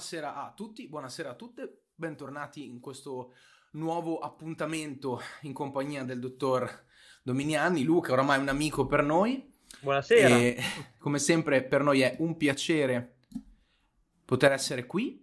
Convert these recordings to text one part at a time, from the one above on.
buonasera a tutti, buonasera a tutte, bentornati in questo nuovo appuntamento in compagnia del dottor Dominiani. Luca, oramai è un amico per noi. Buonasera. E, come sempre per noi è un piacere poter essere qui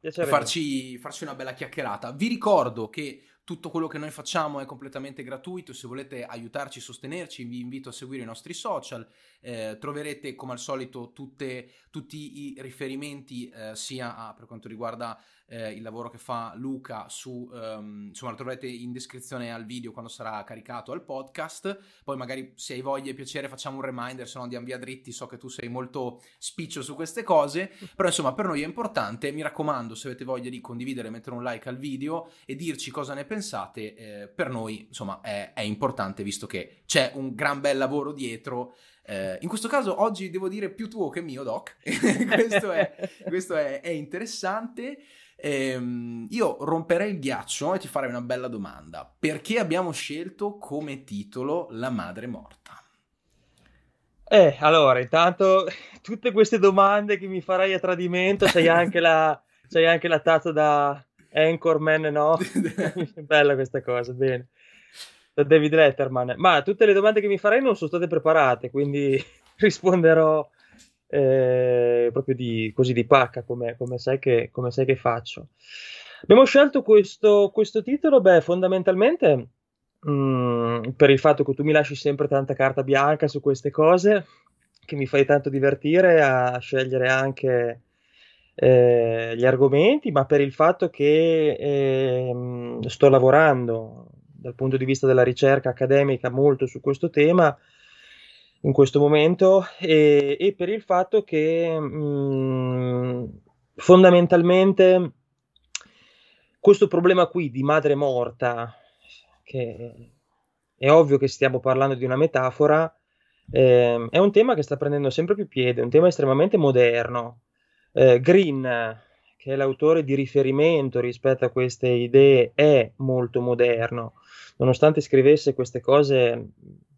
e farci, farci una bella chiacchierata. Vi ricordo che tutto quello che noi facciamo è completamente gratuito, se volete aiutarci, sostenerci, vi invito a seguire i nostri social, eh, troverete come al solito tutte, tutti i riferimenti eh, sia a, per quanto riguarda eh, il lavoro che fa Luca su, um, insomma lo troverete in descrizione al video quando sarà caricato al podcast, poi magari se hai voglia e piacere facciamo un reminder, se no andiamo via dritti, so che tu sei molto spiccio su queste cose, però insomma per noi è importante, mi raccomando se avete voglia di condividere, mettere un like al video e dirci cosa ne pensate, eh, per noi insomma è, è importante visto che c'è un gran bel lavoro dietro. Eh, in questo caso oggi devo dire più tuo che mio, Doc. questo, è, questo è, è interessante. Ehm, io romperei il ghiaccio e ti farei una bella domanda. Perché abbiamo scelto come titolo La madre morta? Eh, allora, intanto tutte queste domande che mi farai a tradimento, c'hai anche la, c'hai anche la tazza da Anchorman, no? Bella questa cosa, bene. Da David Letterman. Ma tutte le domande che mi farai non sono state preparate, quindi risponderò eh, proprio di, così di pacca come, come, sai che, come sai che faccio. Abbiamo scelto questo, questo titolo, beh, fondamentalmente mh, mm, per il fatto che tu mi lasci sempre tanta carta bianca su queste cose, che mi fai tanto divertire a scegliere anche eh, gli argomenti, ma per il fatto che eh, sto lavorando dal punto di vista della ricerca accademica molto su questo tema in questo momento e, e per il fatto che mh, mm, fondamentalmente questo problema qui di madre morta, che è ovvio che stiamo parlando di una metafora, eh, è un tema che sta prendendo sempre più piede, un tema estremamente moderno. Eh, Green, che è l'autore di riferimento rispetto a queste idee, è molto moderno, nonostante scrivesse queste cose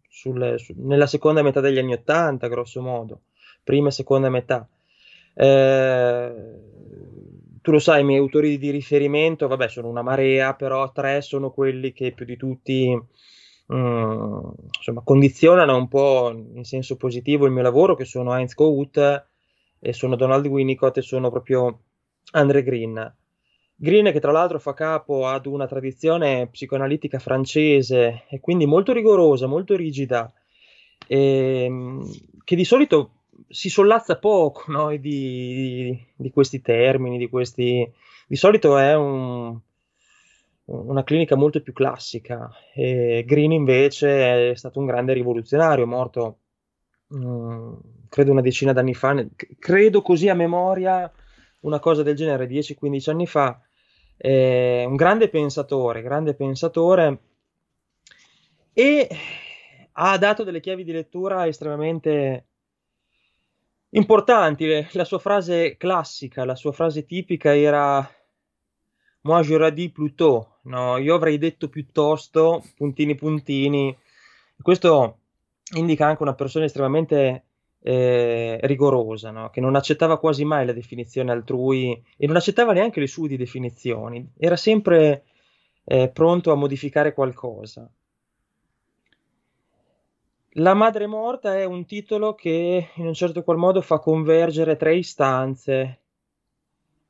sul, su, nella seconda metà degli anni Ottanta, grosso modo, prima e seconda metà. Eh, tu lo sai, i miei autori di riferimento, vabbè, sono una marea, però tre sono quelli che più di tutti mm, insomma, condizionano un po' in senso positivo il mio lavoro, che sono Heinz Kohut e sono Donald Winnicott e sono proprio Andre Green. Green che tra l'altro fa capo ad una tradizione psicoanalitica francese e quindi molto rigorosa, molto rigida, e, ehm, che di solito si sollazza poco no, di, di, di, questi termini, di, questi... di solito è un, una clinica molto più classica. E Green invece è stato un grande rivoluzionario, morto mm, credo una decina d'anni fa, credo così a memoria una cosa del genere 10-15 anni fa eh, un grande pensatore, grande pensatore e ha dato delle chiavi di lettura estremamente importanti. La sua frase classica, la sua frase tipica era Moi j'aurais dit plutôt, no, io avrei detto piuttosto, puntini puntini. Questo indica anche una persona estremamente eh, rigorosa, no? che non accettava quasi mai la definizione altrui e non accettava neanche le sue di definizioni, era sempre eh, pronto a modificare qualcosa. La madre morta è un titolo che in un certo qual modo fa convergere tre istanze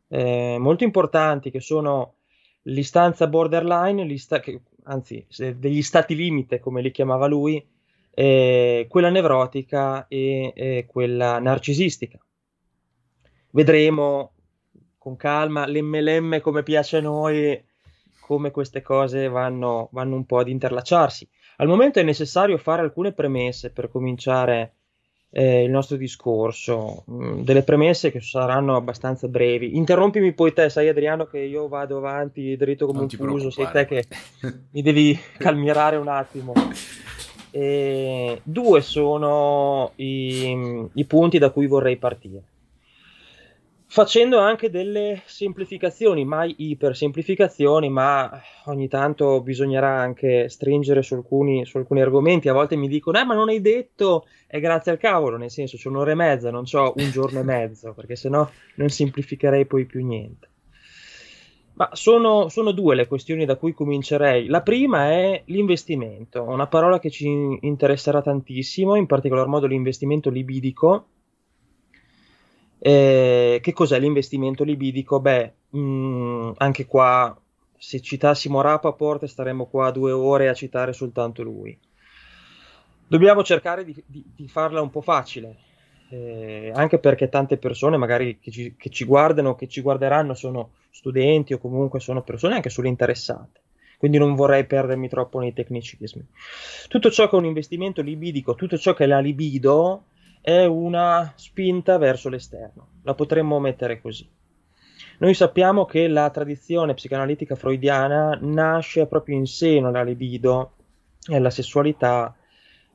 eh, molto importanti che sono l'istanza borderline, l'ista- che, anzi degli stati limite come li chiamava lui, eh, quella nevrotica e eh, quella narcisistica. Vedremo con calma, l'MLM come piace a noi, come queste cose vanno, vanno un po' ad interlacciarsi. Al momento è necessario fare alcune premesse per cominciare eh, il nostro discorso, mh, mm, delle premesse che saranno abbastanza brevi. Interrompimi poi te, sai Adriano che io vado avanti dritto come non un fuso, sei te che mi devi calmirare un attimo. E due sono i, i punti da cui vorrei partire. facendo anche delle semplificazioni, mai ipersemplificazioni, ma ogni tanto bisognerà anche stringere su alcuni, su alcuni argomenti. A volte mi dicono, eh, ma non hai detto, è grazie al cavolo, nel senso, c'è un'ora e mezza, non c'ho un giorno e mezzo, perché sennò non semplificherei poi più niente. Ma sono, sono, due le questioni da cui comincerei. La prima è l'investimento, una parola che ci interesserà tantissimo, in particolar modo l'investimento libidico. Eh, che cos'è l'investimento libidico? Beh, mh, mm, anche qua, se citassimo Rapaport, staremmo qua due ore a citare soltanto lui. Dobbiamo cercare di, di, di farla un po' facile, eh, anche perché tante persone magari che ci, che ci, guardano, che ci guarderanno sono studenti o comunque sono persone anche solo interessate. Quindi non vorrei perdermi troppo nei tecnicismi. Tutto ciò che è un investimento libidico, tutto ciò che è la libido, è una spinta verso l'esterno. La potremmo mettere così. Noi sappiamo che la tradizione psicanalitica freudiana nasce proprio in seno alla libido e alla sessualità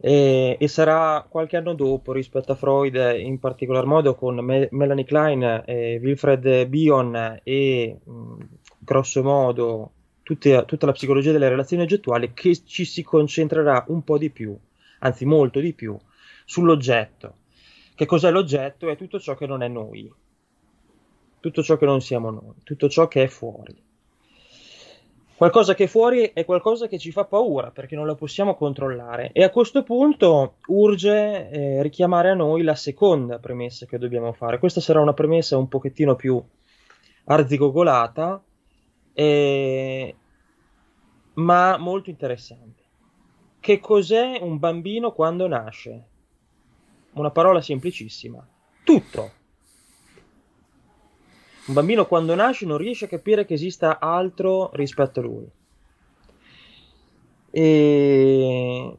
e, e, sarà qualche anno dopo rispetto a Freud, in particolar modo con Me- Melanie Klein, eh, Wilfred Bion e mh, grosso modo tutte, tutta la psicologia delle relazioni oggettuali, che ci si concentrerà un po' di più, anzi molto di più, sull'oggetto. Che cos'è l'oggetto? È tutto ciò che non è noi, tutto ciò che non siamo noi, tutto ciò che è fuori. Qualcosa che è fuori è qualcosa che ci fa paura perché non lo possiamo controllare e a questo punto urge eh, richiamare a noi la seconda premessa che dobbiamo fare. Questa sarà una premessa un pochettino più arzigogolata, eh, ma molto interessante. Che cos'è un bambino quando nasce? Una parola semplicissima. Tutto un bambino quando nasce non riesce a capire che esista altro rispetto a lui. E...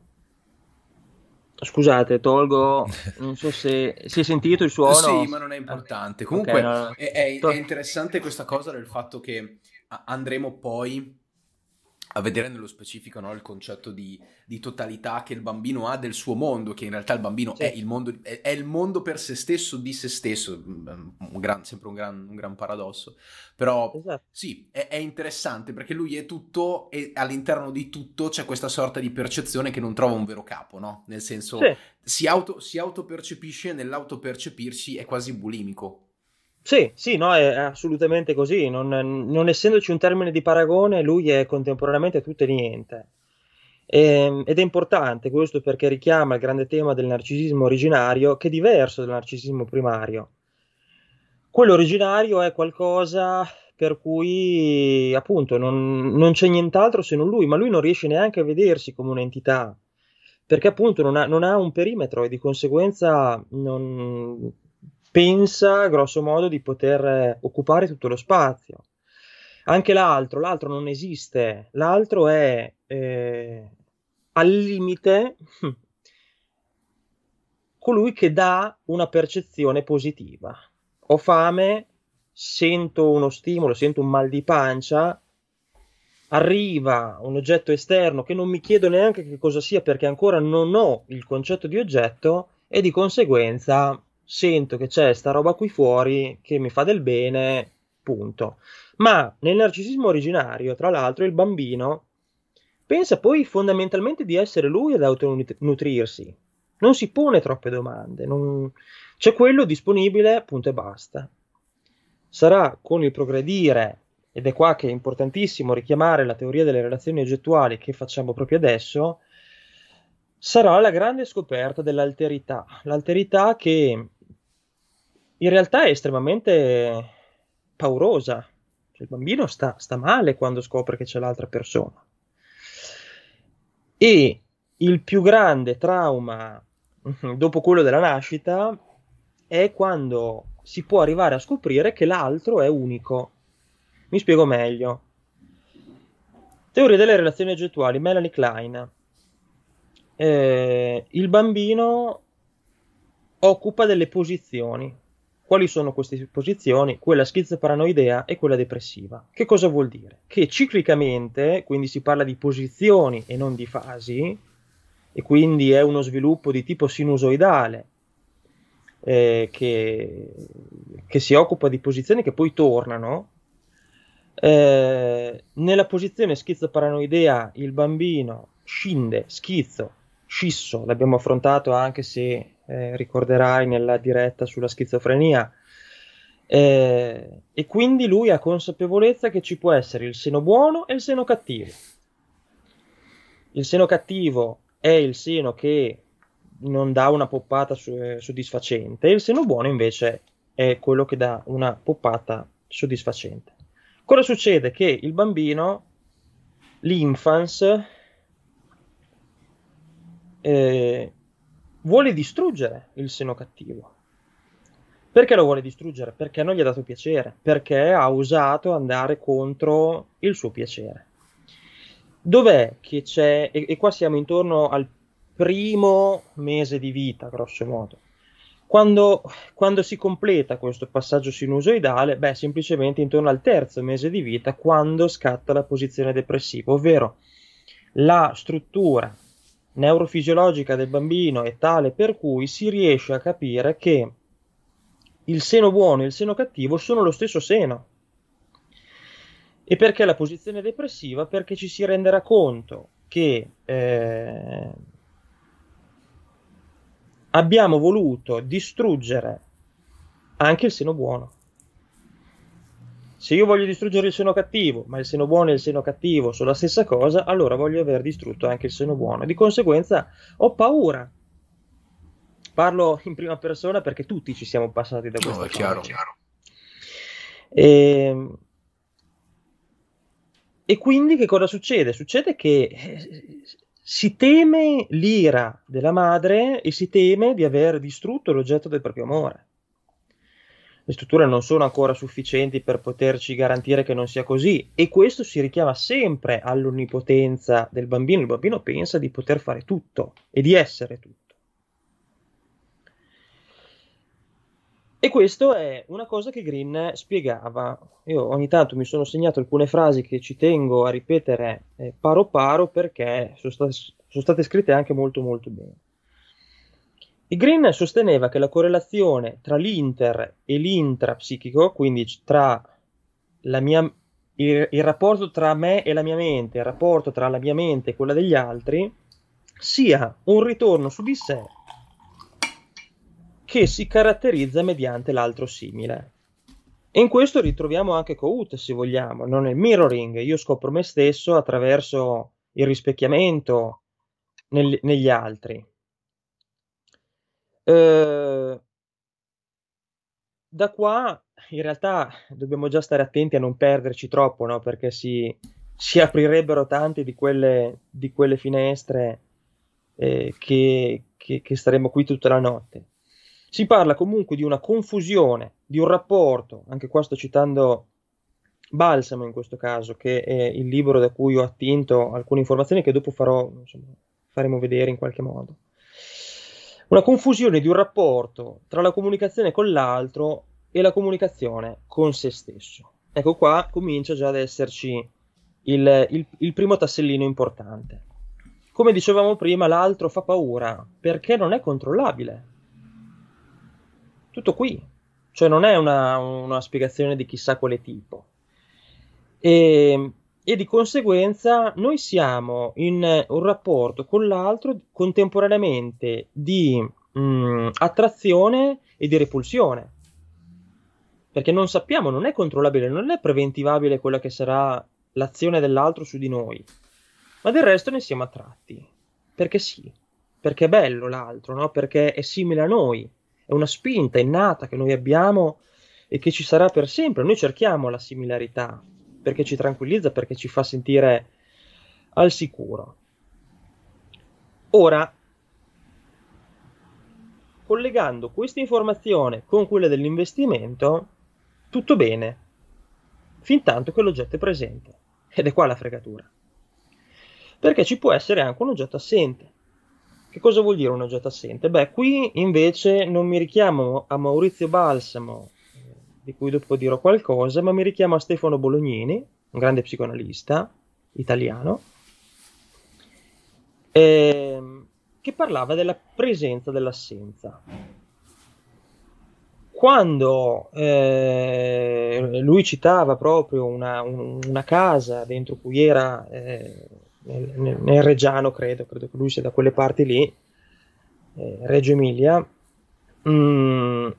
Scusate, tolgo, non so se si è sentito il suono. Sì, ma non è importante. Comunque okay, no. è, è, è interessante questa cosa del fatto che andremo poi a vedere nello specifico no, il concetto di, di, totalità che il bambino ha del suo mondo, che in realtà il bambino sì. è, il mondo, è, è, il mondo, per se stesso, di se stesso, un gran, sempre un gran, un gran, paradosso, però esatto. sì, è, è, interessante perché lui è tutto e all'interno di tutto c'è questa sorta di percezione che non trova un vero capo, no? Nel senso, sì. si, auto, si autopercepisce e nell'autopercepirsi è quasi bulimico. Sì, sì, no, è assolutamente così. Non, non essendoci un termine di paragone, lui è contemporaneamente tutto e niente. E, ehm, ed è importante questo perché richiama il grande tema del narcisismo originario, che è diverso dal narcisismo primario. Quello originario è qualcosa per cui appunto non, non c'è nient'altro se non lui, ma lui non riesce neanche a vedersi come un'entità, perché appunto non ha, non ha un perimetro e di conseguenza non, pensa grosso modo di poter eh, occupare tutto lo spazio. Anche l'altro, l'altro non esiste, l'altro è eh, al limite colui che dà una percezione positiva. Ho fame, sento uno stimolo, sento un mal di pancia, arriva un oggetto esterno che non mi chiedo neanche che cosa sia perché ancora non ho il concetto di oggetto e di conseguenza sento che c'è sta roba qui fuori che mi fa del bene, punto. Ma nel narcisismo originario, tra l'altro, il bambino pensa poi fondamentalmente di essere lui ad autonutrirsi. Non si pone troppe domande, non... c'è quello disponibile, punto e basta. Sarà con il progredire, ed è qua che è importantissimo richiamare la teoria delle relazioni oggettuali che facciamo proprio adesso, sarà la grande scoperta dell'alterità. L'alterità che in realtà è estremamente paurosa. Cioè, il bambino sta, sta male quando scopre che c'è l'altra persona. E il più grande trauma dopo quello della nascita è quando si può arrivare a scoprire che l'altro è unico. Mi spiego meglio. Teoria delle relazioni oggettuali, Melanie Klein. Eh, il bambino occupa delle posizioni quali sono queste posizioni? Quella schizoparanoidea e quella depressiva. Che cosa vuol dire? Che ciclicamente, quindi si parla di posizioni e non di fasi, e quindi è uno sviluppo di tipo sinusoidale. eh, che, che, si occupa di posizioni che poi tornano. Eh, nella posizione schizoparanoidea il bambino scinde, schizzo, scisso, l'abbiamo affrontato anche se eh, ricorderai nella diretta sulla schizofrenia. Eh, e quindi lui ha consapevolezza che ci può essere il seno buono e il seno cattivo. Il seno cattivo è il seno che non dà una poppata eh, soddisfacente, il seno buono invece è quello che dà una poppata soddisfacente. Cosa succede? Che il bambino, l'infans, eh, vuole distruggere il seno cattivo. Perché lo vuole distruggere? Perché non gli ha dato piacere, perché ha osato andare contro il suo piacere. Dov'è che c'è, e, e qua siamo intorno al primo mese di vita, grosso modo. Quando, quando, si completa questo passaggio sinusoidale, beh, semplicemente intorno al terzo mese di vita, quando scatta la posizione depressiva, ovvero la struttura neurofisiologica del bambino è tale per cui si riesce a capire che il seno buono e il seno cattivo sono lo stesso seno. E perché la posizione depressiva? Perché ci si renderà conto che eh, abbiamo voluto distruggere anche il seno buono. Se io voglio distruggere il seno cattivo, ma il seno buono e il seno cattivo sono la stessa cosa, allora voglio aver distrutto anche il seno buono. Di conseguenza ho paura. Parlo in prima persona perché tutti ci siamo passati da questo. No, è chiaro. chiaro. E, ehm, e quindi che cosa succede? Succede che eh, si teme l'ira della madre e si teme di aver distrutto l'oggetto del proprio amore. Le strutture non sono ancora sufficienti per poterci garantire che non sia così e questo si richiama sempre all'onnipotenza del bambino. Il bambino pensa di poter fare tutto e di essere tutto. E questo è una cosa che Green spiegava. Io ogni tanto mi sono segnato alcune frasi che ci tengo a ripetere eh, paro paro perché sono state, sono state scritte anche molto molto bene. E Green sosteneva che la correlazione tra l'inter e l'intrapsichico, quindi tra mia, il, il rapporto tra me e la mia mente, il rapporto tra la mia mente e quella degli altri, sia un ritorno su di sé che si caratterizza mediante l'altro simile. E in questo ritroviamo anche Cout, se vogliamo, non è mirroring, io scopro me stesso attraverso il rispecchiamento nel, negli altri. Eh, da qua in realtà dobbiamo già stare attenti a non perderci troppo, no? perché si, si aprirebbero tante di quelle, di quelle finestre eh, che, che, che staremo qui tutta la notte. Si parla comunque di una confusione, di un rapporto, anche qua sto citando Balsamo in questo caso, che è il libro da cui ho attinto alcune informazioni che dopo farò, insomma, faremo vedere in qualche modo. Una confusione di un rapporto tra la comunicazione con l'altro e la comunicazione con se stesso. Ecco qua comincia già ad esserci il, il, il primo tassellino importante. Come dicevamo prima, l'altro fa paura perché non è controllabile tutto qui, cioè non è una, una spiegazione di chissà quale tipo. E, e, di conseguenza noi siamo in un rapporto con l'altro contemporaneamente di mh, mm, attrazione e di repulsione. Perché non sappiamo, non è controllabile, non è preventivabile quella che sarà l'azione dell'altro su di noi, ma del resto ne siamo attratti. Perché sì, perché è bello l'altro, no? perché è simile a noi, è una spinta innata che noi abbiamo e che ci sarà per sempre. Noi cerchiamo la similarità perché ci tranquillizza, perché ci fa sentire al sicuro. Ora, collegando questa informazione con quella dell'investimento, tutto bene, fin tanto che l'oggetto è presente. Ed è qua la fregatura. Perché ci può essere anche un oggetto assente. Che cosa vuol dire un oggetto assente? Beh, qui invece non mi richiamo a Maurizio Balsamo, di cui dopo dirò qualcosa, ma mi richiamo a Stefano Bolognini, un grande psicoanalista italiano, ehm, che parlava della presenza dell'assenza. quando eh, lui citava proprio una, un, una, casa dentro cui era eh, nel, nel, Reggiano, credo, credo che lui sia da quelle parti lì, eh, Reggio Emilia, mh, mm,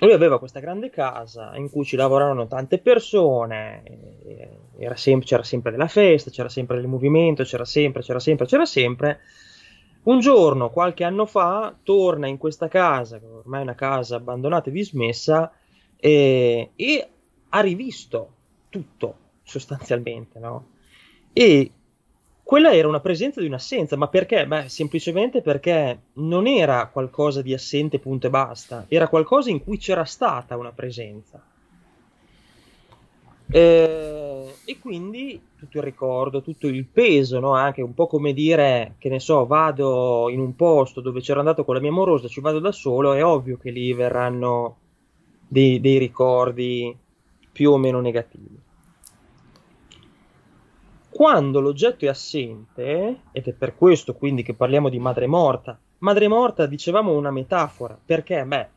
lui aveva questa grande casa in cui ci lavoravano tante persone, sem- c'era sempre della festa, c'era sempre del movimento, c'era sempre, c'era sempre, c'era sempre. Un giorno, qualche anno fa, torna in questa casa, che ormai è una casa abbandonata e dismessa, e, e ha rivisto tutto, sostanzialmente, no? E quella era una presenza di un'assenza, ma perché? Beh, semplicemente perché non era qualcosa di assente, punto e basta, era qualcosa in cui c'era stata una presenza. Eh, e quindi tutto il ricordo, tutto il peso, no? anche un po' come dire che ne so, vado in un posto dove c'ero andato con la mia amorosa, ci vado da solo, è ovvio che lì verranno dei, dei ricordi più o meno negativi. Quando l'oggetto è assente, ed è per questo quindi che parliamo di madre morta, madre morta dicevamo una metafora, perché? Beh,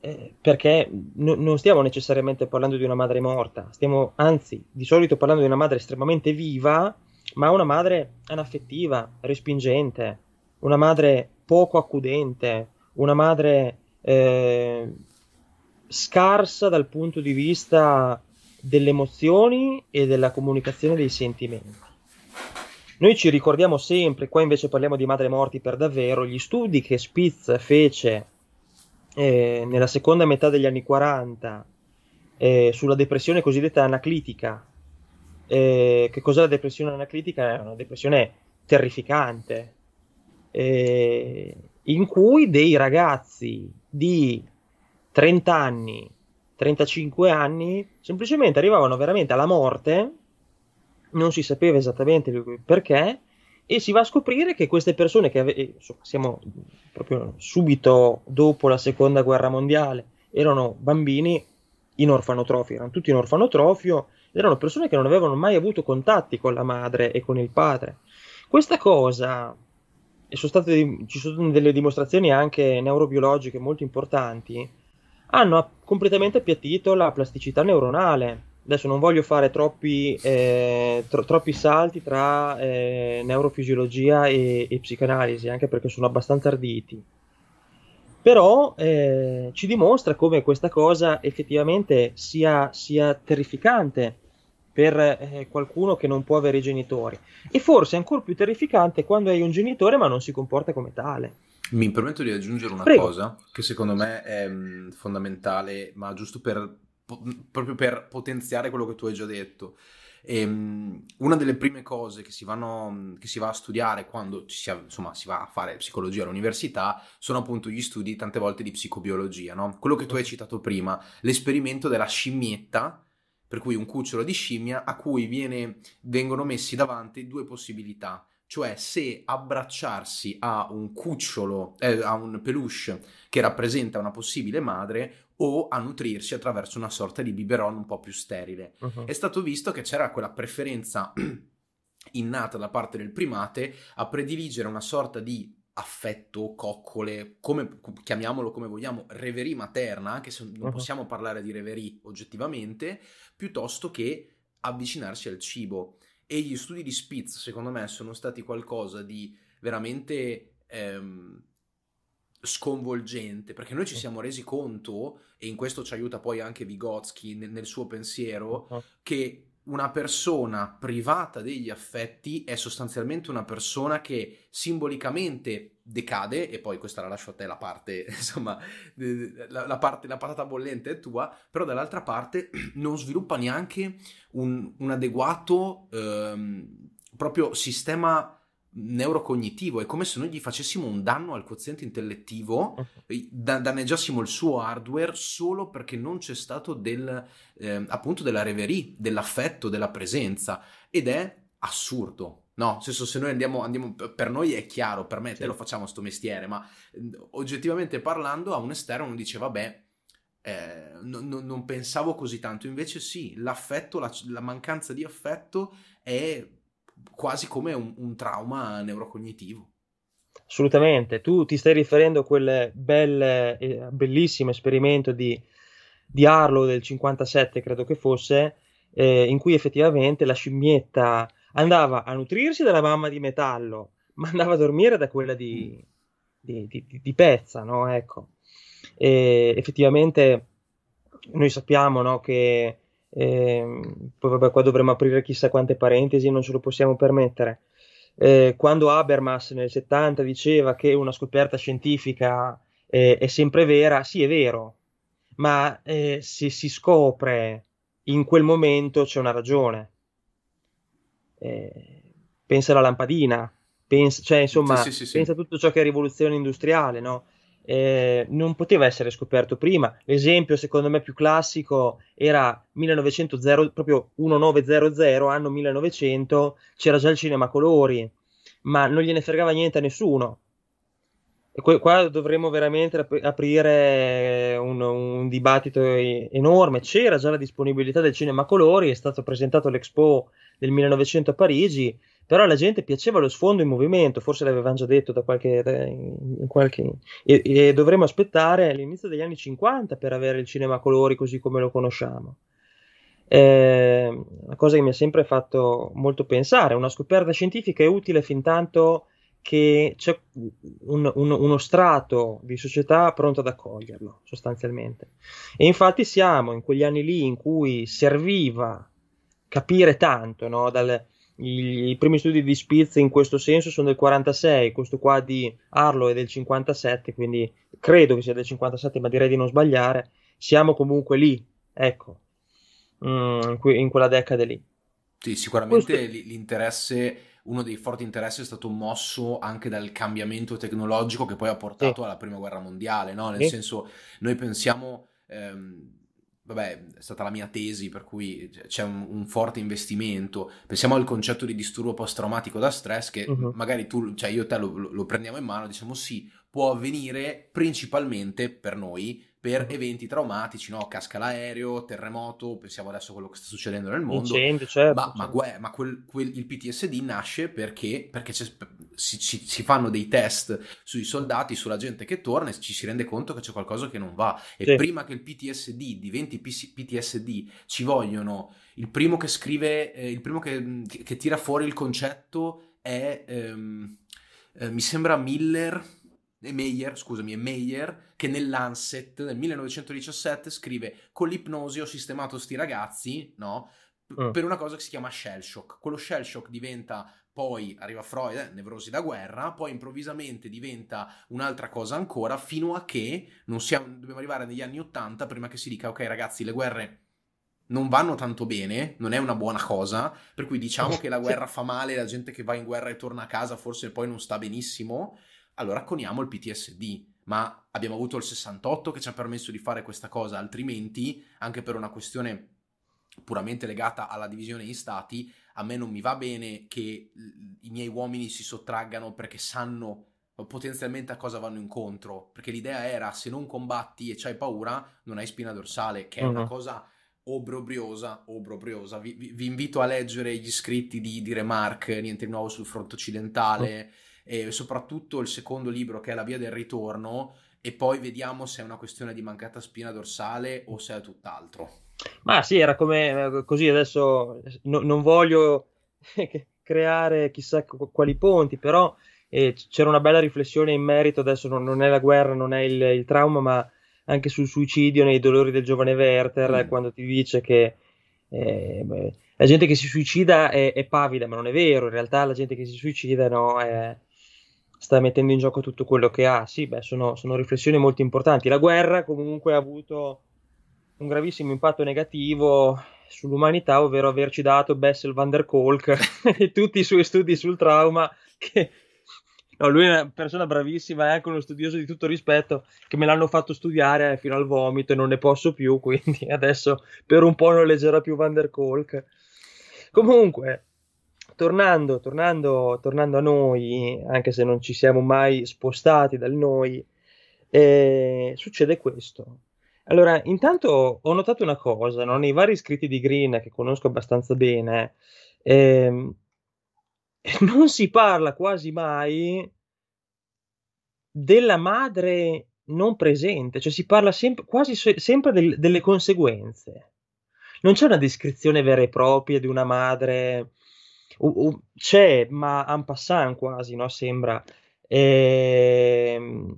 eh, perché no, non stiamo necessariamente parlando di una madre morta, stiamo anzi di solito parlando di una madre estremamente viva, ma una madre anaffettiva, respingente, una madre poco accudente, una madre eh, scarsa dal punto di vista delle emozioni e della comunicazione dei sentimenti. Noi ci ricordiamo sempre, qua invece parliamo di madre morti per davvero, gli studi che Spitz fece eh, nella seconda metà degli anni 40 eh, sulla depressione cosiddetta anaclitica. Eh, che cos'è la depressione anaclitica? È una depressione terrificante, eh, in cui dei ragazzi di 30 anni, 35 anni, semplicemente arrivavano veramente alla morte, non si sapeva esattamente perché, e si va a scoprire che queste persone che ave- insomma, siamo proprio subito dopo la seconda guerra mondiale erano bambini in orfanotrofio, erano tutti in orfanotrofio erano persone che non avevano mai avuto contatti con la madre e con il padre. Questa cosa, e sono state, ci sono delle dimostrazioni anche neurobiologiche molto importanti, hanno completamente appiattito la plasticità neuronale adesso non voglio fare troppi, eh, tro- troppi salti tra eh, neurofisiologia e, e, psicanalisi, anche perché sono abbastanza arditi. Però eh, ci dimostra come questa cosa effettivamente sia, sia terrificante per eh, qualcuno che non può avere i genitori. E forse è ancora più terrificante quando hai un genitore ma non si comporta come tale. Mi permetto di aggiungere una Prego. cosa che secondo me è mm, fondamentale, ma giusto per proprio per potenziare quello che tu hai già detto. E, um, una delle prime cose che si, vanno, che si va a studiare quando si, insomma, si, va a fare psicologia all'università sono appunto gli studi tante volte di psicobiologia, no? Quello che tu hai citato prima, l'esperimento della scimmietta, per cui un cucciolo di scimmia a cui viene, vengono messi davanti due possibilità cioè se abbracciarsi a un cucciolo, eh, a un peluche che rappresenta una possibile madre o a nutrirsi attraverso una sorta di biberon un po' più sterile. Uh-huh. È stato visto che c'era quella preferenza innata da parte del primate a prediligere una sorta di affetto, coccole, come chiamiamolo come vogliamo, reverie materna, anche se non uh-huh. possiamo parlare di reverie oggettivamente, piuttosto che avvicinarsi al cibo. E gli studi di Spitz, secondo me, sono stati qualcosa di veramente ehm, sconvolgente, perché noi ci siamo resi conto, e in questo ci aiuta poi anche Vygotsky nel, nel suo pensiero, uh-huh. che una persona privata degli affetti è sostanzialmente una persona che simbolicamente decade, e poi questa la lascio a te la parte, insomma, la, la, parte, la patata bollente è tua, però dall'altra parte non sviluppa neanche un, un adeguato ehm, proprio sistema neurocognitivo, è come se noi gli facessimo un danno al quoziente intellettivo, da- danneggiassimo il suo hardware solo perché non c'è stato del, eh, appunto della reverie, dell'affetto, della presenza ed è assurdo. No, nel senso se noi andiamo, andiamo, per noi è chiaro, per me sì. te lo facciamo sto mestiere, ma oggettivamente parlando a un esterno uno dice vabbè, eh, no, no, non pensavo così tanto, invece sì, l'affetto, la, la mancanza di affetto è quasi come un, un trauma neurocognitivo. assolutamente. Tu ti stai riferendo a quel belle, bellissimo esperimento di, di Arlo del 57, credo che fosse, eh, in cui effettivamente la scimmietta andava a nutrirsi dalla mamma di metallo, ma andava a dormire da quella di, di, di, di pezza, no? Ecco. E effettivamente noi sappiamo no, che eh, poi vabbè, qua dovremmo aprire chissà quante parentesi, non ce lo possiamo permettere. Eh, quando Habermas nel 70 diceva che una scoperta scientifica eh, è sempre vera, sì, è vero, ma eh, se si scopre in quel momento c'è una ragione. Eh, pensa alla lampadina, pensa, cioè, insomma, sì, sì, sì, pensa a tutto ciò che è rivoluzione industriale, no? Eh, non poteva essere scoperto prima. L'esempio, secondo me, più classico era 1900, proprio 1900, anno 1900, c'era già il cinema colori, ma non gliene fregava niente a nessuno. E qua dovremmo veramente aprire un, un, dibattito enorme. C'era già la disponibilità del cinema colori, è stato presentato all'Expo del 1900 a Parigi, però alla gente piaceva lo sfondo in movimento, forse l'avevano già detto da qualche... In qualche e, e dovremmo aspettare l'inizio degli anni 50 per avere il cinema colori così come lo conosciamo. Una cosa che mi ha sempre fatto molto pensare, una scoperta scientifica è utile fin tanto che c'è un, un, uno strato di società pronto ad accoglierlo, sostanzialmente. E infatti siamo in quegli anni lì in cui serviva capire tanto, no? Dal, i, i, primi studi di Spitz in questo senso sono del 46, questo qua di Arlo è del 57, quindi credo che sia del 57, ma direi di non sbagliare. Siamo comunque lì, ecco, mm, in quella decade lì. Sì, sicuramente questo... l'interesse uno dei forti interessi è stato mosso anche dal cambiamento tecnologico che poi ha portato sì. alla prima guerra mondiale, no? Nel sì. senso, noi pensiamo... Ehm, vabbè, è stata la mia tesi, per cui c'è un, un, forte investimento. Pensiamo al concetto di disturbo post-traumatico da stress, che uh-huh. magari tu, cioè io e te lo, lo, prendiamo in mano, diciamo sì, può avvenire principalmente per noi per eventi traumatici, no? Casca l'aereo, terremoto, pensiamo adesso a quello che sta succedendo nel mondo. Incendio, certo, ma, certo. ma, ma quel, quel, il PTSD nasce perché, perché si, si, si, fanno dei test sui soldati, sulla gente che torna e ci si rende conto che c'è qualcosa che non va. E sì. prima che il PTSD diventi PTSD ci vogliono... Il primo che scrive, eh, il primo che, che, tira fuori il concetto è... Ehm, eh, mi sembra Miller e Meyer, scusami, è Meyer, che nell'Anset del 1917 scrive con l'ipnosi ho sistemato sti ragazzi, no? Mm. Per una cosa che si chiama shell shock. Quello shell shock diventa poi arriva Freud, eh, nevrosi da guerra, poi improvvisamente diventa un'altra cosa ancora, fino a che non siamo, dobbiamo arrivare negli anni Ottanta prima che si dica ok ragazzi le guerre non vanno tanto bene, non è una buona cosa, per cui diciamo che la guerra fa male, la gente che va in guerra e torna a casa forse poi non sta benissimo, allora coniamo il PTSD. Ma abbiamo avuto il 68 che ci ha permesso di fare questa cosa, altrimenti, anche per una questione puramente legata alla divisione in stati, a me non mi va bene che i miei uomini si sottraggano perché sanno potenzialmente a cosa vanno incontro. Perché l'idea era se non combatti e c'hai paura, non hai spina dorsale, che è uh-huh. una cosa obbrobriosa, obbrobriosa. Vi, vi, vi, invito a leggere gli scritti di, di Remarque, Niente di nuovo sul fronte occidentale. Uh-huh e soprattutto il secondo libro che è La via del ritorno e poi vediamo se è una questione di mancata spina dorsale o se è tutt'altro. Ma sì, era come eh, così adesso no, non voglio creare chissà quali ponti, però eh, c'era una bella riflessione in merito, adesso non, non è la guerra, non è il, il, trauma, ma anche sul suicidio nei dolori del giovane Werther, mm. quando ti dice che eh, beh, la gente che si suicida è, è, pavida, ma non è vero, in realtà la gente che si suicida no, è, sta mettendo in gioco tutto quello che ha. Sì, beh, sono, sono riflessioni molto importanti. La guerra comunque ha avuto un gravissimo impatto negativo sull'umanità, ovvero averci dato Bessel van der Kolk e tutti i suoi studi sul trauma che No, lui è una persona bravissima, è anche uno studioso di tutto rispetto, che me l'hanno fatto studiare fino al vomito e non ne posso più, quindi adesso per un po' non leggerò più Van der Kolk. Comunque, tornando, tornando, tornando a noi, anche se non ci siamo mai spostati dal noi, eh, succede questo. Allora, intanto ho notato una cosa, no? nei vari scritti di Green che conosco abbastanza bene, eh, non si parla quasi mai della madre non presente, cioè si parla sempre, quasi sempre del, delle conseguenze. Non c'è una descrizione vera e propria di una madre, uh, uh, c'è, ma en passant quasi, no? Sembra. Ehm...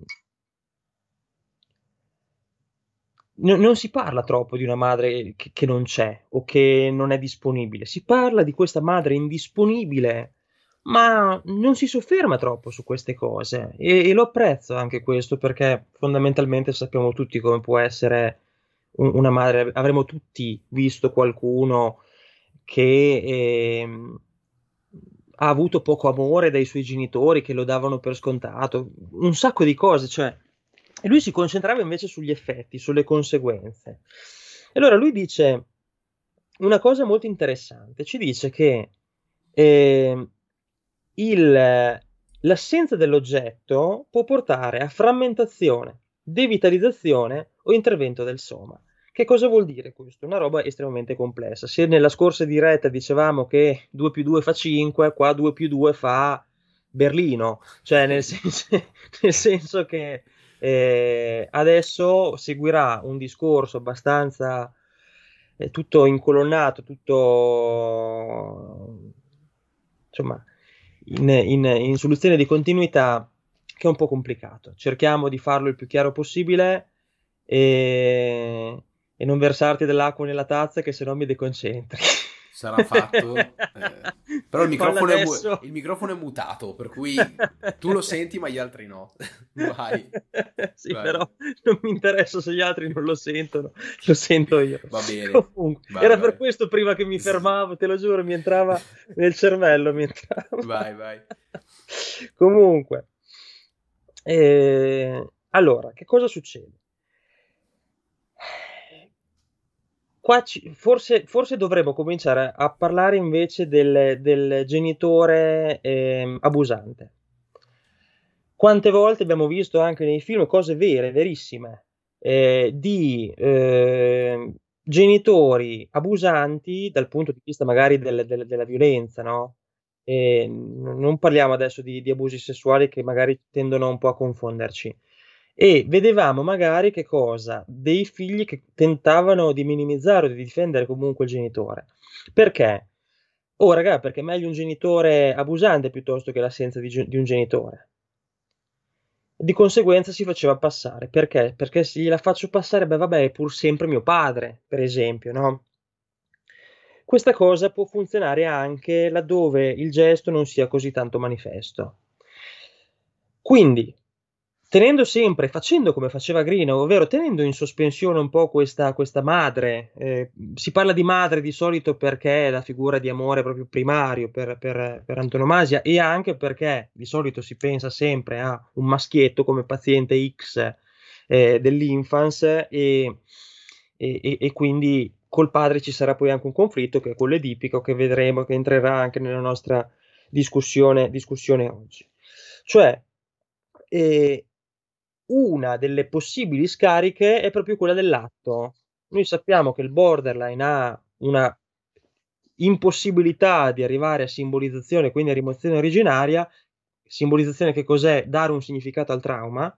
No, non si parla troppo di una madre che, che, non c'è o che non è disponibile, si parla di questa madre indisponibile ma non si sofferma troppo su queste cose e, e, lo apprezzo anche questo perché fondamentalmente sappiamo tutti come può essere un, una madre, avremo tutti visto qualcuno che eh, ha avuto poco amore dai suoi genitori che lo davano per scontato, un sacco di cose, cioè, e lui si concentrava invece sugli effetti, sulle conseguenze. Allora lui dice una cosa molto interessante, ci dice che eh, il, l'assenza dell'oggetto può portare a frammentazione, devitalizzazione o intervento del soma. Che cosa vuol dire questo? Una roba estremamente complessa. Se nella scorsa diretta dicevamo che 2 più 2 fa 5, qua 2 più 2 fa Berlino, cioè nel senso, nel senso che eh, adesso seguirà un discorso abbastanza eh, tutto incolonnato, tutto insomma in, in, in soluzione di continuità che è un po' complicato. Cerchiamo di farlo il più chiaro possibile e, e non versarti dell'acqua nella tazza che se no mi deconcentri. Sarà fatto. Eh, però il microfono, è, il microfono, è, mutato, per cui tu lo senti ma gli altri no. Vai. Sì, Vai. però non mi interessa se gli altri non lo sentono, lo sento io. Va bene. Comunque, vai, era vai. per questo prima che mi fermavo, te lo giuro, mi entrava nel cervello. Mi entrava. Vai, vai. Comunque, eh, allora, che cosa succede? Qua ci, forse, forse, dovremmo cominciare a parlare invece del, del genitore eh, abusante. Quante volte abbiamo visto anche nei film cose vere, verissime, eh, di eh, genitori abusanti dal punto di vista magari del, del, della violenza, no? Non parliamo adesso di, di abusi sessuali che magari tendono un po' a confonderci e vedevamo magari che cosa? Dei figli che tentavano di minimizzare o di difendere comunque il genitore. Perché? Oh, raga, perché è meglio un genitore abusante piuttosto che l'assenza di, di un genitore. Di conseguenza si faceva passare. Perché? Perché se gliela faccio passare, beh, vabbè, è pur sempre mio padre, per esempio, no? Questa cosa può funzionare anche laddove il gesto non sia così tanto manifesto. Quindi, tenendo sempre, facendo come faceva Green, ovvero tenendo in sospensione un po' questa, questa madre. Eh, si parla di madre di solito perché è la figura di amore proprio primario per, per, per, antonomasia e anche perché di solito si pensa sempre a un maschietto come paziente X eh, dell'infance e, e, e, quindi col padre ci sarà poi anche un conflitto che è quello edipico che vedremo che entrerà anche nella nostra discussione, discussione oggi. Cioè, eh, una delle possibili scariche è proprio quella dell'atto. Noi sappiamo che il borderline ha una impossibilità di arrivare a simbolizzazione, quindi a rimozione originaria. Simbolizzazione che cos'è? Dare un significato al trauma.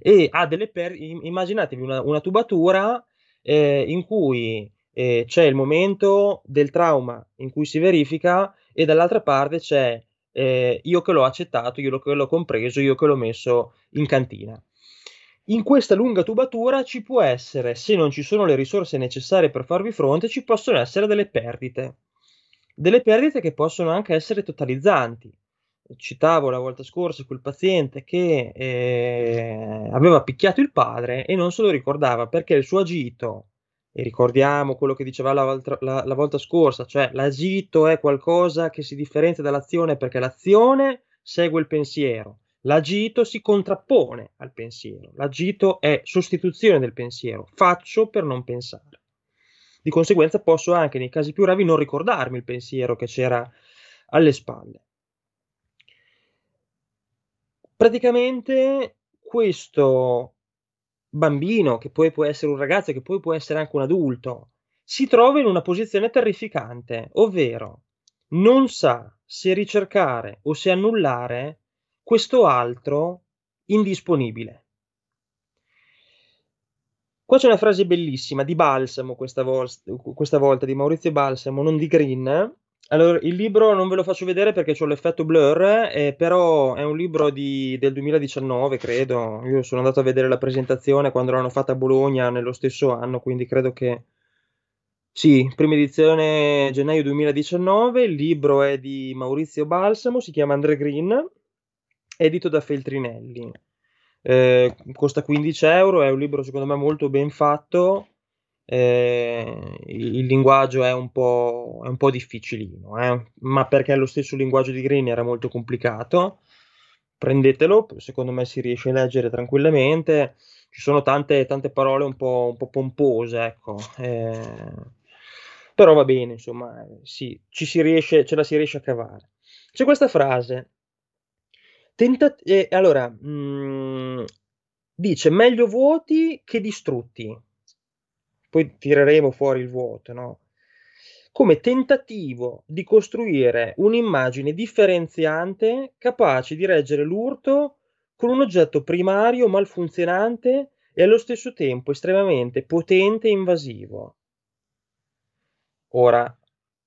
E ha delle per... immaginatevi una, una tubatura eh, in cui eh, c'è il momento del trauma in cui si verifica e dall'altra parte c'è eh, io che l'ho accettato, io che l'ho compreso, io che l'ho messo in cantina. In questa lunga tubatura ci può essere, se non ci sono le risorse necessarie per farvi fronte, ci possono essere delle perdite. Delle perdite che possono anche essere totalizzanti. Citavo la volta scorsa quel paziente che eh, aveva picchiato il padre e non se lo ricordava perché il suo agito, e ricordiamo quello che diceva la, la, la volta scorsa, cioè l'agito è qualcosa che si differenzia dall'azione perché l'azione segue il pensiero L'agito si contrappone al pensiero, l'agito è sostituzione del pensiero, faccio per non pensare. Di conseguenza posso anche nei casi più gravi non ricordarmi il pensiero che c'era alle spalle. Praticamente questo bambino, che poi può essere un ragazzo, che poi può essere anche un adulto, si trova in una posizione terrificante, ovvero non sa se ricercare o se annullare questo altro indisponibile. Qua c'è una frase bellissima di Balsamo questa, vol- questa volta, di Maurizio Balsamo, non di Green. Allora, il libro non ve lo faccio vedere perché ho l'effetto blur, eh, però è un libro di, del 2019, credo. Io sono andato a vedere la presentazione quando l'hanno fatta a Bologna nello stesso anno, quindi credo che sì, prima edizione gennaio 2019. Il libro è di Maurizio Balsamo, si chiama Andre Green, edito da Feltrinelli. Eh, costa 15 euro, è un libro secondo me molto ben fatto, eh, il linguaggio è un po', è un po difficilino, eh, ma perché lo stesso linguaggio di Green era molto complicato, prendetelo, secondo me si riesce a leggere tranquillamente, ci sono tante, tante parole un po', un po pompose, ecco, eh, però va bene, insomma, sì, ci si riesce, ce la si riesce a cavare. C'è questa frase Tenta- eh, allora, mh, mm, dice meglio vuoti che distrutti. Poi tireremo fuori il vuoto, no? Come tentativo di costruire un'immagine differenziante capace di reggere l'urto con un oggetto primario malfunzionante e allo stesso tempo estremamente potente e invasivo. Ora,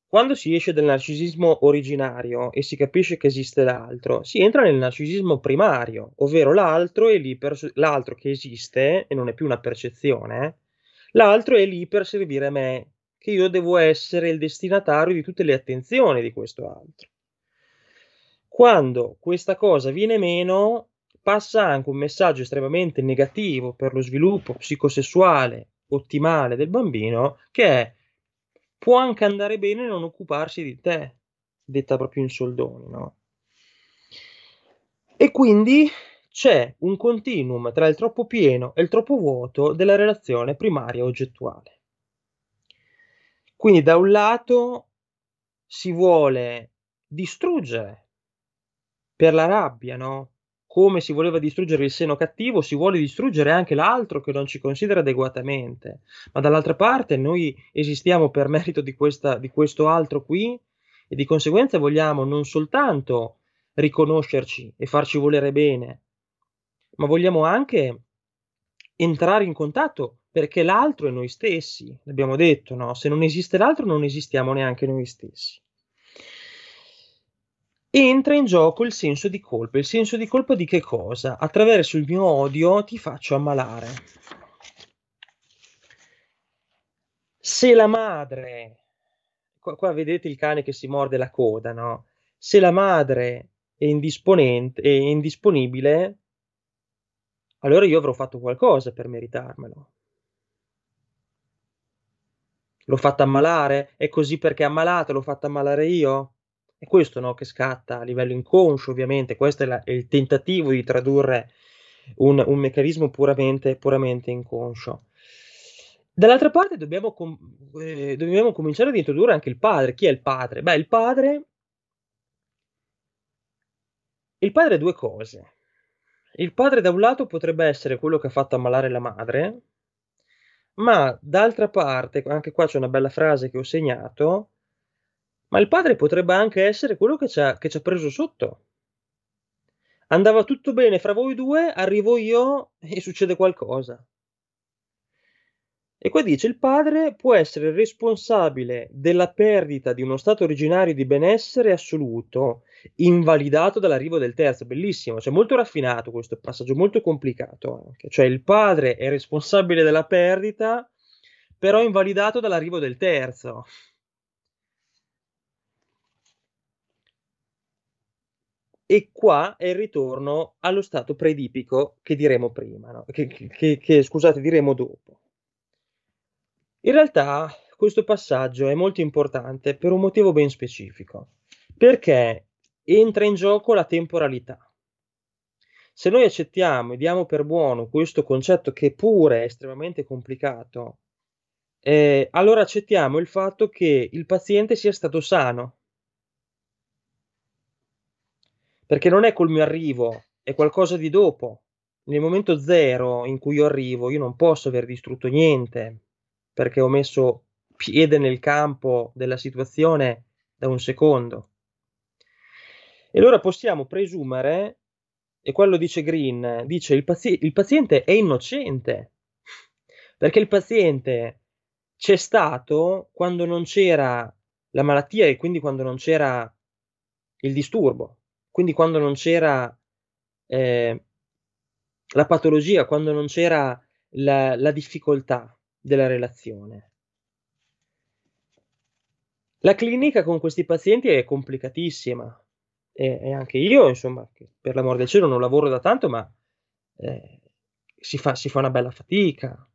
quando si esce dal narcisismo originario e si capisce che esiste l'altro, si entra nel narcisismo primario, ovvero l'altro per, l'altro che esiste e non è più una percezione, l'altro è lì per servire a me, che io devo essere il destinatario di tutte le attenzioni di questo altro. Quando questa cosa viene meno, passa anche un messaggio estremamente negativo per lo sviluppo psicosessuale ottimale del bambino, che è può anche andare bene non occuparsi di te, detta proprio in soldoni, no? E quindi c'è un continuum tra il troppo pieno e il troppo vuoto della relazione primaria oggettuale. Quindi da un lato si vuole distruggere per la rabbia, no? Come si voleva distruggere il seno cattivo, si vuole distruggere anche l'altro che non ci considera adeguatamente. Ma dall'altra parte noi esistiamo per merito di, questa, di questo altro qui e di conseguenza vogliamo non soltanto riconoscerci e farci volere bene, ma vogliamo anche entrare in contatto perché l'altro è noi stessi, l'abbiamo detto, no? Se non esiste l'altro non esistiamo neanche noi stessi entra in gioco il senso di colpa. Il senso di colpa di che cosa? Attraverso il mio odio ti faccio ammalare. Se la madre, qua, qua vedete il cane che si morde la coda, no? Se la madre è, indisponente, è indisponibile, allora io avrò fatto qualcosa per meritarmelo. L'ho fatta ammalare? È così perché è ammalata, l'ho fatta ammalare io? È questo no, che scatta a livello inconscio, ovviamente, questo è, la, è il tentativo di tradurre un, un meccanismo puramente, puramente, inconscio. Dall'altra parte dobbiamo, com- eh, dobbiamo cominciare ad introdurre anche il padre. Chi è il padre? Beh, il padre... Il padre è due cose. Il padre da un lato potrebbe essere quello che ha fatto ammalare la madre, ma d'altra parte, anche qua c'è una bella frase che ho segnato, ma il padre potrebbe anche essere quello che ci ha, che ci ha preso sotto. Andava tutto bene fra voi due, arrivo io e succede qualcosa. E qua dice il padre può essere responsabile della perdita di uno stato originario di benessere assoluto, invalidato dall'arrivo del terzo. Bellissimo, cioè molto raffinato questo passaggio, molto complicato anche. Cioè il padre è responsabile della perdita, però invalidato dall'arrivo del terzo. E qua è il ritorno allo stato predipico che diremo prima, no? che, che, che, scusate, diremo dopo. In realtà questo passaggio è molto importante per un motivo ben specifico, perché entra in gioco la temporalità. Se noi accettiamo e diamo per buono questo concetto che pure è estremamente complicato, eh, allora accettiamo il fatto che il paziente sia stato sano perché non è col mio arrivo, è qualcosa di dopo. Nel momento zero in cui io arrivo, io non posso aver distrutto niente, perché ho messo piede nel campo della situazione da un secondo. E allora possiamo presumere e quello dice Green, dice il, pazi- il paziente è innocente, perché il paziente c'è stato quando non c'era la malattia e quindi quando non c'era il disturbo, quindi quando non c'era eh, la patologia, quando non c'era la, la difficoltà della relazione. La clinica con questi pazienti è complicatissima e, e anche io, insomma, per l'amor del cielo non lavoro da tanto, ma eh, si, fa, si fa una bella fatica.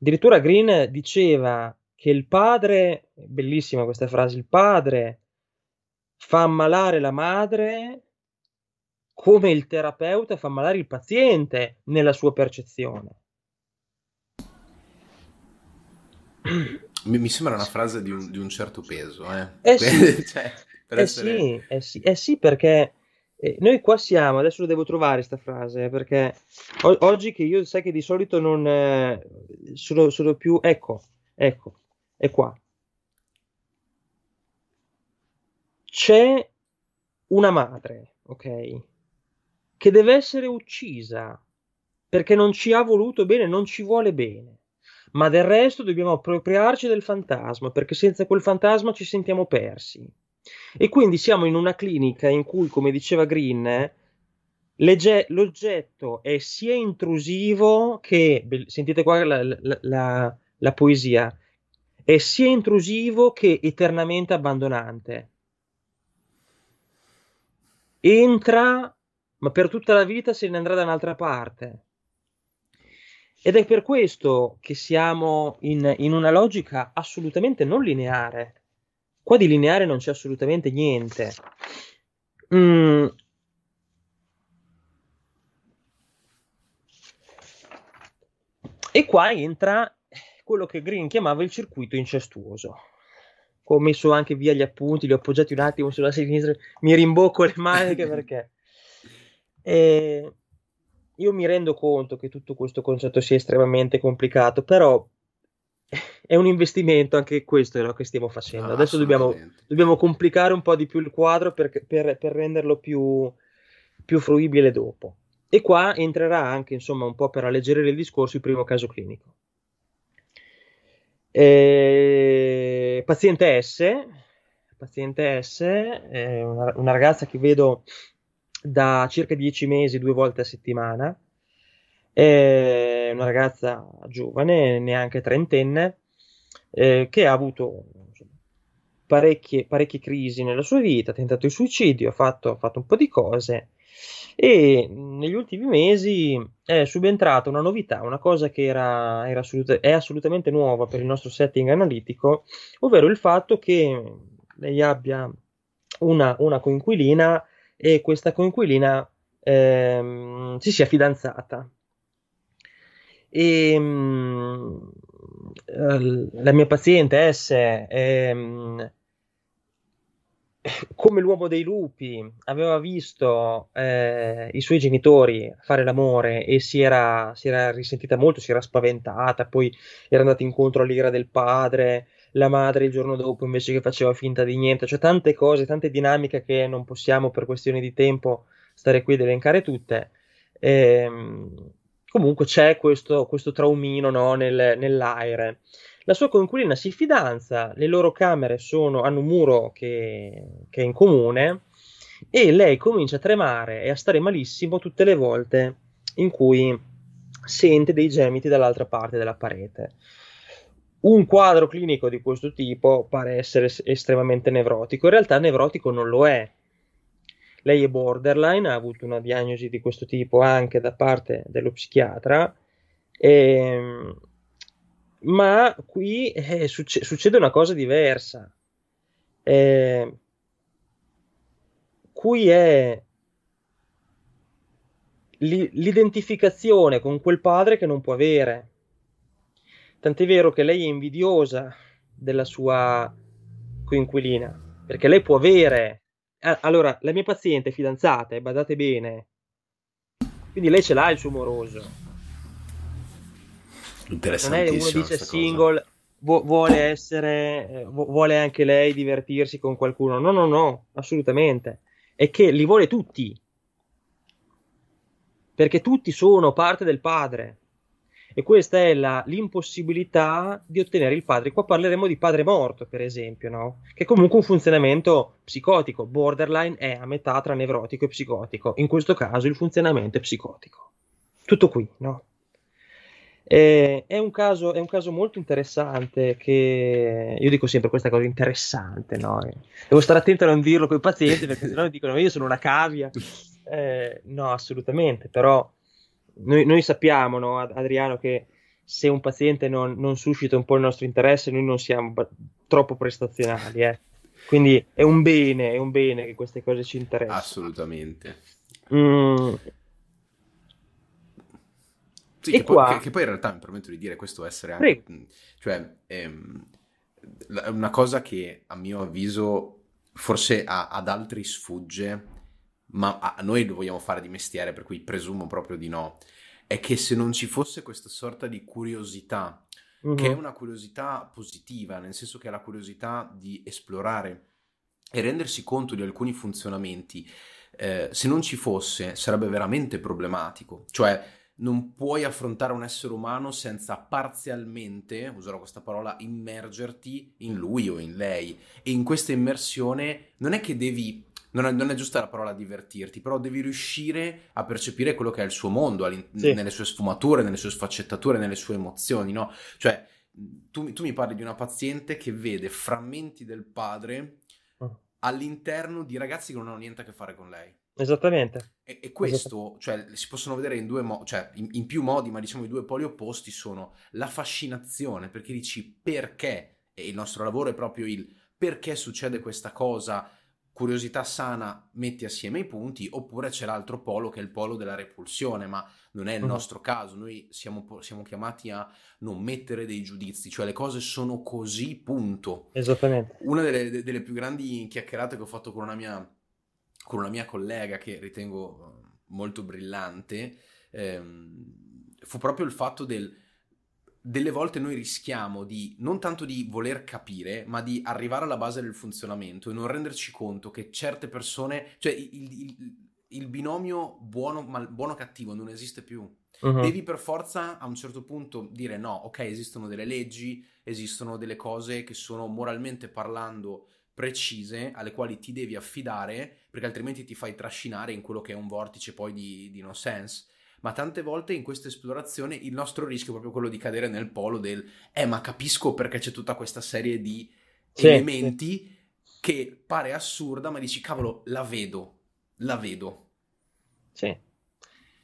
Addirittura Green diceva che il padre, bellissima questa frase, il padre fa ammalare la madre come il terapeuta fa ammalare il paziente nella sua percezione. Mi, mi sembra una frase di un, di un certo peso, eh? Eh sì, cioè, eh, essere... sì, eh, sì, eh sì, perché eh, noi qua siamo, adesso lo devo trovare questa frase, eh, perché o- oggi che io sai che di solito non eh, sono, sono più... Ecco, ecco, è qua. C'è una madre, ok, che deve essere uccisa perché non ci ha voluto bene, non ci vuole bene ma del resto dobbiamo appropriarci del fantasma, perché senza quel fantasma ci sentiamo persi. E quindi siamo in una clinica in cui, come diceva Green, l'oggetto è sia intrusivo che, sentite qua la, la, la, la poesia, è sia intrusivo che eternamente abbandonante. Entra, ma per tutta la vita se ne andrà da un'altra parte. Ed è per questo che siamo in, in una logica assolutamente non lineare. Qua di lineare non c'è assolutamente niente. Mm. E qua entra quello che Green chiamava il circuito incestuoso. Ho messo anche via gli appunti, li ho appoggiati un attimo sulla sinistra, mi rimbocco le maniche perché... E io mi rendo conto che tutto questo concetto sia estremamente complicato, però è un investimento anche questo è che stiamo facendo. Ah, Adesso dobbiamo, dobbiamo, complicare un po' di più il quadro per, per, per renderlo più, più, fruibile dopo. E qua entrerà anche, insomma, un po' per alleggerire il discorso, il primo caso clinico. E... Paziente S, paziente S, una, una ragazza che vedo da circa dieci mesi, due volte a settimana. È una ragazza giovane, neanche trentenne, eh, che ha avuto parecchie, parecchie, crisi nella sua vita, ha tentato il suicidio, ha fatto, ha fatto un po' di cose e negli ultimi mesi è subentrata una novità, una cosa che era, era assoluta, è assolutamente nuova per il nostro setting analitico, ovvero il fatto che lei abbia una, una coinquilina e questa coinquilina ehm, si sia fidanzata. E, mh, mm, la mia paziente S, ehm, come l'uomo dei lupi, aveva visto eh, i suoi genitori fare l'amore e si era, si era risentita molto, si era spaventata, poi era andata incontro all'ira del padre, la madre il giorno dopo invece che faceva finta di niente, cioè tante cose, tante dinamiche che non possiamo per questioni di tempo stare qui ad elencare tutte. E, ehm, comunque c'è questo, questo traumino no, nel, nell'aere. La sua coinquilina si fidanza, le loro camere sono, hanno un muro che, che è in comune e lei comincia a tremare e a stare malissimo tutte le volte in cui sente dei gemiti dall'altra parte della parete. Un quadro clinico di questo tipo pare essere estremamente nevrotico, in realtà nevrotico non lo è. Lei è borderline, ha avuto una diagnosi di questo tipo anche da parte dello psichiatra, e, ehm, ma qui eh, succe- succede una cosa diversa. Eh, qui è l'identificazione con quel padre che non può avere Tant'è vero che lei è invidiosa della sua coinquilina, perché lei può avere... allora, la mia paziente è fidanzata, e badate bene, quindi lei ce l'ha il suo moroso. Non è uno dice single, vu- vuole essere, eh, vuole anche lei divertirsi con qualcuno. No, no, no, assolutamente. È che li vuole tutti. perché tutti sono parte del padre. E questa è la, l'impossibilità di ottenere il padre. Qua parleremo di padre morto, per esempio, no? che è comunque un funzionamento psicotico. Borderline è a metà tra nevrotico e psicotico. In questo caso il funzionamento è psicotico. Tutto qui, no? Eh, è, un caso, è, un caso, molto interessante che io dico sempre questa cosa interessante, no? Devo stare attento a non dirlo con i pazienti perché sennò mi dicono io sono una cavia. Eh, no, assolutamente, però noi, noi sappiamo, no, Adriano, che se un paziente non, non, suscita un po' il nostro interesse, noi non siamo troppo prestazionali. Eh. Quindi è un bene, è un bene che queste cose ci interessino. Assolutamente. Mm, sì, che, qua... poi, che, che, poi in realtà mi permetto di dire questo essere anche... Prego. Cioè, ehm, una cosa che a mio avviso forse a, ad altri sfugge, ma a, noi lo vogliamo fare di mestiere, per cui presumo proprio di no, è che se non ci fosse questa sorta di curiosità, uh-huh. che è una curiosità positiva, nel senso che è la curiosità di esplorare e rendersi conto di alcuni funzionamenti, eh, se non ci fosse sarebbe veramente problematico. Cioè, non puoi affrontare un essere umano senza parzialmente, userò questa parola, immergerti in lui o in lei. E in questa immersione non è che devi, non è, non è giusta la parola divertirti, però devi riuscire a percepire quello che è il suo mondo, sì. nelle sue sfumature, nelle sue sfaccettature, nelle sue emozioni, no? Cioè, tu, tu mi parli di una paziente che vede frammenti del padre oh. all'interno di ragazzi che non hanno niente a che fare con lei. Esattamente. E, e questo, cioè, si possono vedere in due modi, cioè in, in, più modi, ma diciamo i due poli opposti sono la fascinazione, perché dici perché, e il nostro lavoro è proprio il perché succede questa cosa, curiosità sana, metti assieme i punti, oppure c'è l'altro polo che è il polo della repulsione, ma non è il mm. nostro caso, noi siamo, siamo, chiamati a non mettere dei giudizi, cioè le cose sono così, punto. Esattamente. Una delle, delle più grandi chiacchierate che ho fatto con una mia con una mia collega che ritengo eh, molto brillante, ehm, fu proprio il fatto del delle volte noi rischiamo di non tanto di voler capire, ma di arrivare alla base del funzionamento e non renderci conto che certe persone, cioè il, il, il binomio buono, mal, buono cattivo non esiste più. Uh-huh. Devi per forza a un certo punto dire no, ok, esistono delle leggi, esistono delle cose che sono moralmente parlando precise alle quali ti devi affidare perché altrimenti ti fai trascinare in quello che è un vortice poi di, di no sense. Ma tante volte in questa esplorazione il nostro rischio è proprio quello di cadere nel polo del eh ma capisco perché c'è tutta questa serie di sì, elementi sì. che pare assurda ma dici cavolo la vedo la vedo sì.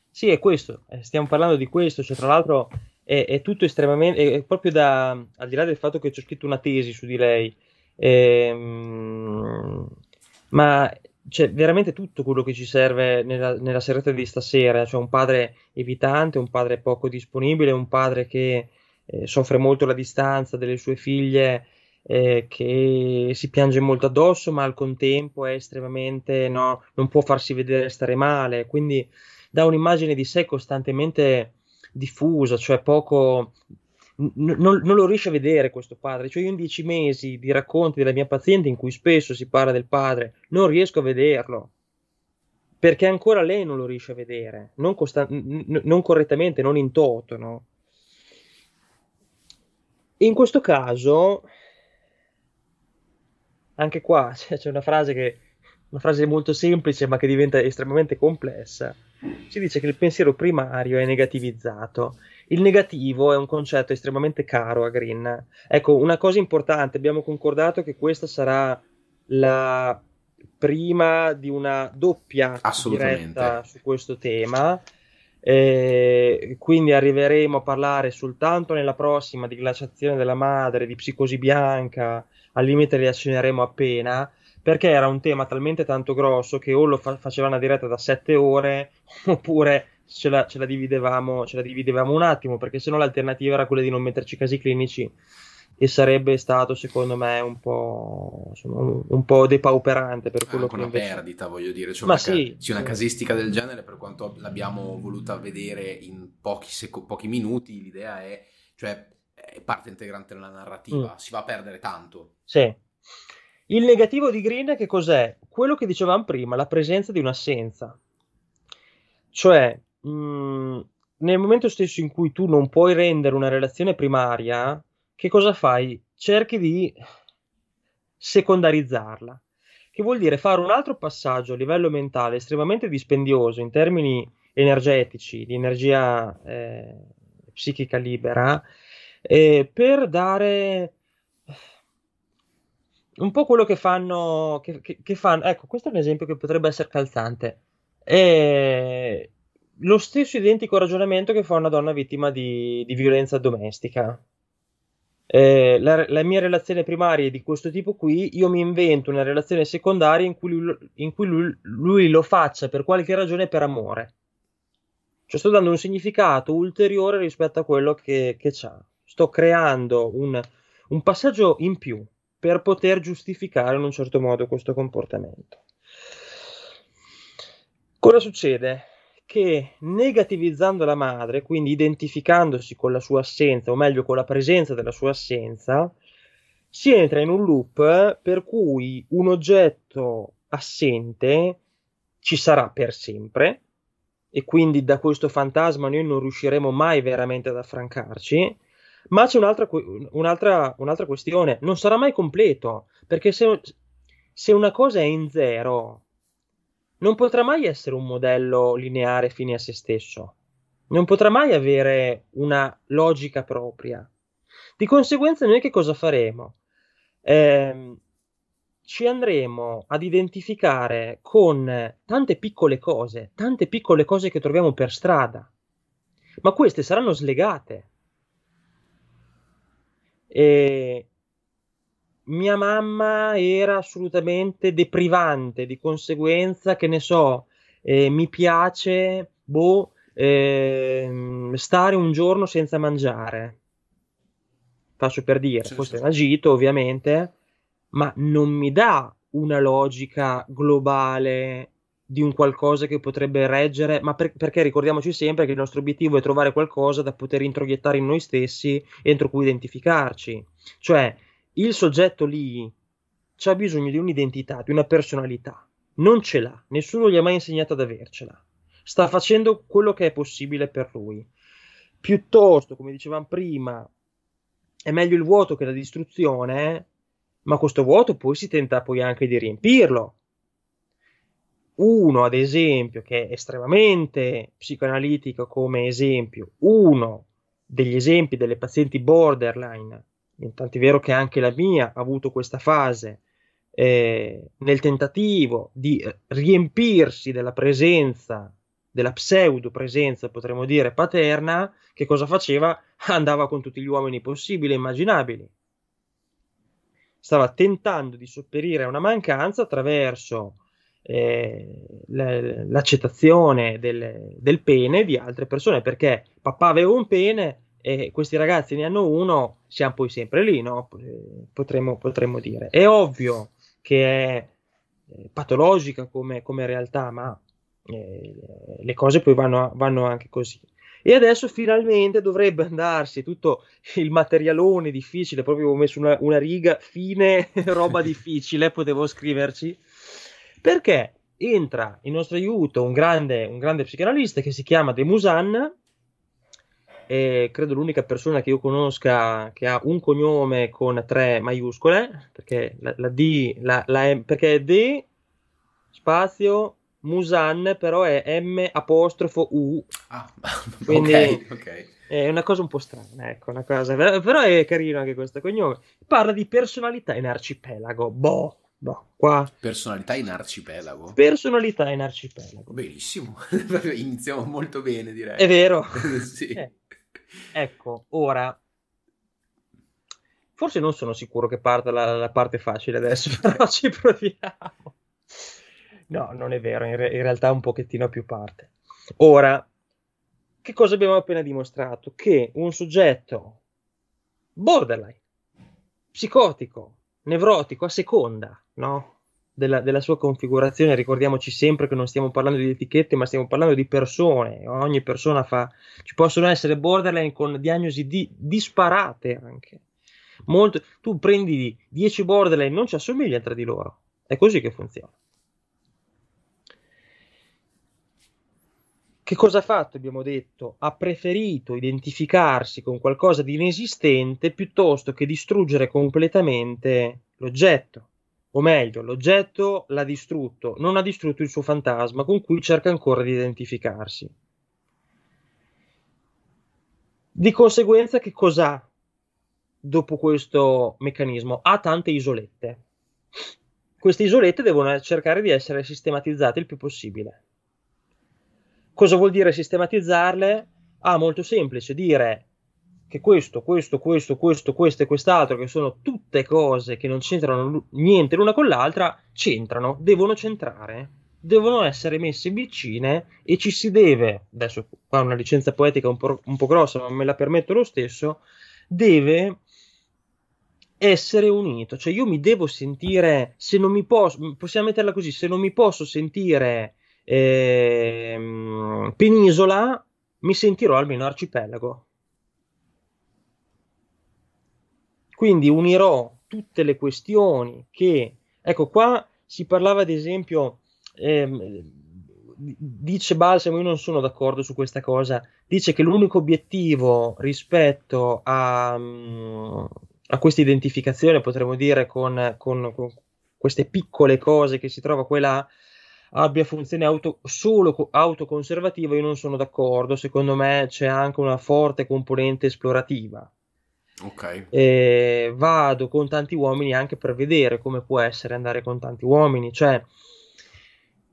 Sì è questo eh, stiamo parlando di questo cioè tra l'altro è, è tutto estremamente è proprio da al di là del fatto che ci ho scritto una tesi su di lei Ehm, ma c'è veramente tutto quello che ci serve nella, nella, serata di stasera, cioè un padre evitante, un padre poco disponibile, un padre che eh, soffre molto la distanza delle sue figlie, eh, che si piange molto addosso, ma al contempo è estremamente, no, non può farsi vedere stare male, quindi dà un'immagine di sé costantemente diffusa, cioè poco non, non, lo riesce a vedere questo padre. Cioè, io in dieci mesi di racconti della mia paziente in cui spesso si parla del padre, non riesco a vederlo. Perché ancora lei non lo riesce a vedere, non, constan- n- non correttamente, non in toto, no? in questo caso, anche qua c'è una frase che una frase molto semplice ma che diventa estremamente complessa. Si dice che il pensiero primario è negativizzato il negativo è un concetto estremamente caro a Green. Ecco, una cosa importante, abbiamo concordato che questa sarà la prima di una doppia diretta su questo tema. Eh, quindi arriveremo a parlare soltanto nella prossima di glaciazione della madre, di psicosi bianca, al limite li accenneremo appena, perché era un tema talmente tanto grosso che o lo fa- faceva una diretta da sette ore oppure ce la, ce la, dividevamo, ce la dividevamo un attimo, perché sennò l'alternativa era quella di non metterci casi clinici e sarebbe stato secondo me un po', insomma, un, un po depauperante per quello Anche che una invece... perdita voglio dire cioè Ma una, sì, ca- una casistica del genere per quanto l'abbiamo voluta vedere in pochi, seco- pochi minuti l'idea è cioè è parte integrante della narrativa mm. si va a perdere tanto sì il negativo di Green che cos'è? quello che dicevamo prima la presenza di un'assenza cioè mm, nel momento stesso in cui tu non puoi rendere una relazione primaria, che cosa fai? Cerchi di secondarizzarla, che vuol dire fare un altro passaggio a livello mentale estremamente dispendioso in termini energetici, di energia eh, psichica libera, eh, per dare un po' quello che fanno, che, che, che fanno. Ecco, questo è un esempio che potrebbe essere calzante. È lo stesso identico ragionamento che fa una donna vittima di, di violenza domestica. Eh, la, la, mia relazione primaria è di questo tipo qui, io mi invento una relazione secondaria in cui lui, in cui lui, lui lo faccia per qualche ragione per amore. Cioè sto dando un significato ulteriore rispetto a quello che, che ha. Sto creando un, un passaggio in più per poter giustificare in un certo modo questo comportamento. Cosa succede? Che negativizzando la madre, quindi identificandosi con la sua assenza, o meglio con la presenza della sua assenza, si entra in un loop per cui un oggetto assente ci sarà per sempre e quindi da questo fantasma noi non riusciremo mai veramente ad affrancarci. Ma c'è un'altra, un'altra, un'altra questione, non sarà mai completo, perché se, se una cosa è in zero, non potrà mai essere un modello lineare fine a se stesso, non potrà mai avere una logica propria. Di conseguenza noi che cosa faremo? Eh, ci andremo ad identificare con tante piccole cose, tante piccole cose che troviamo per strada, ma queste saranno slegate e mia mamma era assolutamente deprivante, di conseguenza, che ne so, eh, mi piace, boh, eh, stare un giorno senza mangiare. Faccio per dire, sì, questo è un agito ovviamente, ma non mi dà una logica globale di un qualcosa che potrebbe reggere, ma per, perché ricordiamoci sempre che il nostro obiettivo è trovare qualcosa da poter introiettare in noi stessi entro cui identificarci. Cioè, il soggetto lì ha bisogno di un'identità, di una personalità. Non ce l'ha, nessuno gli ha mai insegnato ad avercela. Sta facendo quello che è possibile per lui. Piuttosto, come dicevamo prima, è meglio il vuoto che la distruzione, ma questo vuoto poi si tenta poi anche di riempirlo uno ad esempio che è estremamente psicoanalitico come esempio, uno degli esempi delle pazienti borderline, tant'è vero che anche la mia ha avuto questa fase, eh, nel tentativo di riempirsi della presenza, della pseudo presenza, potremmo dire, paterna, che cosa faceva? Andava con tutti gli uomini possibili e immaginabili. Stava tentando di sopperire a una mancanza attraverso eh, l'accettazione del, del, pene di altre persone perché papà aveva un pene e questi ragazzi ne hanno uno, siamo poi sempre lì, no? potremmo, potremmo dire. È ovvio che è eh, patologica come, come realtà, ma eh, le cose poi vanno, vanno anche così. E adesso finalmente dovrebbe andarsi tutto il materialone difficile, proprio ho messo una, una riga fine, roba difficile, potevo scriverci perché entra in nostro aiuto un grande, un grande psicanalista che si chiama De Musan, e credo l'unica persona che io conosca che ha un cognome con tre maiuscole, perché la, la D, la, la M, perché è D, spazio, Musan, però è M apostrofo U. Ah, quindi okay, okay. è una cosa un po' strana, ecco, una cosa, però è carino anche questo cognome. Parla di personalità in arcipelago, boh Boh, qua... Personalità in arcipelago. Personalità in arcipelago. Benissimo, iniziamo molto bene direi. È vero. sì. Eh. Ecco, ora... Forse non sono sicuro che parta la, la parte facile adesso, però ci proviamo. No, non è vero, in, re- in realtà un pochettino più parte. Ora, che cosa abbiamo appena dimostrato? Che un soggetto borderline, psicotico, nevrotico a seconda no? Della, della, sua configurazione. Ricordiamoci sempre che non stiamo parlando di etichette, ma stiamo parlando di persone. Ogni persona fa. Ci possono essere borderline con diagnosi di, disparate anche. Molto, tu prendi 10 borderline, non ci assomigliano tra di loro. È così che funziona. che cosa ha fatto? Abbiamo detto, ha preferito identificarsi con qualcosa di inesistente piuttosto che distruggere completamente l'oggetto. O meglio, l'oggetto l'ha distrutto, non ha distrutto il suo fantasma con cui cerca ancora di identificarsi. Di conseguenza, che cos'ha dopo questo meccanismo? Ha tante isolette. Queste isolette devono cercare di essere sistematizzate il più possibile Cosa vuol dire sistematizzarle? Ah, molto semplice, dire che questo, questo, questo, questo, questo e quest'altro, che sono tutte cose che non c'entrano niente l'una con l'altra, c'entrano, devono centrare, devono essere messe vicine e ci si deve, adesso qua una licenza poetica un po', un po grossa, ma me la permetto lo stesso, deve essere unito, cioè io mi devo sentire, se non mi posso, possiamo metterla così, se non mi posso sentire eh, penisola, mi sentirò almeno arcipelago. Quindi unirò tutte le questioni che, ecco qua si parlava ad esempio, ehm, dice Balsamo, io non sono d'accordo su questa cosa, dice che l'unico obiettivo rispetto a, a questa identificazione, potremmo dire, con, con, con, queste piccole cose che si trova qua e là, abbia funzione auto, solo autoconservativa, io non sono d'accordo. Secondo me c'è anche una forte componente esplorativa. Ok. E vado con tanti uomini anche per vedere come può essere andare con tanti uomini, cioè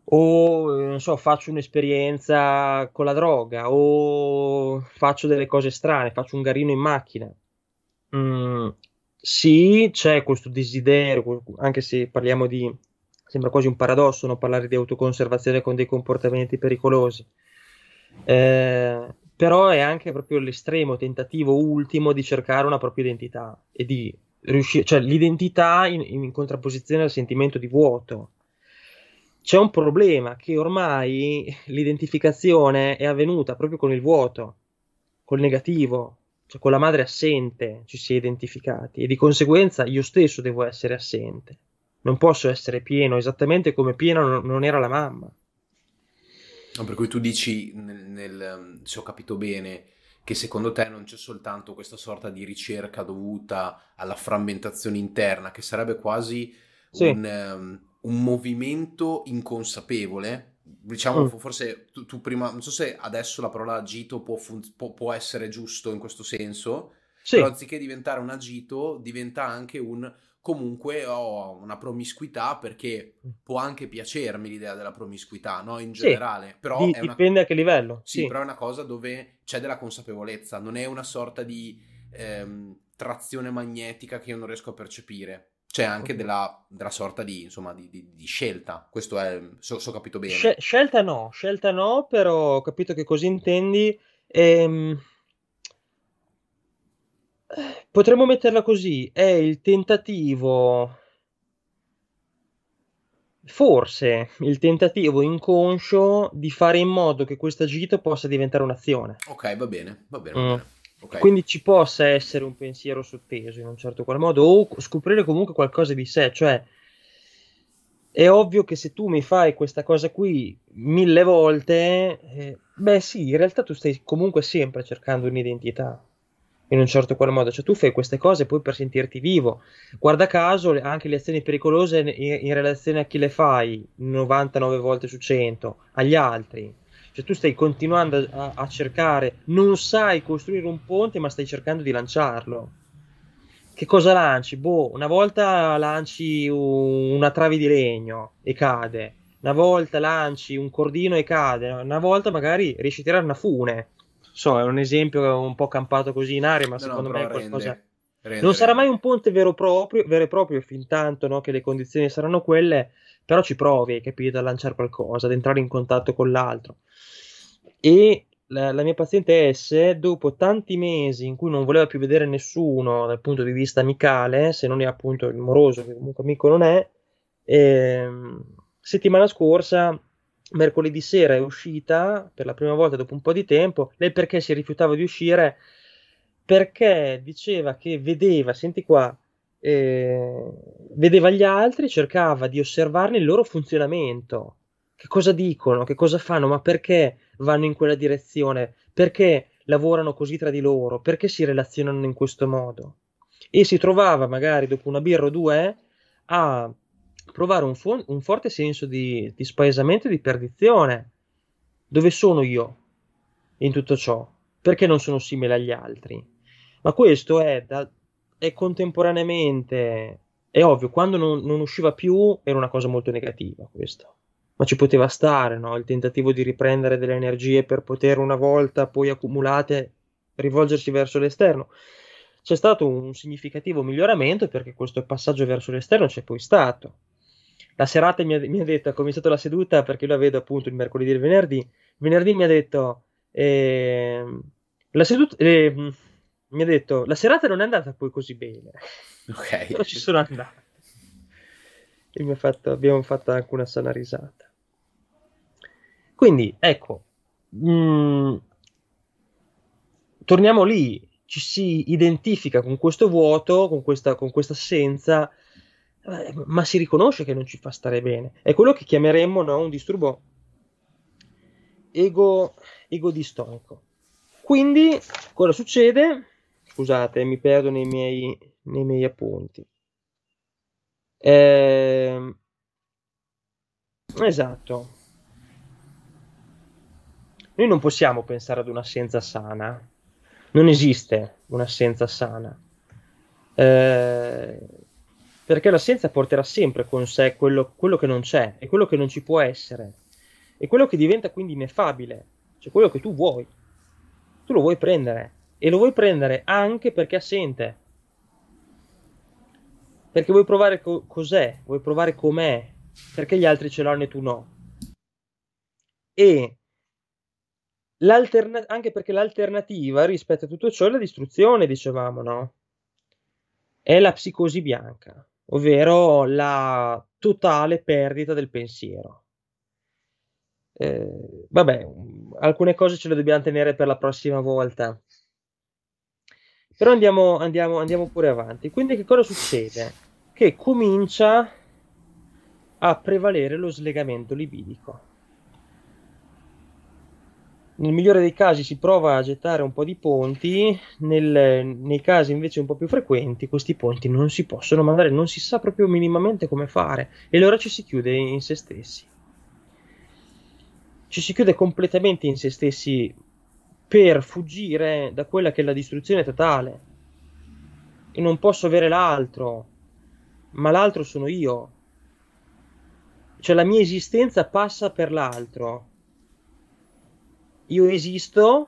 o non so, faccio un'esperienza con la droga o faccio delle cose strane, faccio un garino in macchina. Mm, sì, c'è questo desiderio, anche se parliamo di sembra quasi un paradosso no? parlare di autoconservazione con dei comportamenti pericolosi. Eh, però è anche proprio l'estremo tentativo ultimo di cercare una propria identità e di riuscire, cioè l'identità in, in contrapposizione al sentimento di vuoto. C'è un problema che ormai l'identificazione è avvenuta proprio con il vuoto, col negativo, cioè con la madre assente ci si è identificati e di conseguenza io stesso devo essere assente non posso essere pieno, esattamente come pieno non era la mamma. Per cui tu dici, nel, nel, se ho capito bene, che secondo te non c'è soltanto questa sorta di ricerca dovuta alla frammentazione interna, che sarebbe quasi sì. un, um, un, movimento inconsapevole. Diciamo, mm. forse tu, tu, prima, non so se adesso la parola agito può, fun- può, può essere giusto in questo senso, sì. però anziché diventare un agito, diventa anche un comunque ho una promiscuità perché mm. può anche piacermi l'idea della promiscuità, no? In generale. Sì, però di, una... Dipende a che livello. Sì, sì, però è una cosa dove c'è della consapevolezza, non è una sorta di ehm, trazione magnetica che io non riesco a percepire. C'è anche okay. della, della, sorta di, insomma, di, di, di, scelta. Questo è, so, so capito bene. Sc- scelta no, scelta no, però ho capito che così intendi. Ehm Potremmo metterla così, è il tentativo, forse il tentativo inconscio di fare in modo che questa gita possa diventare un'azione. Ok, va bene, va bene. Va bene. Mm. Okay. Quindi ci possa essere un pensiero sotteso in un certo qual modo, o scoprire comunque qualcosa di sé, cioè è ovvio che se tu mi fai questa cosa qui mille volte, eh, beh sì, in realtà tu stai comunque sempre cercando un'identità in un certo qual modo, cioè tu fai queste cose poi per sentirti vivo. Guarda caso, anche le azioni pericolose in, in relazione a chi le fai 99 volte su 100, agli altri. Cioè tu stai continuando a, a cercare, non sai costruire un ponte, ma stai cercando di lanciarlo. Che cosa lanci? Boh, una volta lanci un, una trave di legno e cade, una volta lanci un cordino e cade, una volta magari riesci a tirare una fune so, è un esempio un po' campato così in aria, ma no, secondo me è qualcosa. Rende, rende, non sarà mai un ponte vero, proprio, vero e proprio fin tanto no, che le condizioni saranno quelle, però ci provi, hai capito, a lanciare qualcosa, ad entrare in contatto con l'altro. E la, la, mia paziente S, dopo tanti mesi in cui non voleva più vedere nessuno dal punto di vista amicale, se non è appunto il moroso, che comunque amico non è, ehm, settimana scorsa mercoledì sera è uscita per la prima volta dopo un po' di tempo. Lei perché si rifiutava di uscire? Perché diceva che vedeva, senti qua, eh, vedeva gli altri, cercava di osservarne il loro funzionamento. Che cosa dicono, che cosa fanno, ma perché vanno in quella direzione, perché lavorano così tra di loro, perché si relazionano in questo modo. E si trovava magari dopo una birra o due a provare un, fu- un forte senso di, di spaesamento e di perdizione. Dove sono io in tutto ciò? Perché non sono simile agli altri? Ma questo è, da, è contemporaneamente, è ovvio, quando non, non, usciva più era una cosa molto negativa questo. Ma ci poteva stare, no? Il tentativo di riprendere delle energie per poter una volta poi accumulate rivolgersi verso l'esterno. C'è stato un significativo miglioramento perché questo passaggio verso l'esterno c'è poi stato la serata mi ha, mi ha detto, ha cominciato la seduta perché la vedo appunto il mercoledì e il venerdì. Venerdì mi ha detto, eh, la seduta, eh, mi ha detto, la serata non è andata poi così bene. Ok. Però ci sono andato. E fatto, abbiamo fatto anche una sana risata. Quindi, ecco, mh, mm, torniamo lì, ci si identifica con questo vuoto, con questa, con questa assenza, ma si riconosce che non ci fa stare bene. È quello che chiameremmo no, un disturbo ego, ego distonico. Quindi, cosa succede? Scusate, mi perdo nei miei, nei miei appunti. Eh, esatto. Noi non possiamo pensare ad un'assenza sana. Non esiste un'assenza sana. Eh, perché l'assenza porterà sempre con sé quello, quello che non c'è e quello che non ci può essere e quello che diventa quindi ineffabile, cioè quello che tu vuoi. Tu lo vuoi prendere e lo vuoi prendere anche perché è assente. Perché vuoi provare co- cos'è, vuoi provare com'è, perché gli altri ce l'hanno e tu no. E anche perché l'alternativa rispetto a tutto ciò è la distruzione, dicevamo, no? È la psicosi bianca ovvero la totale perdita del pensiero. Eh, vabbè, alcune cose ce le dobbiamo tenere per la prossima volta. Però andiamo, andiamo, andiamo pure avanti. Quindi che cosa succede? Che comincia a prevalere lo slegamento libidico nel migliore dei casi si prova a gettare un po' di ponti, nel, nei casi invece un po' più frequenti questi ponti non si possono mandare, non si sa proprio minimamente come fare e allora ci si chiude in se stessi. Ci si chiude completamente in se stessi per fuggire da quella che è la distruzione totale. E non posso avere l'altro, ma l'altro sono io. Cioè la mia esistenza passa per l'altro io esisto,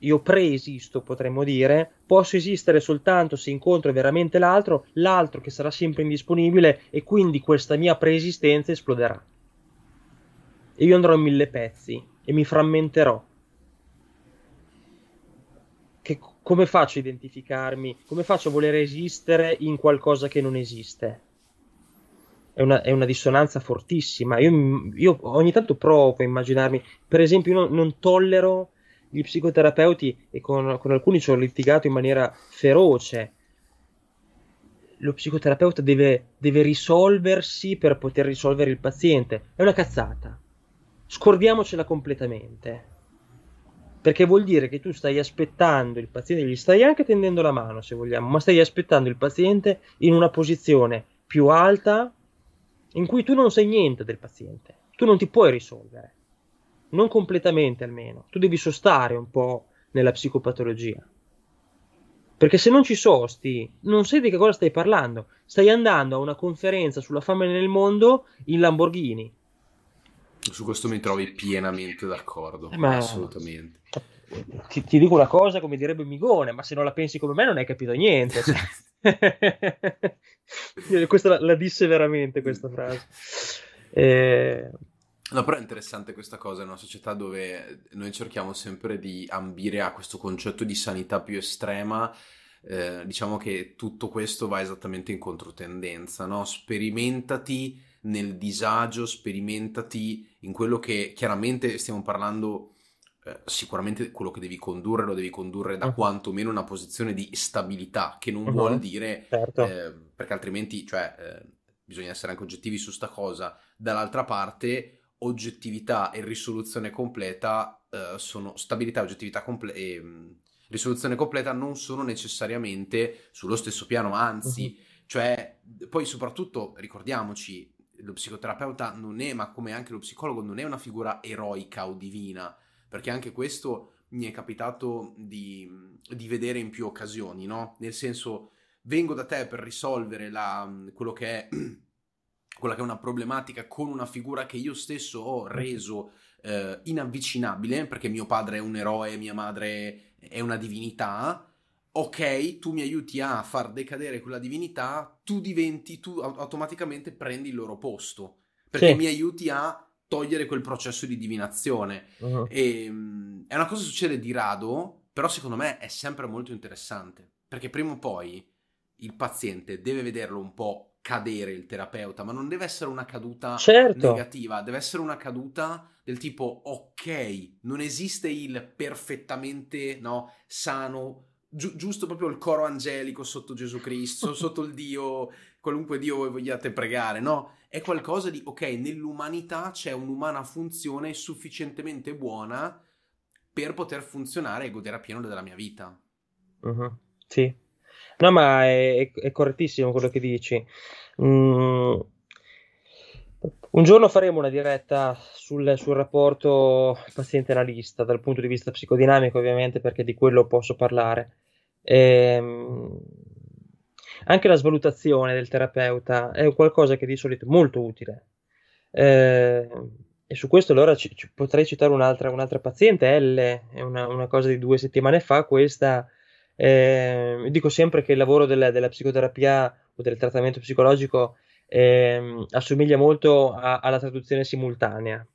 io preesisto potremmo dire, posso esistere soltanto se incontro veramente l'altro, l'altro che sarà sempre indisponibile e quindi questa mia preesistenza esploderà. E io andrò in mille pezzi e mi frammenterò. Che, come faccio a identificarmi? Come faccio a voler esistere in qualcosa che non esiste? È una, è una dissonanza fortissima. Io, io, ogni tanto provo a immaginarmi, per esempio, io non, non tollero gli psicoterapeuti e con, con, alcuni ci ho litigato in maniera feroce. Lo psicoterapeuta deve, deve risolversi per poter risolvere il paziente. È una cazzata. Scordiamocela completamente. Perché vuol dire che tu stai aspettando il paziente, gli stai anche tendendo la mano se vogliamo, ma stai aspettando il paziente in una posizione più alta in cui tu non sai niente del paziente, tu non ti puoi risolvere, non completamente almeno, tu devi sostare un po' nella psicopatologia. Perché se non ci sosti, non sai di che cosa stai parlando. Stai andando a una conferenza sulla fame nel mondo in Lamborghini. Su questo mi trovi pienamente d'accordo. Eh, ma... Assolutamente. Ti, ti, dico una cosa, come direbbe Migone, ma se non la pensi come me non hai capito niente. Cioè. questa la, la, disse veramente questa frase. Eh... No, però è interessante questa cosa in una società dove noi cerchiamo sempre di ambire a questo concetto di sanità più estrema. Eh, diciamo che tutto questo va esattamente in controtendenza, no? Sperimentati nel disagio, sperimentati in quello che chiaramente stiamo parlando eh, sicuramente quello che devi condurre lo devi condurre da uh-huh. quantomeno una posizione di stabilità, che non uh-huh. vuol dire, certo. eh, perché altrimenti, cioè, eh, bisogna essere anche oggettivi su sta cosa, dall'altra parte oggettività e risoluzione completa uh, sono stabilità, oggettività comple- e um, risoluzione completa non sono necessariamente sullo stesso piano, anzi, uh-huh. cioè poi soprattutto ricordiamoci lo psicoterapeuta non è, ma come anche lo psicologo, non è una figura eroica o divina, perché anche questo mi è capitato di, di vedere in più occasioni, no? Nel senso, vengo da te per risolvere la, quello che è quella che è una problematica con una figura che io stesso ho reso eh, inavvicinabile, perché mio padre è un eroe, mia madre è una divinità, ok, tu mi aiuti a far decadere quella divinità, tu diventi, tu automaticamente prendi il loro posto, perché sì. mi aiuti a togliere quel processo di divinazione. Uh-huh. E, um, è una cosa che succede di rado, però secondo me è sempre molto interessante, perché prima o poi il paziente deve vederlo un po' cadere il terapeuta, ma non deve essere una caduta certo. negativa, deve essere una caduta del tipo ok, non esiste il perfettamente no, sano Gi- giusto proprio il coro angelico sotto Gesù Cristo, sotto il Dio, qualunque Dio voi vogliate pregare, no? È qualcosa di, ok, nell'umanità c'è un'umana funzione sufficientemente buona per poter funzionare e godere appieno della mia vita. Uh-huh. Sì. No, ma è, è, correttissimo quello che dici. Mm. Un giorno faremo una diretta sul, sul rapporto paziente-analista dal punto di vista psicodinamico, ovviamente, perché di quello posso parlare. Ehm, anche la svalutazione del terapeuta è qualcosa che di solito è molto utile. Eh, e su questo allora ci, ci potrei citare un'altra, un'altra, paziente, L, è una, una, cosa di due settimane fa, questa, eh, dico sempre che il lavoro della, della, psicoterapia o del trattamento psicologico eh, assomiglia molto a, alla traduzione simultanea,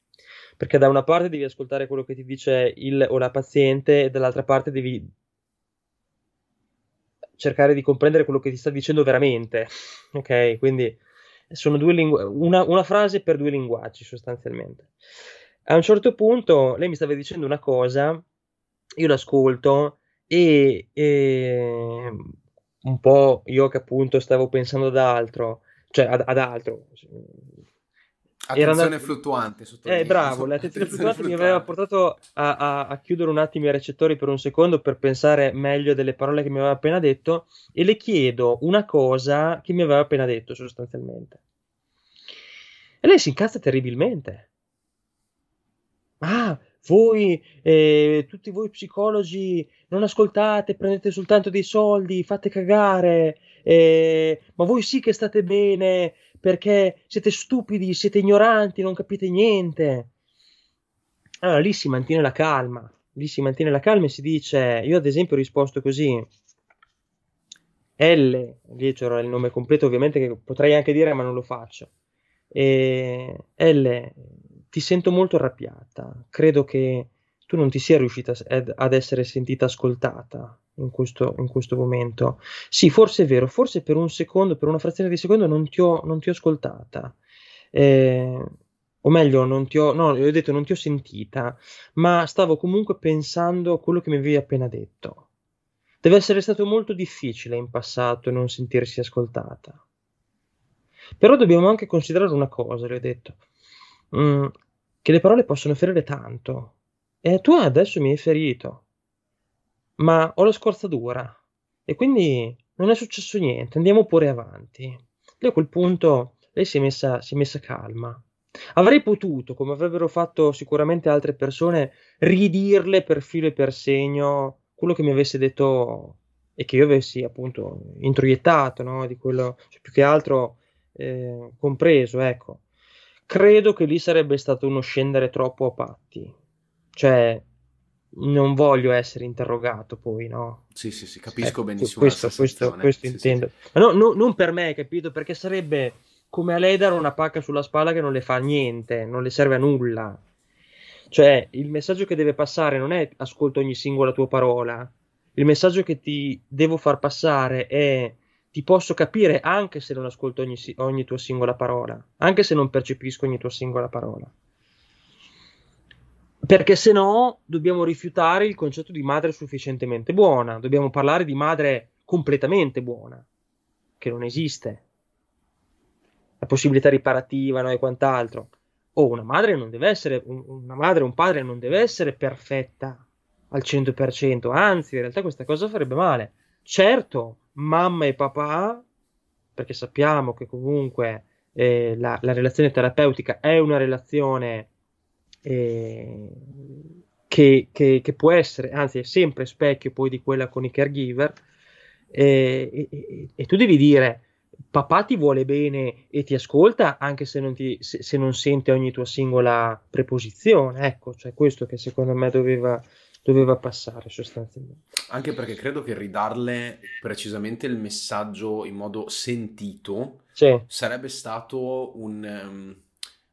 perché da una parte devi ascoltare quello che ti dice il o la paziente e dall'altra parte devi cercare di comprendere quello che ti sta dicendo veramente. Ok, quindi sono due lingu- una, una frase per due linguaggi sostanzialmente. A un certo punto lei mi stava dicendo una cosa, io l'ascolto e, e un po' io che appunto stavo pensando ad altro, cioè ad, ad altro, Attenzione andato... fluttuante. Eh, bravo, l'attenzione fluttuante mi aveva portato a, a, a, chiudere un attimo i recettori per un secondo per pensare meglio delle parole che mi aveva appena detto e le chiedo una cosa che mi aveva appena detto sostanzialmente. E lei si incazza terribilmente. Ah, voi, eh, tutti voi psicologi, non ascoltate, prendete soltanto dei soldi, fate cagare, eh, ma voi sì che state bene, perché siete stupidi, siete ignoranti, non capite niente. Allora lì si mantiene la calma, lì si mantiene la calma e si dice, io ad esempio ho risposto così, L, lì c'era il nome completo ovviamente che potrei anche dire ma non lo faccio, e L, ti sento molto arrabbiata, credo che tu non ti sia riuscita ad essere sentita ascoltata in questo, in questo, momento. Sì, forse è vero, forse per un secondo, per una frazione di secondo non ti ho, non ti ho ascoltata. Eh, o meglio, non ti ho, no, ho detto non ti ho sentita, ma stavo comunque pensando a quello che mi avevi appena detto. Deve essere stato molto difficile in passato non sentirsi ascoltata. Però dobbiamo anche considerare una cosa, le ho detto, mm, che le parole possono ferire tanto e tu adesso mi hai ferito, ma ho la scorzatura e quindi non è successo niente, andiamo pure avanti. Lei a quel punto, lei si è messa, si è messa calma. Avrei potuto, come avrebbero fatto sicuramente altre persone, ridirle per filo e per segno quello che mi avesse detto e che io avessi appunto introiettato, no? di quello, cioè, più che altro eh, compreso, ecco. Credo che lì sarebbe stato uno scendere troppo a patti. Cioè, non voglio essere interrogato poi, no? Sì, sì, sì, capisco eh, benissimo. Questo, questo, questo sì, intendo. Sì, sì. Ma no, no, non per me, capito? Perché sarebbe come a lei dare una pacca sulla spalla che non le fa niente, non le serve a nulla. Cioè, il messaggio che deve passare non è ascolto ogni singola tua parola. Il messaggio che ti devo far passare è ti posso capire anche se non ascolto ogni, ogni tua singola parola, anche se non percepisco ogni tua singola parola perché se no dobbiamo rifiutare il concetto di madre sufficientemente buona, dobbiamo parlare di madre completamente buona, che non esiste. La possibilità riparativa no, e quant'altro. oh, una madre non deve essere, una madre, un padre non deve essere perfetta al 100%, anzi, in realtà questa cosa farebbe male. Certo, mamma e papà, perché sappiamo che comunque eh, la, la, relazione terapeutica è una relazione eh, che, che, che, può essere, anzi è sempre specchio poi di quella con i caregiver, eh, e, e, tu devi dire papà ti vuole bene e ti ascolta anche se non, ti, se, se non sente ogni tua singola preposizione, ecco, cioè questo che secondo me doveva, doveva passare sostanzialmente. Anche perché credo che ridarle precisamente il messaggio in modo sentito sì. sarebbe stato un...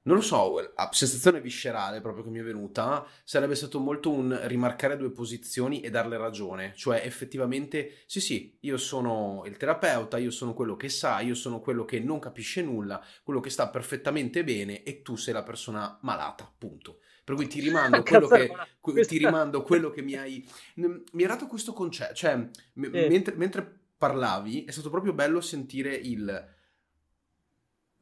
Non lo so, la sensazione viscerale proprio che mi è venuta sarebbe stato molto un rimarcare due posizioni e darle ragione, cioè effettivamente sì sì, io sono il terapeuta, io sono quello che sa, io sono quello che non capisce nulla, quello che sta perfettamente bene e tu sei la persona malata, punto. Per cui ti rimando, quello, che, ti rimando quello che mi hai... Mi ha dato questo concetto, cioè eh. mentre, mentre parlavi è stato proprio bello sentire il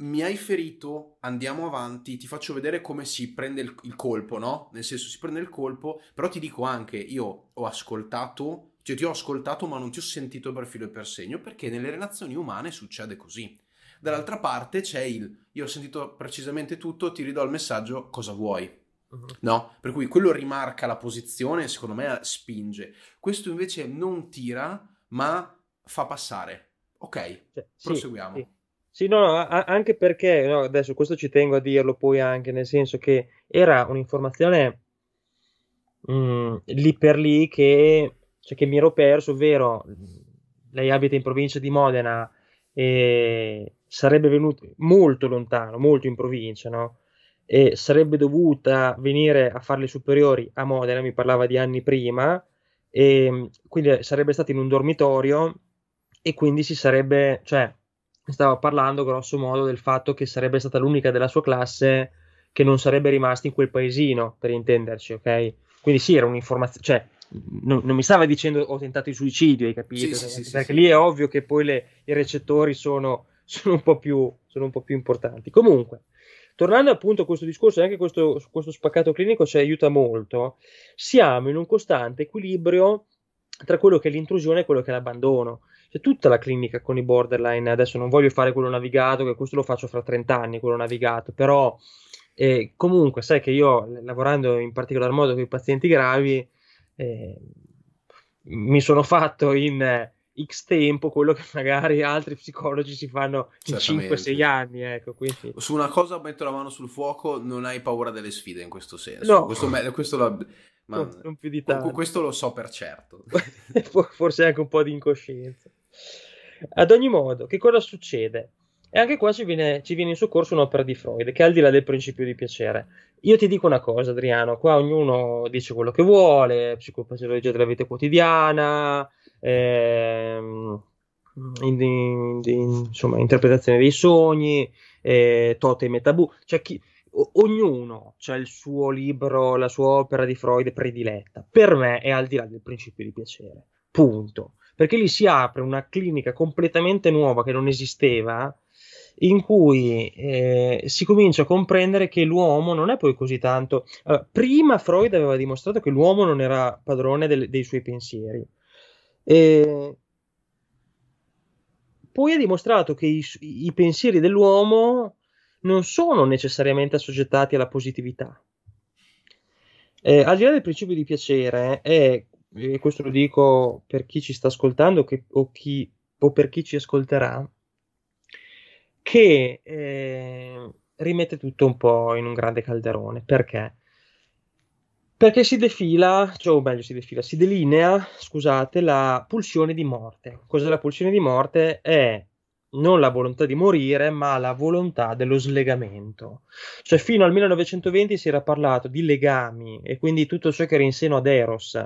mi hai ferito, andiamo avanti, ti faccio vedere come si prende il, il, colpo, no? Nel senso, si prende il colpo, però ti dico anche, io ho ascoltato, cioè ti ho ascoltato ma non ti ho sentito per filo e per segno, perché nelle relazioni umane succede così. Dall'altra parte c'è il, io ho sentito precisamente tutto, ti ridò il messaggio, cosa vuoi? Uh-huh. No? Per cui quello rimarca la posizione, secondo me spinge. Questo invece non tira, ma fa passare. Ok, cioè, proseguiamo. Sì, sì. Sì, no, no, anche perché, no, adesso questo ci tengo a dirlo poi anche, nel senso che era un'informazione mm, lì per lì che, cioè, che mi ero perso, ovvero lei abita in provincia di Modena e sarebbe venuta molto lontano, molto in provincia, no? E sarebbe dovuta venire a fare le superiori a Modena, mi parlava di anni prima, e quindi sarebbe stata in un dormitorio e quindi si sarebbe, cioè stava parlando grosso modo del fatto che sarebbe stata l'unica della sua classe che non sarebbe rimasta in quel paesino, per intenderci, ok? Quindi sì, era un'informazione, cioè non, non, mi stava dicendo ho tentato il suicidio, hai capito? Sì, sì, sì, Perché lì è ovvio che poi le, i recettori sono, sono, un po più, sono un po' più importanti. Comunque, tornando appunto a questo discorso, anche questo, questo spaccato clinico ci aiuta molto, siamo in un costante equilibrio tra quello che è l'intrusione e quello che è l'abbandono c'è tutta la clinica con i borderline. Adesso non voglio fare quello navigato, che questo lo faccio fra 30 anni, quello navigato, però eh, comunque sai che io, lavorando in particolar modo con i pazienti gravi, eh, mi sono fatto in eh, X tempo quello che magari altri psicologi si fanno in 5-6 anni. Ecco, quindi... Su una cosa metto la mano sul fuoco, non hai paura delle sfide in questo senso. No. Questo, questo lo, ma no, non più di tanto. Questo lo so per certo. Forse anche un po' di incoscienza. Ad ogni modo, che cosa succede? E anche qua ci viene, ci viene in soccorso un'opera di Freud, che è al di là del principio di piacere. Io ti dico una cosa, Adriano, qua ognuno dice quello che vuole, psicopatologia della vita quotidiana, ehm, in, in, in, insomma, interpretazione dei sogni, eh, totem e tabù, cioè chi, o, ognuno ha il suo libro, la sua opera di Freud prediletta. Per me è al di là del principio di piacere, punto perché lì si apre una clinica completamente nuova che non esisteva in cui eh, si comincia a comprendere che l'uomo non è poi così tanto. Allora, prima Freud aveva dimostrato che l'uomo non era padrone del, dei suoi pensieri. E poi ha dimostrato che i, i, pensieri dell'uomo non sono necessariamente assoggettati alla positività. Eh, al di là del principio di piacere, è e questo lo dico per chi ci sta ascoltando che, o, chi, o, per chi ci ascolterà, che eh, rimette tutto un po' in un grande calderone. Perché? Perché si defila, cioè, o meglio si defila, si delinea, scusate, la pulsione di morte. Cos'è la pulsione di morte? È non la volontà di morire, ma la volontà dello slegamento. Cioè, fino al 1920 si era parlato di legami e quindi tutto ciò che era in seno ad Eros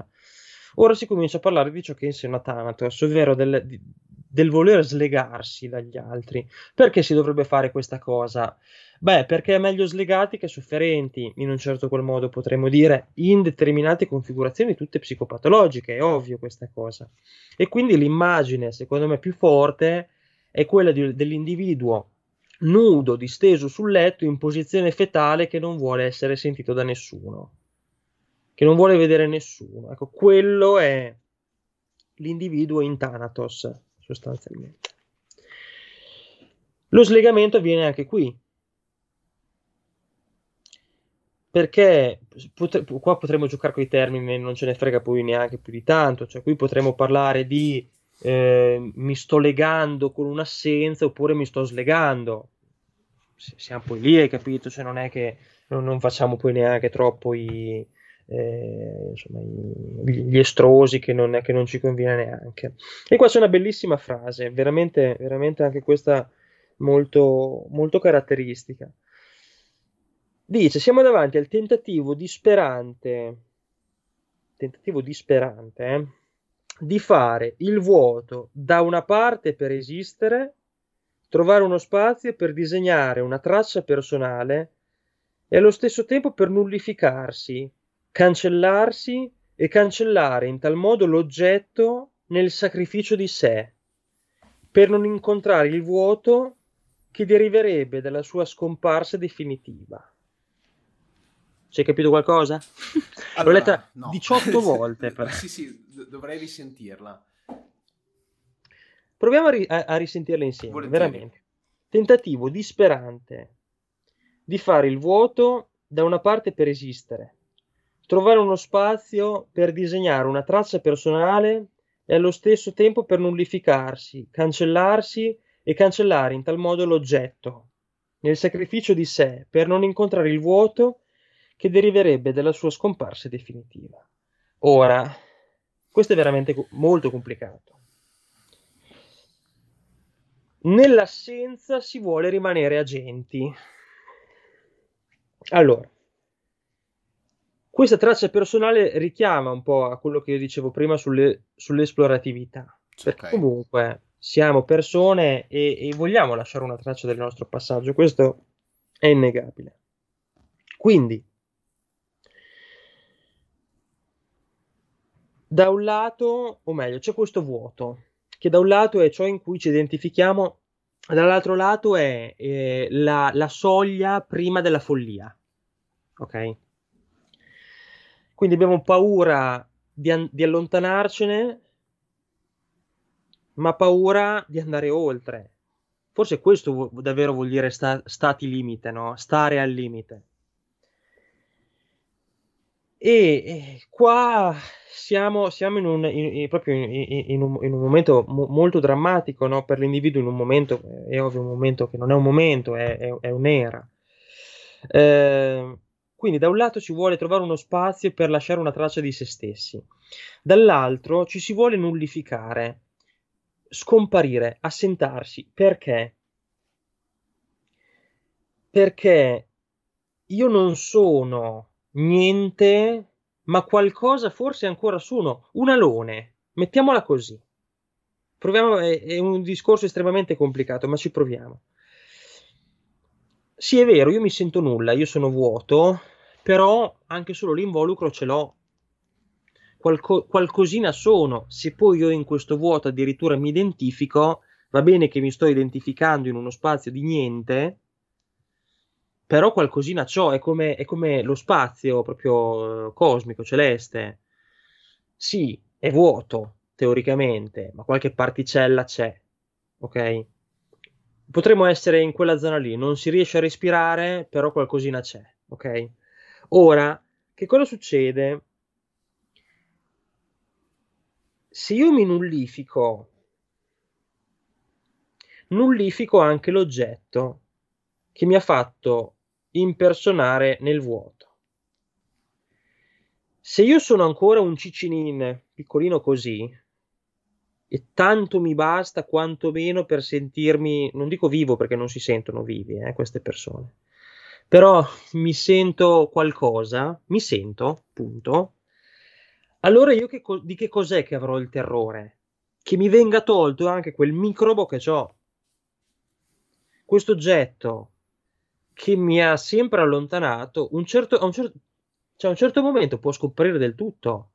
Ora si comincia a parlare di ciò che insegna Thanatos, ovvero del, del voler slegarsi dagli altri. Perché si dovrebbe fare questa cosa? Beh, perché è meglio slegati che sofferenti, in un certo qual modo potremmo dire, in determinate configurazioni tutte psicopatologiche, è ovvio questa cosa. E quindi l'immagine, secondo me, più forte è quella di, dell'individuo nudo, disteso sul letto in posizione fetale che non vuole essere sentito da nessuno, che non vuole vedere nessuno. Ecco, quello è l'individuo in Thanatos, sostanzialmente. Lo slegamento avviene anche qui, perché potre, qua potremmo giocare con i termini, non ce ne frega poi neanche più di tanto, cioè qui potremmo parlare di eh, mi sto legando con un'assenza oppure mi sto slegando. Siamo poi lì, hai capito? Cioè non è che non, non facciamo poi neanche troppo i, eh, insomma, i, gli estrosi che non, che non, ci conviene neanche. E qua c'è una bellissima frase, veramente, veramente anche questa molto, molto caratteristica. Dice: Siamo davanti al tentativo disperante, tentativo disperante eh, di fare il vuoto da una parte per esistere, trovare uno spazio per disegnare una traccia personale e allo stesso tempo per nullificarsi, cancellarsi e cancellare in tal modo l'oggetto nel sacrificio di sé, per non incontrare il vuoto che deriverebbe dalla sua scomparsa definitiva. Ci hai capito qualcosa? Allora, L'ho letta no. 18 volte. Per... sì, sì, dovrei risentirla. Proviamo a, ri- a risentirla insieme, Volentieri. veramente. Tentativo disperante di fare il vuoto da una parte per esistere, trovare uno spazio per disegnare una traccia personale e allo stesso tempo per nullificarsi, cancellarsi e cancellare in tal modo l'oggetto, nel sacrificio di sé, per non incontrare il vuoto che deriverebbe dalla sua scomparsa definitiva. Ora, questo è veramente molto complicato. Nell'assenza si vuole rimanere agenti. Allora, questa traccia personale richiama un po' a quello che io dicevo prima sulle, sull'esploratività. Perché okay. comunque siamo persone e, e vogliamo lasciare una traccia del nostro passaggio, questo è innegabile. Quindi, da un lato, o meglio, c'è questo vuoto, che da un lato è ciò in cui ci identifichiamo, dall'altro lato è eh, la, la, soglia prima della follia. Ok? Quindi abbiamo paura di, an- di allontanarcene, ma paura di andare oltre. Forse questo vu- davvero vuol dire sta- stati limite, no? Stare al limite. E, e qua siamo, siamo in un, in, in, proprio in, un, in, un, momento mo, molto drammatico no? per l'individuo, in un momento, è ovvio, un momento che non è un momento, è, è, è un'era. Eh, quindi da un lato ci vuole trovare uno spazio per lasciare una traccia di se stessi, dall'altro ci si vuole nullificare, scomparire, assentarsi. Perché? Perché io non sono niente ma qualcosa forse ancora sono, un alone, mettiamola così. Proviamo, è, è un discorso estremamente complicato, ma ci proviamo. Sì, è vero, io mi sento nulla, io sono vuoto, però anche solo l'involucro ce l'ho. Qualco, qualcosina sono. Se poi io in questo vuoto addirittura mi identifico, va bene che mi sto identificando in uno spazio di niente, però qualcosina ciò, è come, è come lo spazio proprio cosmico, celeste. Sì, è vuoto, teoricamente, ma qualche particella c'è, ok? Potremmo essere in quella zona lì, non si riesce a respirare, però qualcosina c'è, ok? Ora, che cosa succede? Se io mi nullifico, nullifico anche l'oggetto che mi ha fatto impersonare nel vuoto. Se io sono ancora un cicinin piccolino così, e tanto mi basta quanto meno per sentirmi, non dico vivo perché non si sentono vivi eh, queste persone, però mi sento qualcosa, mi sento, punto, allora io che di che cos'è che avrò il terrore? Che mi venga tolto anche quel microbo che ho. Questo oggetto che mi ha sempre allontanato, un certo, un certo, cioè a un certo momento può scomparire del tutto.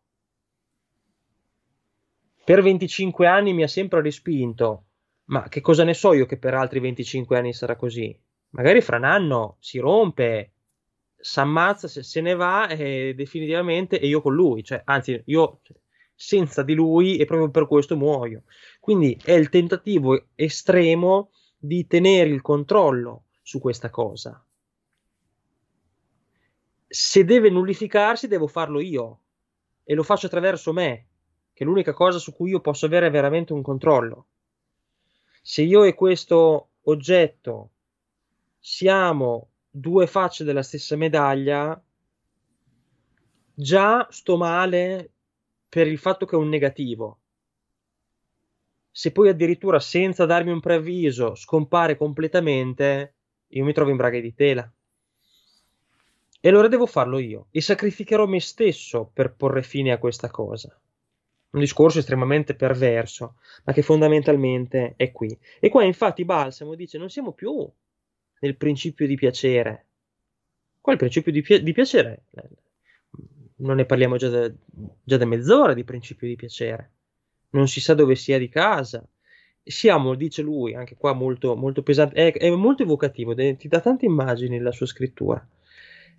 Per 25 anni mi ha sempre respinto, Ma che cosa ne so io che per altri 25 anni sarà così? Magari fra un anno si rompe, si ammazza, se, se ne va e definitivamente e io con lui, cioè, anzi, io senza di lui e proprio per questo muoio. Quindi è il tentativo estremo di tenere il controllo su questa cosa. Se deve nullificarsi, devo farlo io e lo faccio attraverso me, che è l'unica cosa su cui io posso avere veramente un controllo. Se io e questo oggetto siamo due facce della stessa medaglia, già sto male per il fatto che è un negativo. Se poi addirittura senza darmi un preavviso scompare completamente, io mi trovo in braghe di tela. E allora devo farlo io e sacrificherò me stesso per porre fine a questa cosa. Un discorso estremamente perverso, ma che fondamentalmente è qui. E qua infatti Balsamo dice non siamo più nel principio di piacere. Qua il principio di, pi- di piacere, non ne parliamo già da, già da mezz'ora di principio di piacere. Non si sa dove sia di casa. Siamo, dice lui, anche qua molto, molto pesante, è, è molto evocativo, ti dà tante immagini la sua scrittura.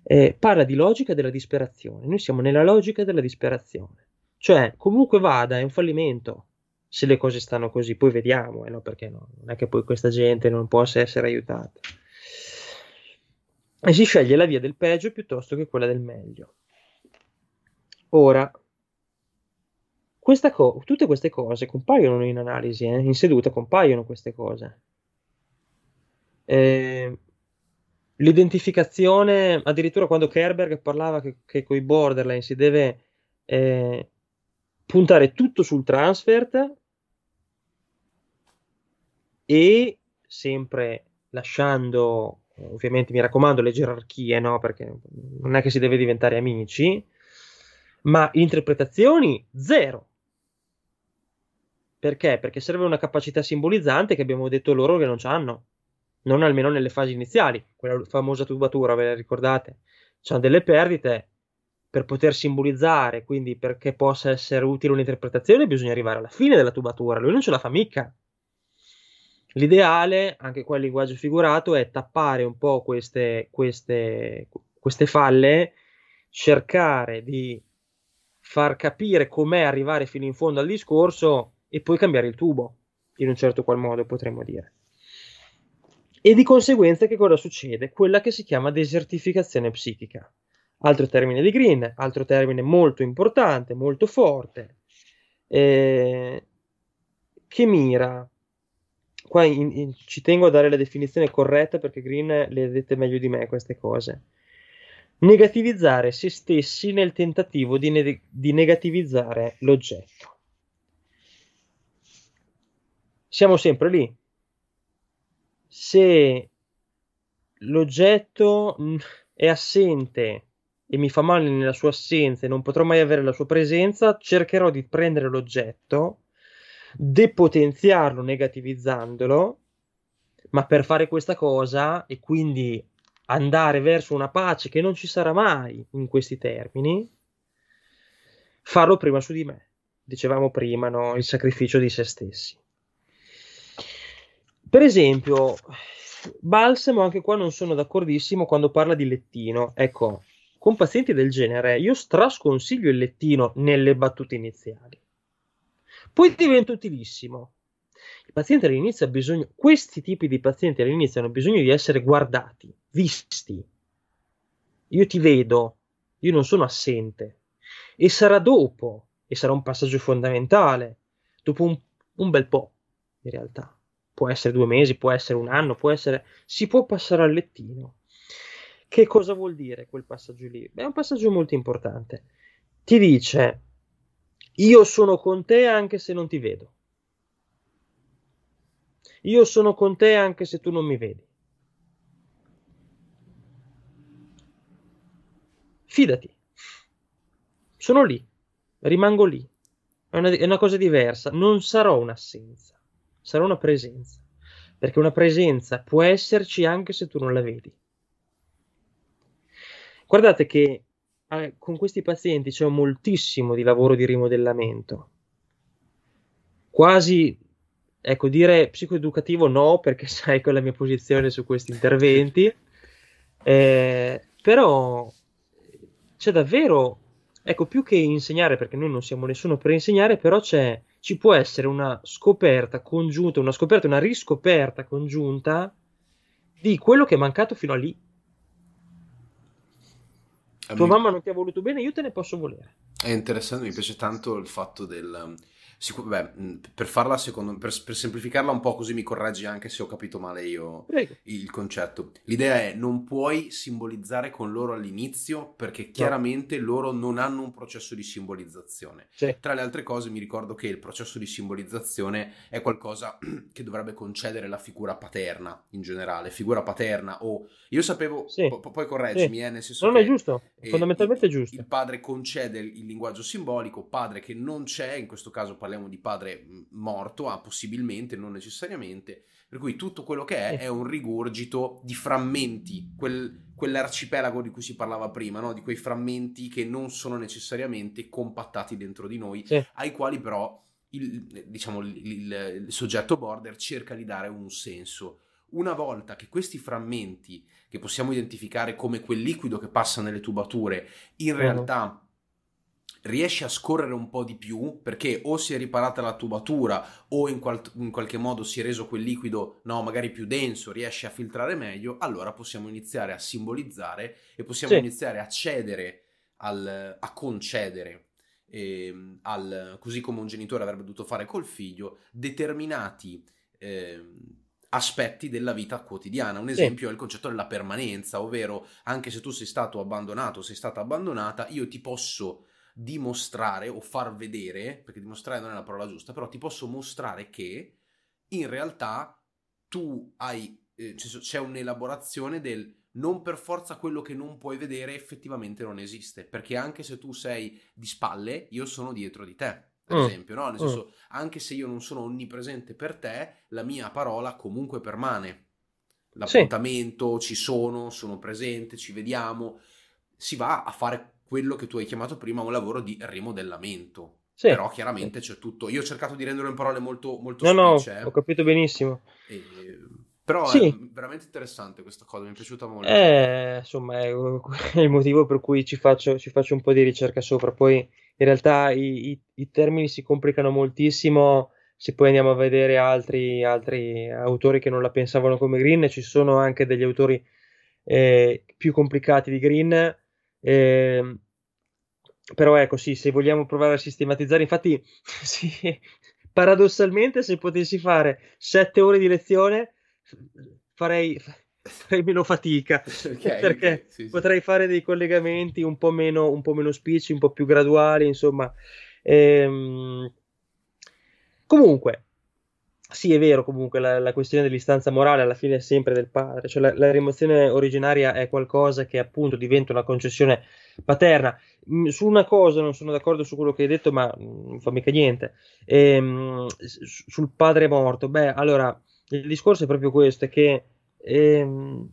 Eh, parla di logica della disperazione. Noi siamo nella logica della disperazione. Cioè, comunque vada, è un fallimento se le cose stanno così. Poi vediamo, eh, no? perché no? non è che poi questa gente non possa essere aiutata e si sceglie la via del peggio piuttosto che quella del meglio. Ora, co- tutte queste cose compaiono in analisi, eh? in seduta compaiono queste cose. Eh, l'identificazione, addirittura quando Kerberg parlava che, che con i borderline si deve eh, puntare tutto sul transfert e sempre lasciando ovviamente mi raccomando le gerarchie, no? Perché non è che si deve diventare amici, ma interpretazioni zero. Perché? Perché serve una capacità simbolizzante che abbiamo detto loro che non hanno, non almeno nelle fasi iniziali, quella famosa tubatura, ve la ricordate? C'hanno delle perdite per poter simbolizzare, quindi perché possa essere utile un'interpretazione bisogna arrivare alla fine della tubatura, lui non ce la fa mica L'ideale, anche qua il linguaggio figurato, è tappare un po' queste, queste, queste falle, cercare di far capire com'è arrivare fino in fondo al discorso e poi cambiare il tubo, in un certo qual modo potremmo dire. E di conseguenza che cosa succede? Quella che si chiama desertificazione psichica. Altro termine di Green, altro termine molto importante, molto forte, eh, che mira qua in, in, ci tengo a dare la definizione corretta perché Green le ha dette meglio di me queste cose. Negativizzare se stessi nel tentativo di, ne- di negativizzare l'oggetto. Siamo sempre lì. Se l'oggetto è assente e mi fa male nella sua assenza e non potrò mai avere la sua presenza, cercherò di prendere l'oggetto depotenziarlo negativizzandolo, ma per fare questa cosa e quindi andare verso una pace che non ci sarà mai in questi termini, farlo prima su di me. Dicevamo prima, no? il sacrificio di se stessi. Per esempio, Balsamo, anche qua non sono d'accordissimo quando parla di lettino. Ecco, con pazienti del genere io strasconsiglio il lettino nelle battute iniziali. Poi diventa utilissimo. Il paziente all'inizio bisogno, questi tipi di pazienti all'inizio hanno bisogno di essere guardati, visti. Io ti vedo, io non sono assente. E sarà dopo, e sarà un passaggio fondamentale, dopo un, un bel po', in realtà. Può essere due mesi, può essere un anno, può essere... Si può passare al lettino. Che cosa vuol dire quel passaggio lì? È un passaggio molto importante. Ti dice, io sono con te anche se non ti vedo. Io sono con te anche se tu non mi vedi. Fidati. Sono lì, rimango lì. È una, è una cosa diversa. Non sarò un'assenza, sarà una presenza. Perché una presenza può esserci anche se tu non la vedi. Guardate che eh, con questi pazienti c'è moltissimo di lavoro di rimodellamento. Quasi ecco, dire psicoeducativo no, perché sai qual è la mia posizione su questi interventi, eh, però c'è davvero, ecco, più che insegnare, perché noi non siamo nessuno per insegnare, però c'è, ci può essere una scoperta congiunta, una scoperta, una riscoperta congiunta di quello che è mancato fino a lì. Tua mamma non ti ha voluto bene, io te ne posso volere. È interessante, mi piace tanto il fatto del Sicur- beh, per farla secondo per, per, semplificarla un po' così mi correggi anche se ho capito male io Prego. il concetto. L'idea è non puoi simbolizzare con loro all'inizio perché chiaramente no. loro non hanno un processo di simbolizzazione. Sì. Tra le altre cose mi ricordo che il processo di simbolizzazione è qualcosa che dovrebbe concedere la figura paterna in generale, figura paterna o io sapevo sì. po- poi correggimi, sì. eh, nel senso Non è giusto, è fondamentalmente il, giusto. Il padre concede il linguaggio simbolico, padre che non c'è, in questo caso parliamo di padre morto, ah, possibilmente, non necessariamente, per cui tutto quello che è è un rigurgito di frammenti, quel, quell'arcipelago di cui si parlava prima, no? di quei frammenti che non sono necessariamente compattati dentro di noi, sì. ai quali però il, diciamo, il, il, il soggetto border cerca di dare un senso. Una volta che questi frammenti, che possiamo identificare come quel liquido che passa nelle tubature, in realtà riesce a scorrere un po' di più perché o si è riparata la tubatura o in, qual- in, qualche modo si è reso quel liquido no, magari più denso, riesce a filtrare meglio, allora possiamo iniziare a simbolizzare e possiamo sì. iniziare a cedere, al, a concedere, eh, al, così come un genitore avrebbe dovuto fare col figlio, determinati... Eh, aspetti della vita quotidiana. Un esempio sì. è il concetto della permanenza, ovvero anche se tu sei stato abbandonato, sei stata abbandonata, io ti posso dimostrare o far vedere, perché dimostrare non è la parola giusta, però ti posso mostrare che in realtà tu hai, eh, c'è un'elaborazione del non per forza quello che non puoi vedere effettivamente non esiste, perché anche se tu sei di spalle, io sono dietro di te, per mm. esempio, no? Nel mm. senso, anche se io non sono onnipresente per te, la mia parola comunque permane. L'appuntamento, sì. ci sono, sono presente, ci vediamo, si va a fare quello che tu hai chiamato prima un lavoro di rimodellamento. Sì, Però chiaramente sì. c'è tutto. Io ho cercato di renderlo in parole molto, molto no, speech, no, eh. ho capito benissimo. E, però sì. è veramente interessante questa cosa, mi è piaciuta molto. Eh, insomma, è, è il motivo per cui ci faccio, ci faccio, un po' di ricerca sopra. Poi in realtà i, i, i, termini si complicano moltissimo. Se poi andiamo a vedere altri, altri autori che non la pensavano come Green, ci sono anche degli autori eh, più complicati di Green eh, però ecco, sì, se vogliamo provare a sistematizzare, infatti, sì, paradossalmente, se potessi fare sette ore di lezione, farei, farei meno fatica okay, perché okay, sì, potrei sì. fare dei collegamenti un po' meno, un po' meno spicci, un po' più graduali, insomma. Ehm... Comunque, sì, è vero comunque la, la, questione dell'istanza morale alla fine è sempre del padre, cioè la, la, rimozione originaria è qualcosa che appunto diventa una concessione paterna. Mm, su una cosa non sono d'accordo su quello che hai detto, ma non fa mica niente. Ehm, sul padre morto, beh, allora il discorso è proprio questo: è che ehm,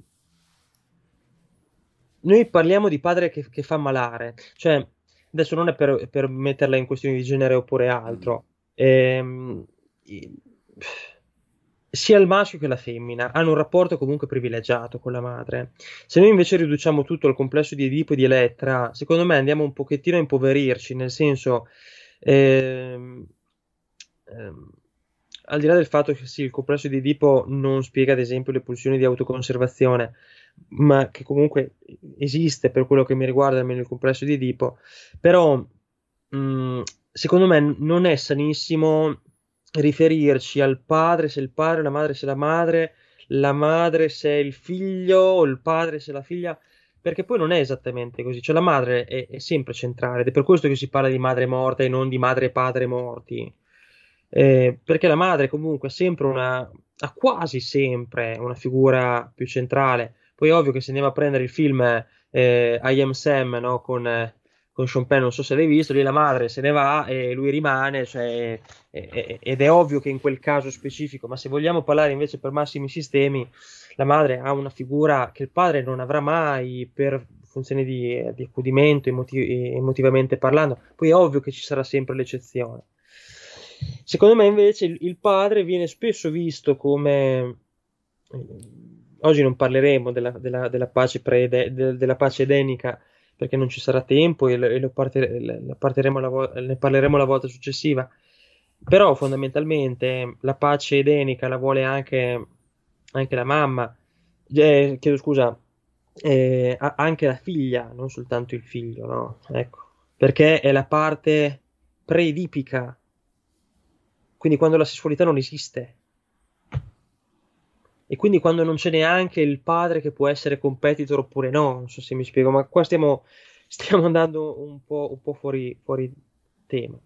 noi parliamo di padre che, che, fa malare, cioè adesso non è per, per metterla in questione di genere oppure altro. Ehm, sia il maschio che la femmina hanno un rapporto comunque privilegiato con la madre. Se noi invece riduciamo tutto al complesso di Edipo e di Elettra, secondo me andiamo un pochettino a impoverirci, nel senso, ehm, ehm, al di là del fatto che sì, il complesso di Edipo non spiega ad esempio le pulsioni di autoconservazione, ma che comunque esiste per quello che mi riguarda almeno il complesso di Edipo, però mh, mm, secondo me non è sanissimo riferirci al padre se il padre, la madre se la madre, la madre se il figlio o il padre se la figlia, perché poi non è esattamente così, cioè la madre è, è sempre centrale ed è per questo che si parla di madre morta e non di madre e padre morti, eh, perché la madre comunque è sempre una, ha quasi sempre una figura più centrale, poi è ovvio che se andiamo a prendere il film eh, I Am Sam no, con... Eh, con Sean Penn, non so se l'hai visto, lì la madre se ne va e lui rimane, cioè, ed è ovvio che in quel caso specifico, ma se vogliamo parlare invece per massimi sistemi, la madre ha una figura che il padre non avrà mai per funzioni di, di accudimento emotiv- emotivamente parlando, poi è ovvio che ci sarà sempre l'eccezione. Secondo me invece il, padre viene spesso visto come... Oggi non parleremo della, della, della, pace, pre, de, della pace edenica perché non ci sarà tempo e, e parte, vo- ne parleremo la volta successiva. Però fondamentalmente la pace edenica la vuole anche, anche la mamma, eh, chiedo scusa, eh, anche la figlia, non soltanto il figlio, no? Ecco, perché è la parte pre-edipica quindi quando la sessualità non esiste. E quindi quando non c'è neanche il padre che può essere competitor oppure no, non so se mi spiego, ma qua stiamo, stiamo andando un po', un po fuori, fuori tema.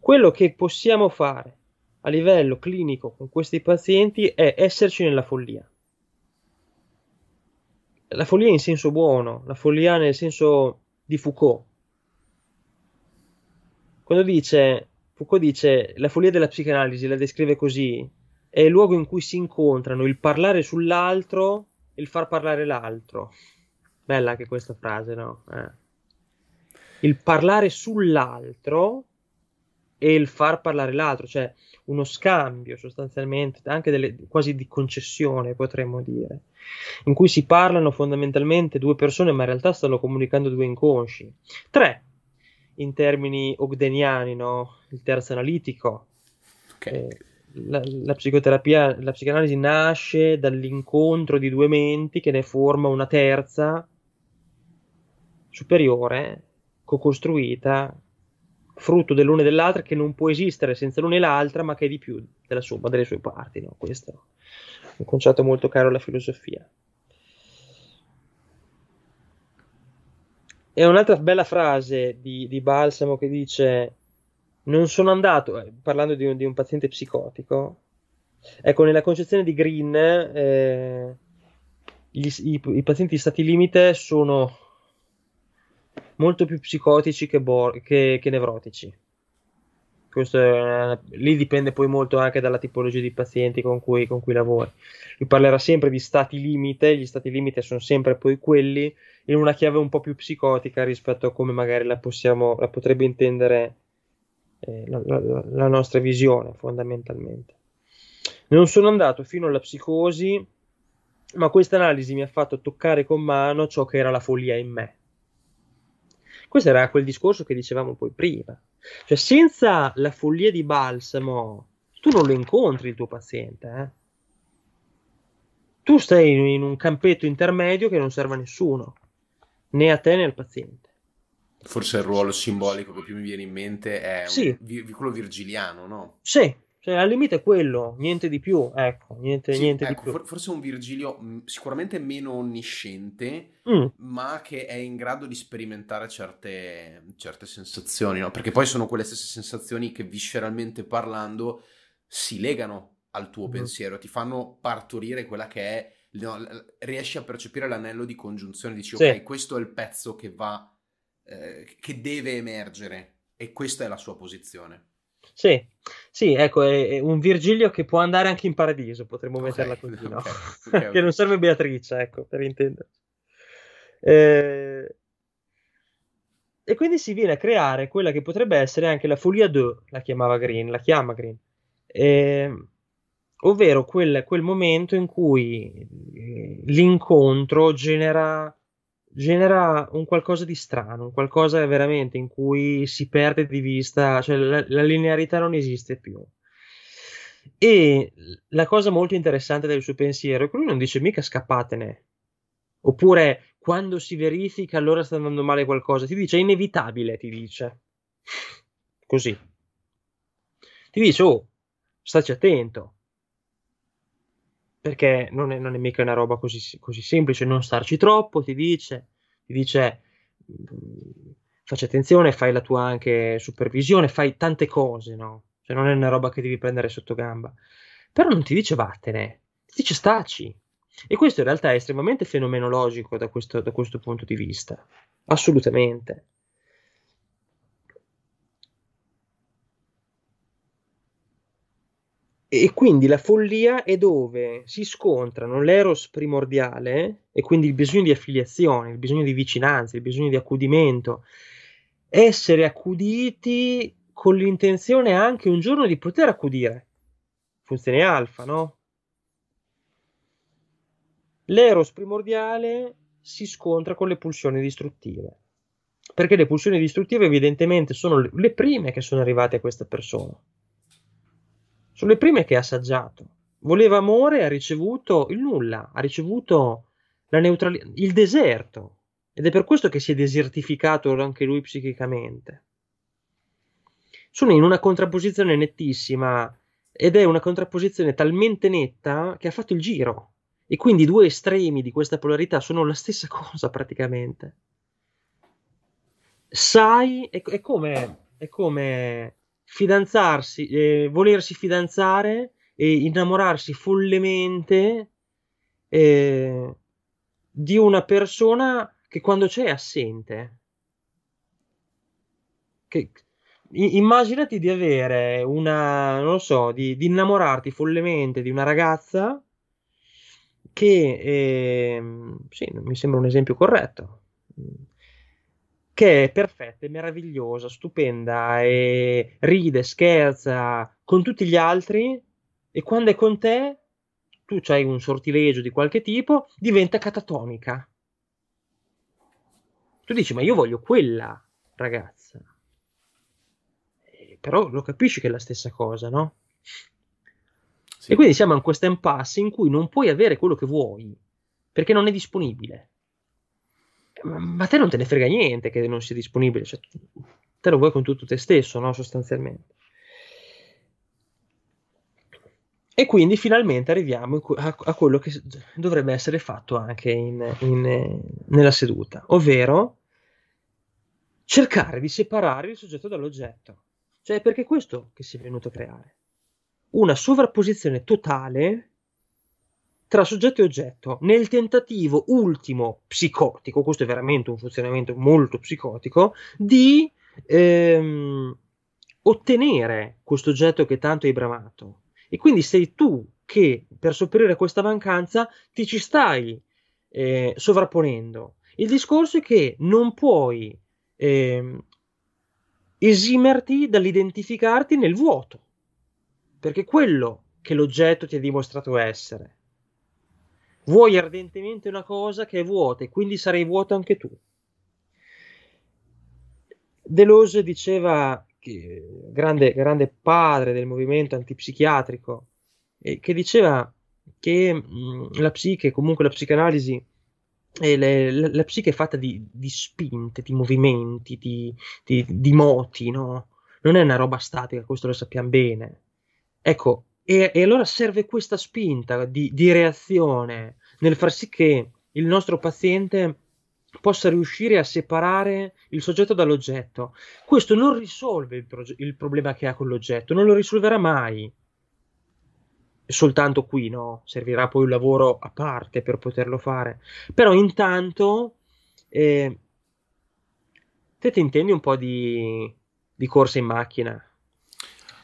Quello che possiamo fare a livello clinico con questi pazienti è esserci nella follia. La follia in senso buono, la follia nel senso di Foucault. Quando dice Foucault dice la follia della psicanalisi la descrive così, è il luogo in cui si incontrano il parlare sull'altro e il far parlare l'altro. Bella anche questa frase, no? Eh. Il parlare sull'altro e il far parlare l'altro, cioè uno scambio sostanzialmente, anche delle, quasi di concessione potremmo dire, in cui si parlano fondamentalmente due persone ma in realtà stanno comunicando due inconsci. Tre, in termini ogdeniani, no? il terzo analitico. Okay. Eh, la, la, psicoterapia, la psicanalisi nasce dall'incontro di due menti che ne forma una terza superiore, co-costruita, frutto dell'una e dell'altra, che non può esistere senza l'una e l'altra, ma che è di più della somma delle sue parti. No? Questo è un concetto molto caro alla filosofia. E un'altra bella frase di, di Balsamo che dice: Non sono andato, eh, parlando di un, di un, paziente psicotico. Ecco, nella concezione di Green, eh, gli, i, i, pazienti di stati limite sono molto più psicotici che, bo- che, che nevrotici. Questo è, lì dipende poi molto anche dalla tipologia di pazienti con cui, con cui lavori. Lui parlerà sempre di stati limite, gli stati limite sono sempre poi quelli in una chiave un po' più psicotica rispetto a come magari la, possiamo, la potrebbe intendere eh, la, la, la, nostra visione fondamentalmente. Non sono andato fino alla psicosi, ma questa analisi mi ha fatto toccare con mano ciò che era la follia in me. Questo era quel discorso che dicevamo poi prima. Cioè, senza la follia di balsamo, tu non lo incontri il tuo paziente. Eh? Tu stai in un campetto intermedio che non serve a nessuno né a te né al paziente. Forse il ruolo simbolico che più mi viene in mente è sì. quello virgiliano, no? Sì, cioè, al limite è quello, niente di più, ecco, niente, sì, niente ecco, di più. Forse un Virgilio mm, sicuramente meno onnisciente, mm. ma che è in grado di sperimentare certe, certe sensazioni, no? Perché poi sono quelle stesse sensazioni che visceralmente parlando si legano al tuo mm. pensiero, ti fanno partorire quella che è no, riesci a percepire l'anello di congiunzione, dici sì. ok, questo è il pezzo che va, eh, che deve emergere e questa è la sua posizione. Sì, sì, ecco, è, è, un Virgilio che può andare anche in paradiso, potremmo okay, metterla così, no? Okay, okay, che non serve Beatrice, ecco, per intenderci. Eh, e quindi si viene a creare quella che potrebbe essere anche la folia 2, la chiamava Green, la chiama Green. Eh, ovvero quel, quel momento in cui eh, l'incontro genera, genera un qualcosa di strano, un qualcosa veramente in cui si perde di vista, cioè la, la linearità non esiste più. E la cosa molto interessante del suo pensiero è che lui non dice mica scappatene, oppure quando si verifica allora sta andando male qualcosa, ti dice è inevitabile, ti dice. Così. Ti dice, oh, staci attento, perché non è, non è mica una roba così, così, semplice, non starci troppo, ti dice, ti dice mm, facci attenzione, fai la tua anche supervisione, fai tante cose, no? Cioè non è una roba che devi prendere sotto gamba. Però non ti dice vattene, ti dice staci. E questo in realtà è estremamente fenomenologico da questo, da questo punto di vista. Assolutamente. E quindi la follia è dove si scontrano l'eros primordiale e quindi il bisogno di affiliazione, il bisogno di vicinanza, il bisogno di accudimento, essere accuditi con l'intenzione anche un giorno di poter accudire. Funzione alfa, no? L'eros primordiale si scontra con le pulsioni distruttive. Perché le pulsioni distruttive evidentemente sono le prime che sono arrivate a questa persona. Sono le prime che ha assaggiato. Voleva amore e ha ricevuto il nulla, ha ricevuto la neutralità, il deserto. Ed è per questo che si è desertificato anche lui psichicamente. Sono in una contrapposizione nettissima ed è una contrapposizione talmente netta che ha fatto il giro. E quindi i due estremi di questa polarità sono la stessa cosa praticamente. Sai, è, è come, è come fidanzarsi, eh, volersi fidanzare e innamorarsi follemente eh, di una persona che quando c'è è assente. Che, immaginati di avere una, non lo so, di, di innamorarti follemente di una ragazza che, eh, sì, mi sembra un esempio corretto, che è perfetta, è meravigliosa, stupenda, e ride, scherza con tutti gli altri e quando è con te, tu hai un sortilegio di qualche tipo, diventa catatonica. Tu dici, ma io voglio quella ragazza. Eh, però lo capisci che è la stessa cosa, no? Sì. E quindi siamo in questo impasse in cui non puoi avere quello che vuoi perché non è disponibile. Ma a te non te ne frega niente che non sia disponibile, cioè, te lo vuoi con tutto te stesso, no? Sostanzialmente. E quindi finalmente arriviamo a, quello che dovrebbe essere fatto anche in, in, nella seduta, ovvero cercare di separare il soggetto dall'oggetto. Cioè, perché questo che si è venuto a creare una sovrapposizione totale tra soggetto e oggetto nel tentativo ultimo psicotico, questo è veramente un funzionamento molto psicotico, di ehm, ottenere questo oggetto che tanto hai bramato. E quindi sei tu che per sopperire a questa mancanza ti ci stai eh, sovrapponendo. Il discorso è che non puoi eh, esimerti dall'identificarti nel vuoto perché quello che l'oggetto ti ha dimostrato essere. Vuoi ardentemente una cosa che è vuota e quindi sarai vuoto anche tu. Deleuze diceva, che, grande, grande padre del movimento antipsichiatrico, eh, che diceva che mh, mm, la psiche, comunque la psicanalisi, eh, le, la, la, psiche è fatta di, di spinte, di movimenti, di, di, di moti, no? Non è una roba statica, questo lo sappiamo bene Ecco, e, e allora serve questa spinta di, di reazione nel far sì che il nostro paziente possa riuscire a separare il soggetto dall'oggetto. Questo non risolve il, proge- il, problema che ha con l'oggetto, non lo risolverà mai. Soltanto qui, no? Servirà poi un lavoro a parte per poterlo fare. Però intanto, eh, te ti intendi un po' di, di corsa in macchina?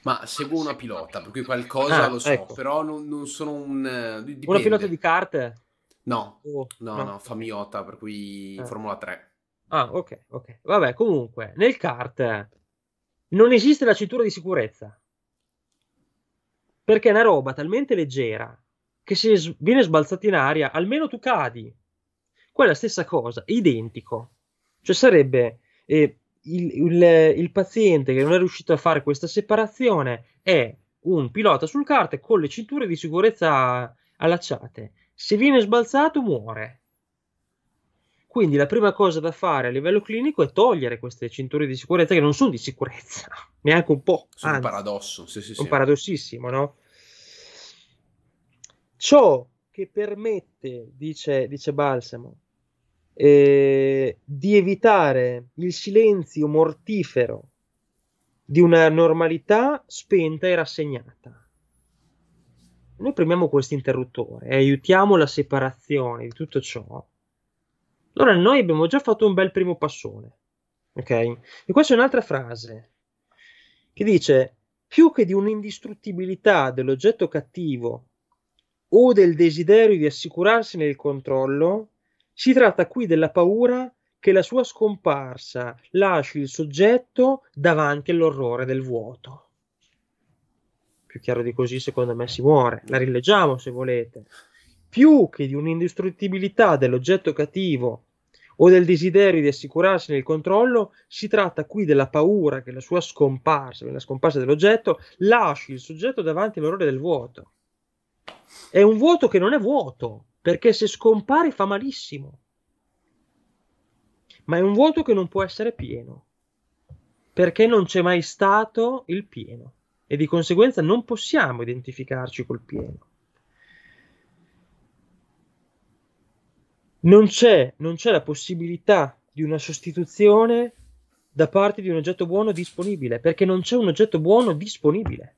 Ma seguo una pilota, per cui qualcosa ah, lo so, ecco. però non, non, sono un... Eh, dipende. Una pilota di carte? No, oh, no, no, no, Famiota, per cui eh. Formula 3. Ah, ok, ok. Vabbè, comunque, nel kart non esiste la cintura di sicurezza. Perché è una roba talmente leggera che se viene sbalzata in aria, almeno tu cadi. Qua è la stessa cosa, identico. Cioè sarebbe eh, il, il, il, paziente che non è riuscito a fare questa separazione è un pilota sul kart con le cinture di sicurezza allacciate. Se viene sbalzato, muore. Quindi la prima cosa da fare a livello clinico è togliere queste cinture di sicurezza che non sono di sicurezza, neanche un po'. Sono anzi, un paradosso. Sì, sì, sì. Un paradossissimo, no? Ciò che permette, dice, dice Balsamo, eh, di evitare il silenzio mortifero di una normalità spenta e rassegnata. Noi premiamo questo interruttore e aiutiamo la separazione di tutto ciò. Allora noi abbiamo già fatto un bel primo passone. Ok? E qua c'è un'altra frase che dice più che di un'indistruttibilità dell'oggetto cattivo o del desiderio di assicurarsene il controllo, si tratta qui della paura che la sua scomparsa lasci il soggetto davanti all'orrore del vuoto. Più chiaro di così, secondo me, si muore. La rileggiamo se volete. Più che di un'indistruttibilità dell'oggetto cattivo o del desiderio di assicurarsi nel controllo, si tratta qui della paura che la sua scomparsa, la scomparsa dell'oggetto, lasci il soggetto davanti all'orrore del vuoto. È un vuoto che non è vuoto, perché se scompare fa malissimo. Ma è un vuoto che non può essere pieno, perché non c'è mai stato il pieno e di conseguenza non possiamo identificarci col pieno. non c'è, non c'è la possibilità di una sostituzione da parte di un oggetto buono disponibile, perché non c'è un oggetto buono disponibile.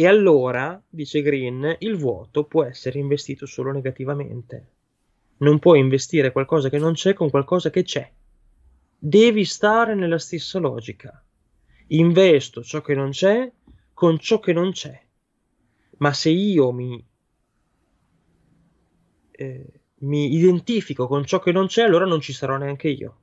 E allora, dice Green, il vuoto può essere investito solo negativamente. Non puoi investire qualcosa che non c'è con qualcosa che c'è. Devi stare nella stessa logica. Investo ciò che non c'è con ciò che non c'è. Ma se io mi eh, mi identifico con ciò che non c'è, allora non ci sarò neanche io.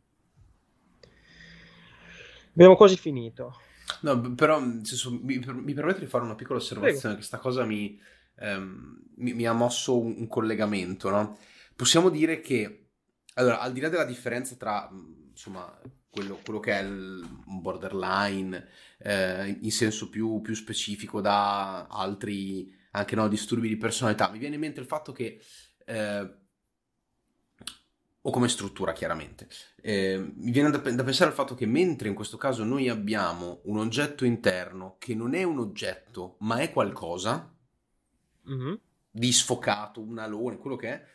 Abbiamo quasi finito. No, però senso, mi, mi permetto di fare una piccola osservazione, Prego. che sta cosa mi, ehm, mi, mi, ha mosso un, un collegamento, no? Possiamo dire che, allora, al di là della differenza tra, insomma, quello, quello che è il borderline, eh, in senso più, più specifico da altri, anche no, disturbi di personalità, mi viene in mente il fatto che eh, o come struttura chiaramente. Eh, mi viene da, da, pensare al fatto che mentre in questo caso noi abbiamo un oggetto interno che non è un oggetto ma è qualcosa mm-hmm. di sfocato, un alone, quello che è,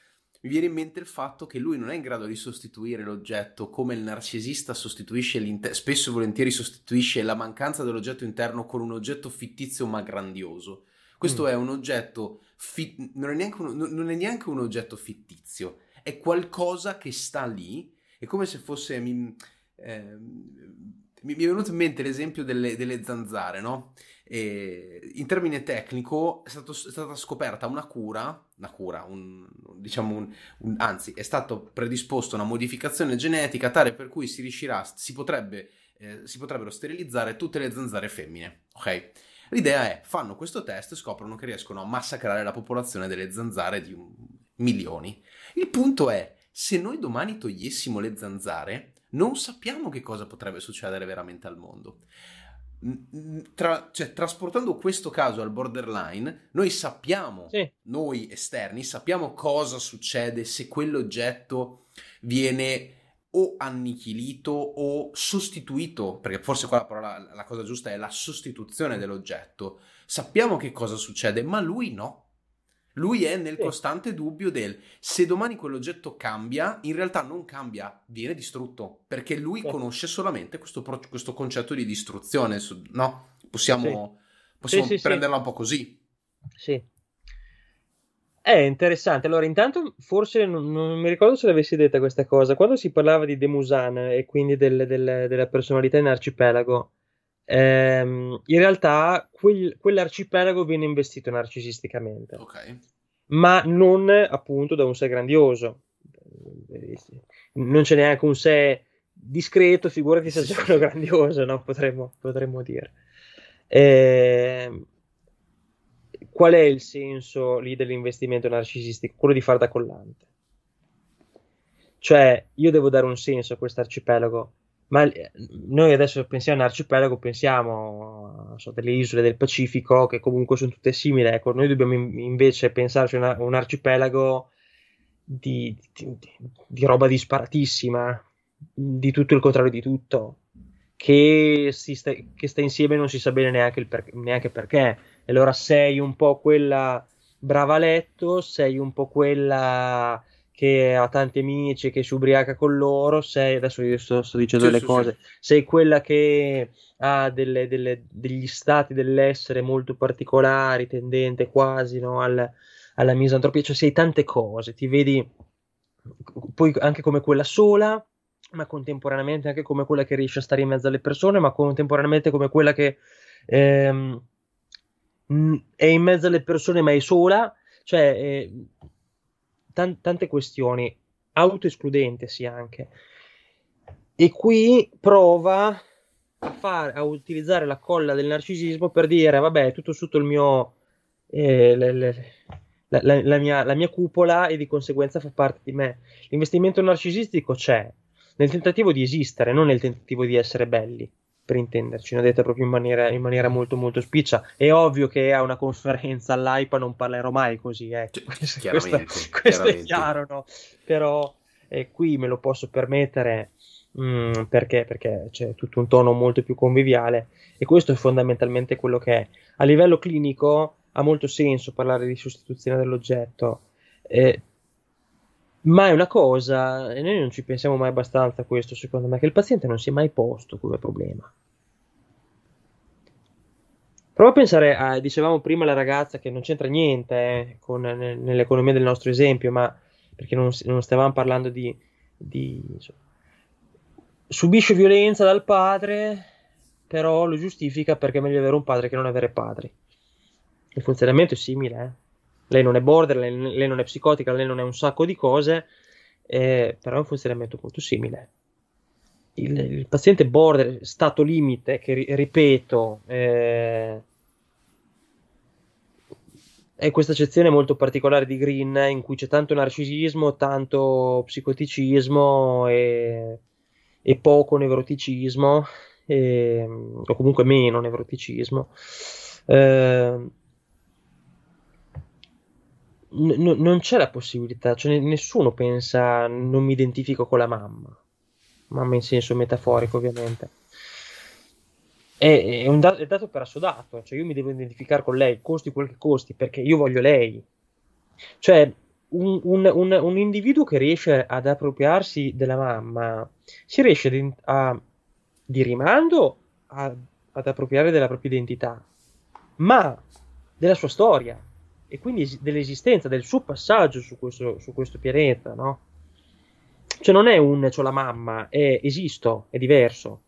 mi viene in mente il fatto che lui non è in grado di sostituire l'oggetto come il narcisista sostituisce l'interno, spesso e volentieri sostituisce la mancanza dell'oggetto interno con un oggetto fittizio ma grandioso. Questo mm. è un oggetto, fi- non, è un, non, è neanche un oggetto fittizio, è qualcosa che sta lì, è come se fosse... Mi, eh, mi, è venuto in mente l'esempio delle, delle zanzare, no? E in termine tecnico è, stato, è, stata scoperta una cura, una cura, un, diciamo un, un, anzi è stata predisposta una modificazione genetica tale per cui si riuscirà, si, potrebbe, eh, si potrebbero sterilizzare tutte le zanzare femmine, ok? L'idea è, fanno questo test e scoprono che riescono a massacrare la popolazione delle zanzare di milioni. Il punto è, se noi domani togliessimo le zanzare, non sappiamo che cosa potrebbe succedere veramente al mondo. Tra, cioè, trasportando questo caso al borderline, noi sappiamo, sì. noi esterni, sappiamo cosa succede se quell'oggetto viene o annichilito o sostituito, perché forse qua la, parola, la cosa giusta è la sostituzione dell'oggetto. Sappiamo che cosa succede, ma lui no. Lui è nel sì. costante dubbio del se domani quell'oggetto cambia, in realtà non cambia, viene distrutto, perché lui sì. conosce solamente questo, questo, concetto di distruzione, no? Possiamo, sì. possiamo prenderla un po' così. Sì. È interessante. Allora, intanto, forse non, non mi ricordo se l'avessi detta questa cosa. Quando si parlava di Demusan e quindi del, del, della personalità in arcipelago, ehm, in realtà quel, quell'arcipelago viene investito narcisisticamente. Ok. Ma non appunto da un sé grandioso. Non c'è neanche un sé discreto, figurati se c'è quello grandioso, no? Potremmo, potremmo dire. Eh, qual è il senso lì dell'investimento narcisistico? Quello di far da collante. Cioè, io devo dare un senso a questo arcipelago, ma noi adesso pensiamo a un arcipelago, pensiamo so, delle isole del Pacifico che comunque sono tutte simili, ecco, noi dobbiamo invece pensarci a un arcipelago di, di, di, roba disparatissima, di tutto il contrario di tutto, che, sta, che sta insieme e non si sa bene neanche, per, neanche perché. E allora sei un po' quella brava letto, sei un po' quella che ha tanti amici che si ubriaca con loro, sei, adesso io sto, sto dicendo sì, delle sì, cose, sì. sei quella che ha delle, delle, degli stati dell'essere molto particolari, tendente quasi no, al, alla misantropia, cioè sei tante cose, ti vedi poi anche come quella sola, ma contemporaneamente anche come quella che riesce a stare in mezzo alle persone, ma contemporaneamente come quella che... Ehm, è in mezzo alle persone ma è sola, cioè eh, t- tante questioni. autoescludente sia anche. E qui prova a, fare, a utilizzare la colla del narcisismo per dire, vabbè, tutto sotto il mio... Eh, le, le, la, la, la, mia, la mia cupola e di conseguenza fa parte di me. L'investimento narcisistico c'è nel tentativo di esistere, non nel tentativo di essere belli per intenderci, l'ho detta proprio in maniera, in maniera, molto molto spiccia. È ovvio che a una conferenza all'AIPA non parlerò mai così, eh. questo, questo è chiaro, no? Però eh, qui me lo posso permettere mh, mm, perché? perché c'è tutto un tono molto più conviviale e questo è fondamentalmente quello che è. A livello clinico ha molto senso parlare di sostituzione dell'oggetto. Eh, ma è una cosa, e noi non ci pensiamo mai abbastanza a questo, secondo me, che il paziente non si è mai posto come problema. Prova a pensare, a, dicevamo prima la ragazza che non c'entra niente eh, con, nell'economia del nostro esempio, ma perché non, non stavamo parlando di, di insomma, subisce violenza dal padre, però lo giustifica perché è meglio avere un padre che non avere padri. Il funzionamento è simile, eh? Lei non è border, lei, lei, non è psicotica, lei non è un sacco di cose, eh, però è un funzionamento molto simile. Il, il paziente border, stato limite, che ripeto, eh, è questa accezione molto particolare di Green in cui c'è tanto narcisismo, tanto psicoticismo e, e poco nevroticismo, e, o comunque meno nevroticismo. Eh, n- non c'è la possibilità, cioè nessuno pensa non mi identifico con la mamma, mamma in senso metaforico ovviamente. È, è un dato, è dato per assodato, cioè io mi devo identificare con lei, costi quel che costi, perché io voglio lei. Cioè un, un, un, un individuo che riesce ad appropriarsi della mamma si riesce di, a, di rimando a, ad appropriare della propria identità, ma della sua storia e quindi dell'esistenza, del suo passaggio su questo, su questo pianeta, no? Cioè non è un c'ho la mamma, è esisto, è diverso.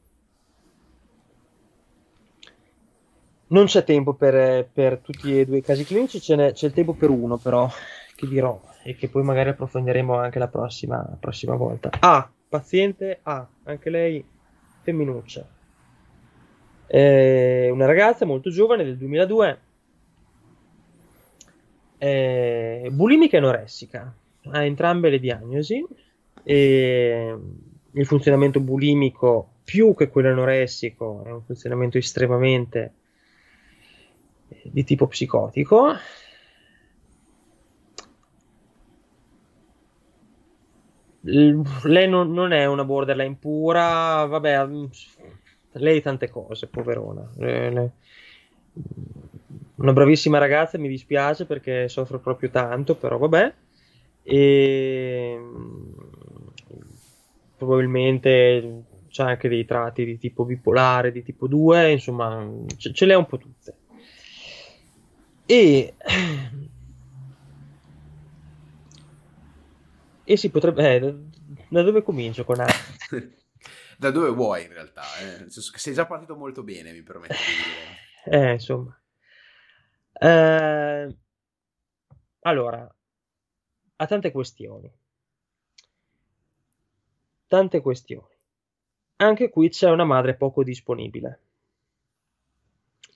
Non c'è tempo per, per tutti e due i casi clinici, c'è il tempo per uno però, che dirò e che poi magari approfondiremo anche la prossima, prossima volta. A, paziente A, anche lei femminuccia. È una ragazza molto giovane del 2002 eh, bulimica e anoressica, ha entrambe le diagnosi. E il funzionamento bulimico più che quello anoressico è un funzionamento estremamente eh, di tipo psicotico. lei non, non, è una borderline pura, vabbè, lei tante cose, poverona. Le, le, una bravissima ragazza, mi dispiace perché soffro proprio tanto, però vabbè. E probabilmente c'è anche dei tratti di tipo bipolare, di tipo 2, insomma, ce, ce le ha un po' tutte. E, e si potrebbe... Eh, da dove comincio con A? da dove vuoi in realtà, eh? sei già partito molto bene, mi permetto di dire. Eh, insomma. Eh, allora, ha tante questioni. Tante questioni. Anche qui c'è una madre poco disponibile.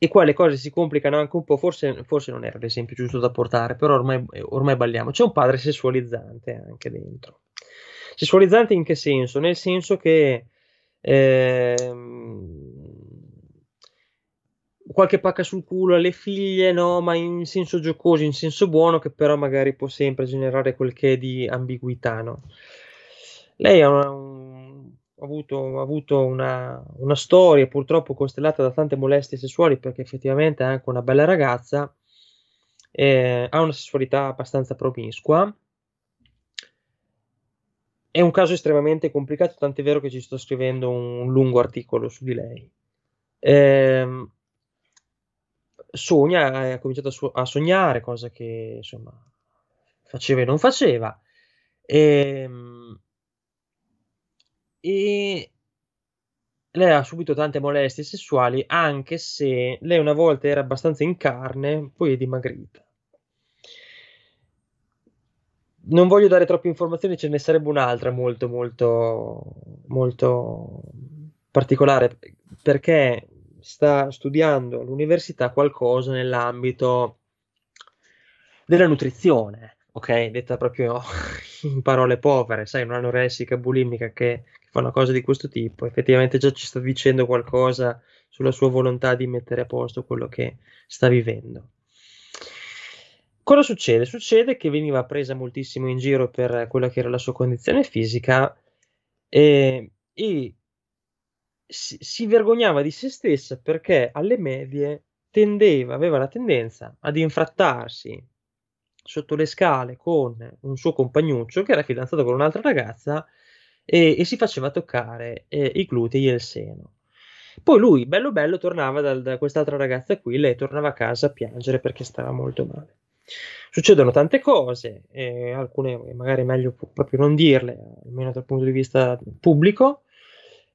E qua le cose si complicano anche un po', forse, forse non era l'esempio giusto da portare, però ormai, ormai balliamo. C'è un padre sessualizzante anche dentro. Sessualizzante in che senso? Nel senso che eh, qualche pacca sul culo alle figlie, no, ma in senso giocoso, in senso buono, che però magari può sempre generare quel che di ambiguità, no? Lei ha, un, ha avuto, ha avuto una, una, storia purtroppo costellata da tante molestie sessuali perché effettivamente è anche una bella ragazza, eh, ha una sessualità abbastanza promiscua. È un caso estremamente complicato, tant'è vero che ci sto scrivendo un lungo articolo su di lei. Eh, sogna, ha cominciato a, so- a, sognare, cosa che insomma faceva e non faceva. E, ehm, e lei ha subito tante molestie sessuali, anche se lei una volta era abbastanza in carne, poi è dimagrita. non voglio dare troppe informazioni, ce ne sarebbe un'altra molto, molto, molto particolare, perché sta studiando all'università qualcosa nell'ambito della nutrizione, ok? Detta proprio in parole povere, sai, un'anoressica bulimica che, che fa una cosa di questo tipo, effettivamente già ci sta dicendo qualcosa sulla sua volontà di mettere a posto quello che sta vivendo. Cosa succede? Succede che veniva presa moltissimo in giro per quella che era la sua condizione fisica e, e si, si vergognava di se stessa perché alle medie tendeva, aveva la tendenza ad infrattarsi sotto le scale con un suo compagnuccio che era fidanzato con un'altra ragazza e, e si faceva toccare eh, i glutei e il seno. Poi lui, bello bello, tornava da, da quest'altra ragazza qui, lei tornava a casa a piangere perché stava molto male. Succedono tante cose, eh, alcune magari è meglio proprio non dirle, almeno dal punto di vista pubblico,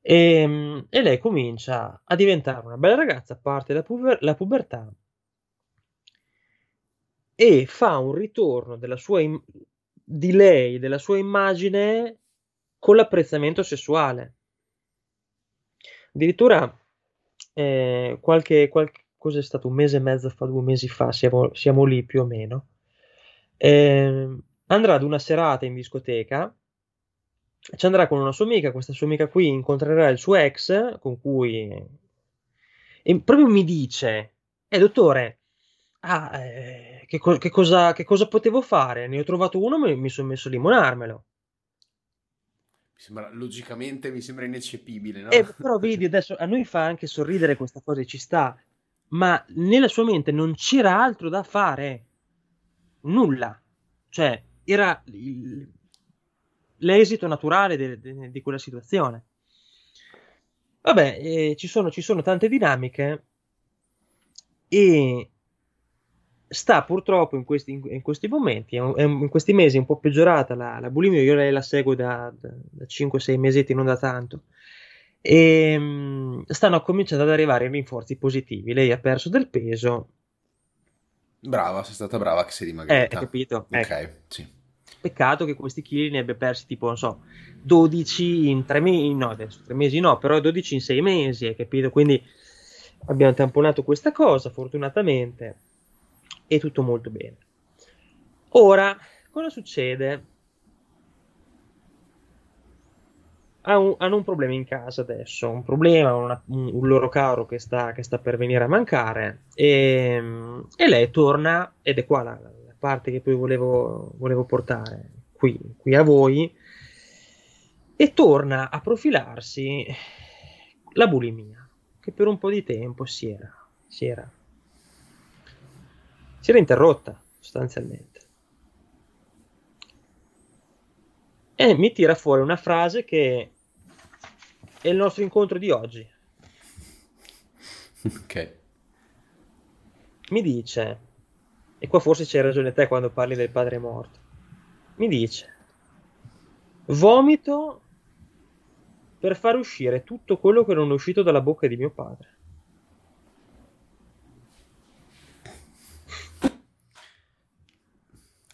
e, ehm, e lei comincia a diventare una bella ragazza, parte la, puber- la pubertà e fa un ritorno im- di lei, della sua immagine con l'apprezzamento sessuale. Addirittura eh, qualche, qualche cosa è stato un mese e mezzo fa, due mesi fa, siamo, siamo lì più o meno. Eh, andrà ad una serata in discoteca, ci andrà con una sua amica, questa sua amica qui incontrerà il suo ex, con cui... E proprio mi dice, eh dottore, ah, eh, che, co- che, cosa, che, cosa, potevo fare? Ne ho trovato uno, mi, mi sono messo a limonarmelo. Mi sembra, logicamente mi sembra ineccepibile, no? Eh, però vedi, adesso a noi fa anche sorridere questa cosa e ci sta, ma nella sua mente non c'era altro da fare, nulla, cioè era il, l'esito naturale de, de, di quella situazione. Vabbè, eh, ci, sono, ci sono tante dinamiche e sta purtroppo in questi, in questi momenti, in questi mesi un po' peggiorata la, la bulimia, io lei la seguo da, da, da 5-6 mesetti, non da tanto, e um, stanno cominciando ad arrivare rinforzi positivi. Lei ha perso del peso. Brava, sei stata brava che sei dimagrita. Eh, capito? Ok, ecco. sì. Peccato che questi chili ne abbia persi tipo, non so, 12 in 3 mesi, no, adesso 3 mesi no, però 12 in 6 mesi, hai capito? Quindi abbiamo tamponato questa cosa, fortunatamente, e tutto molto bene. Ora, cosa succede? hanno un problema in casa adesso, un problema, una, un, un, loro caro che sta, che sta, per venire a mancare e, e lei torna, ed è qua la parte che poi volevo, volevo portare qui, qui, a voi, e torna a profilarsi la bulimia, che per un po' di tempo si era, si era, si era interrotta sostanzialmente. e mi tira fuori una frase che è il nostro incontro di oggi. Ok. Mi dice, e qua forse c'hai ragione te quando parli del padre morto, mi dice, vomito per far uscire tutto quello che non è uscito dalla bocca di mio padre.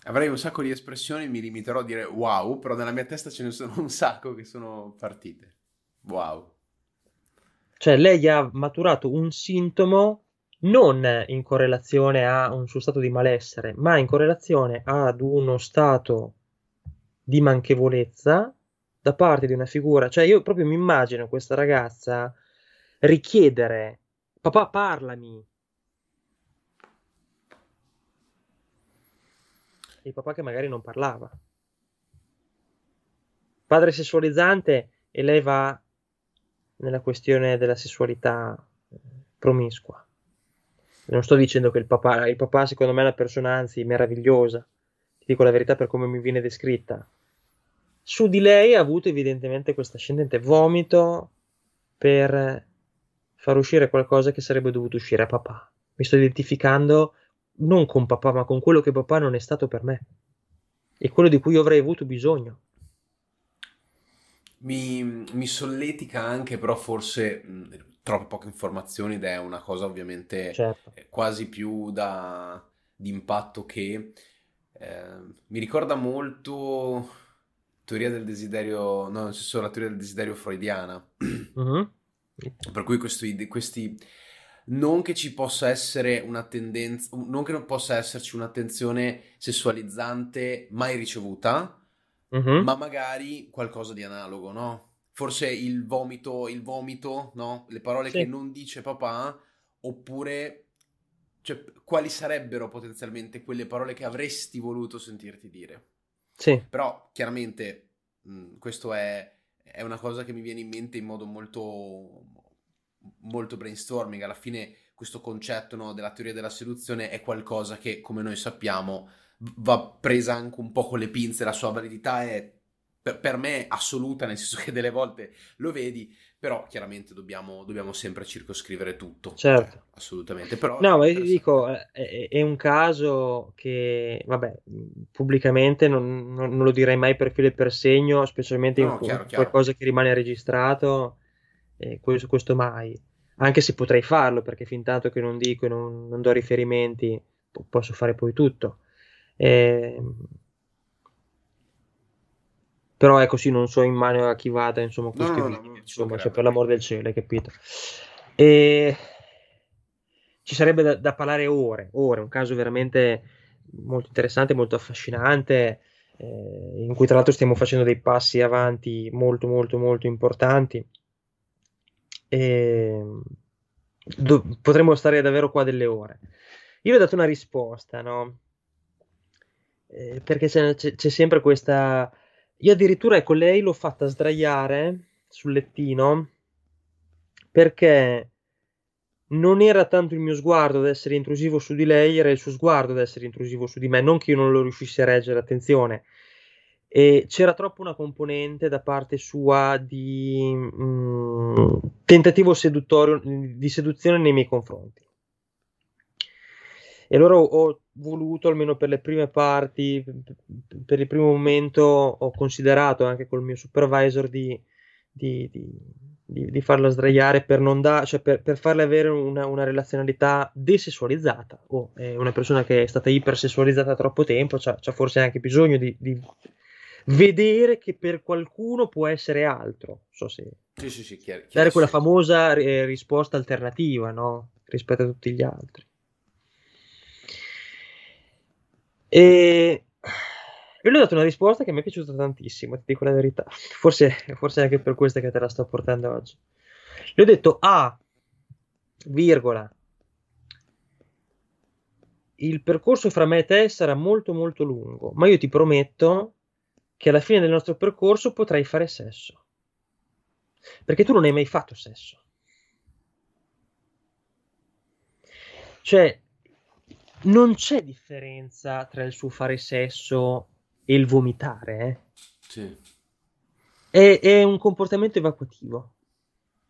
Avrei un sacco di espressioni, mi limiterò a dire wow, però nella mia testa ce ne sono un sacco che sono partite. Wow. Cioè lei ha maturato un sintomo non in correlazione a un suo stato di malessere, ma in correlazione ad uno stato di manchevolezza da parte di una figura. Cioè io proprio mi immagino questa ragazza richiedere, papà parlami, il papà che magari non parlava. Padre sessualizzante e lei va nella questione della sessualità eh, promiscua. Non sto dicendo che il papà, il papà secondo me è una persona anzi meravigliosa, ti dico la verità per come mi viene descritta. Su di lei ha avuto evidentemente questo ascendente vomito per far uscire qualcosa che sarebbe dovuto uscire a papà. Mi sto identificando non con papà, ma con quello che papà non è stato per me e quello di cui io avrei avuto bisogno. Mi, mi solletica anche, però forse troppe poche informazioni ed è una cosa ovviamente certo. quasi più da, impatto che eh, mi ricorda molto teoria del desiderio, no, nel senso la teoria del desiderio freudiana. Uh-huh. Per cui questi, questi, non che ci possa essere una tendenza, non che non possa esserci un'attenzione sessualizzante mai ricevuta, uh-huh. ma magari qualcosa di analogo, no? Forse il vomito, il vomito, no? Le parole sì. che non dice papà, oppure cioè, quali sarebbero potenzialmente quelle parole che avresti voluto sentirti dire? Sì. Però chiaramente mh, questo è, è, una cosa che mi viene in mente in modo molto, molto brainstorming. Alla fine questo concetto no, della teoria della seduzione è qualcosa che, come noi sappiamo, va presa anche un po' con le pinze, la sua validità è per, per me assoluta, nel senso che delle volte lo vedi, però chiaramente dobbiamo, dobbiamo sempre circoscrivere tutto. Certo. Cioè, assolutamente. Però no, ma io dico, è, è, un caso che, vabbè, pubblicamente non, non, non, lo direi mai per filo e per segno, specialmente no, in chiaro, qualcosa chiaro. che rimane registrato, eh, questo, questo, mai. Anche se potrei farlo, perché fin tanto che non dico e non, non do riferimenti, posso fare poi tutto. Eh, però è così, non so in mano a chi vada, insomma, no, no, no, insomma, cioè, per l'amor del cielo, hai capito? E ci sarebbe da, da, parlare ore, ore, un caso veramente molto interessante, molto affascinante, eh, in cui tra l'altro stiamo facendo dei passi avanti molto, molto, molto importanti. E do, potremmo stare davvero qua delle ore. Io ho dato una risposta, no? Eh, perché c'è, c'è sempre questa io addirittura, ecco, lei l'ho fatta sdraiare sul lettino perché non era tanto il mio sguardo ad essere intrusivo su di lei, era il suo sguardo ad essere intrusivo su di me, non che io non lo riuscissi a reggere, attenzione. E c'era troppo una componente da parte sua di mh, mm, tentativo seduttorio, di seduzione nei miei confronti. E allora ho voluto, almeno per le prime parti, per il primo momento, ho considerato anche col mio supervisor di, di, di, di farla sdraiare per, non da, cioè per, per farle avere una, una relazionalità desessualizzata. O oh, una persona che è stata ipersessualizzata troppo tempo, c'ha, c'ha forse anche bisogno di, vedere che per qualcuno può essere altro. So se sì, sì, sì, chiaro, chiaro, dare quella famosa eh, risposta alternativa no? rispetto a tutti gli altri. E io le ho dato una risposta che mi è piaciuta tantissimo, ti dico la verità. Forse, forse anche per questo che te la sto portando oggi. Le ho detto A, virgola. Il percorso fra me e te sarà molto molto lungo, ma io ti prometto che alla fine del nostro percorso potrai fare sesso. Perché tu non hai mai fatto sesso. Cioè, non c'è differenza tra il suo fare sesso e il vomitare. Eh? Sì. È, è, un comportamento evacuativo.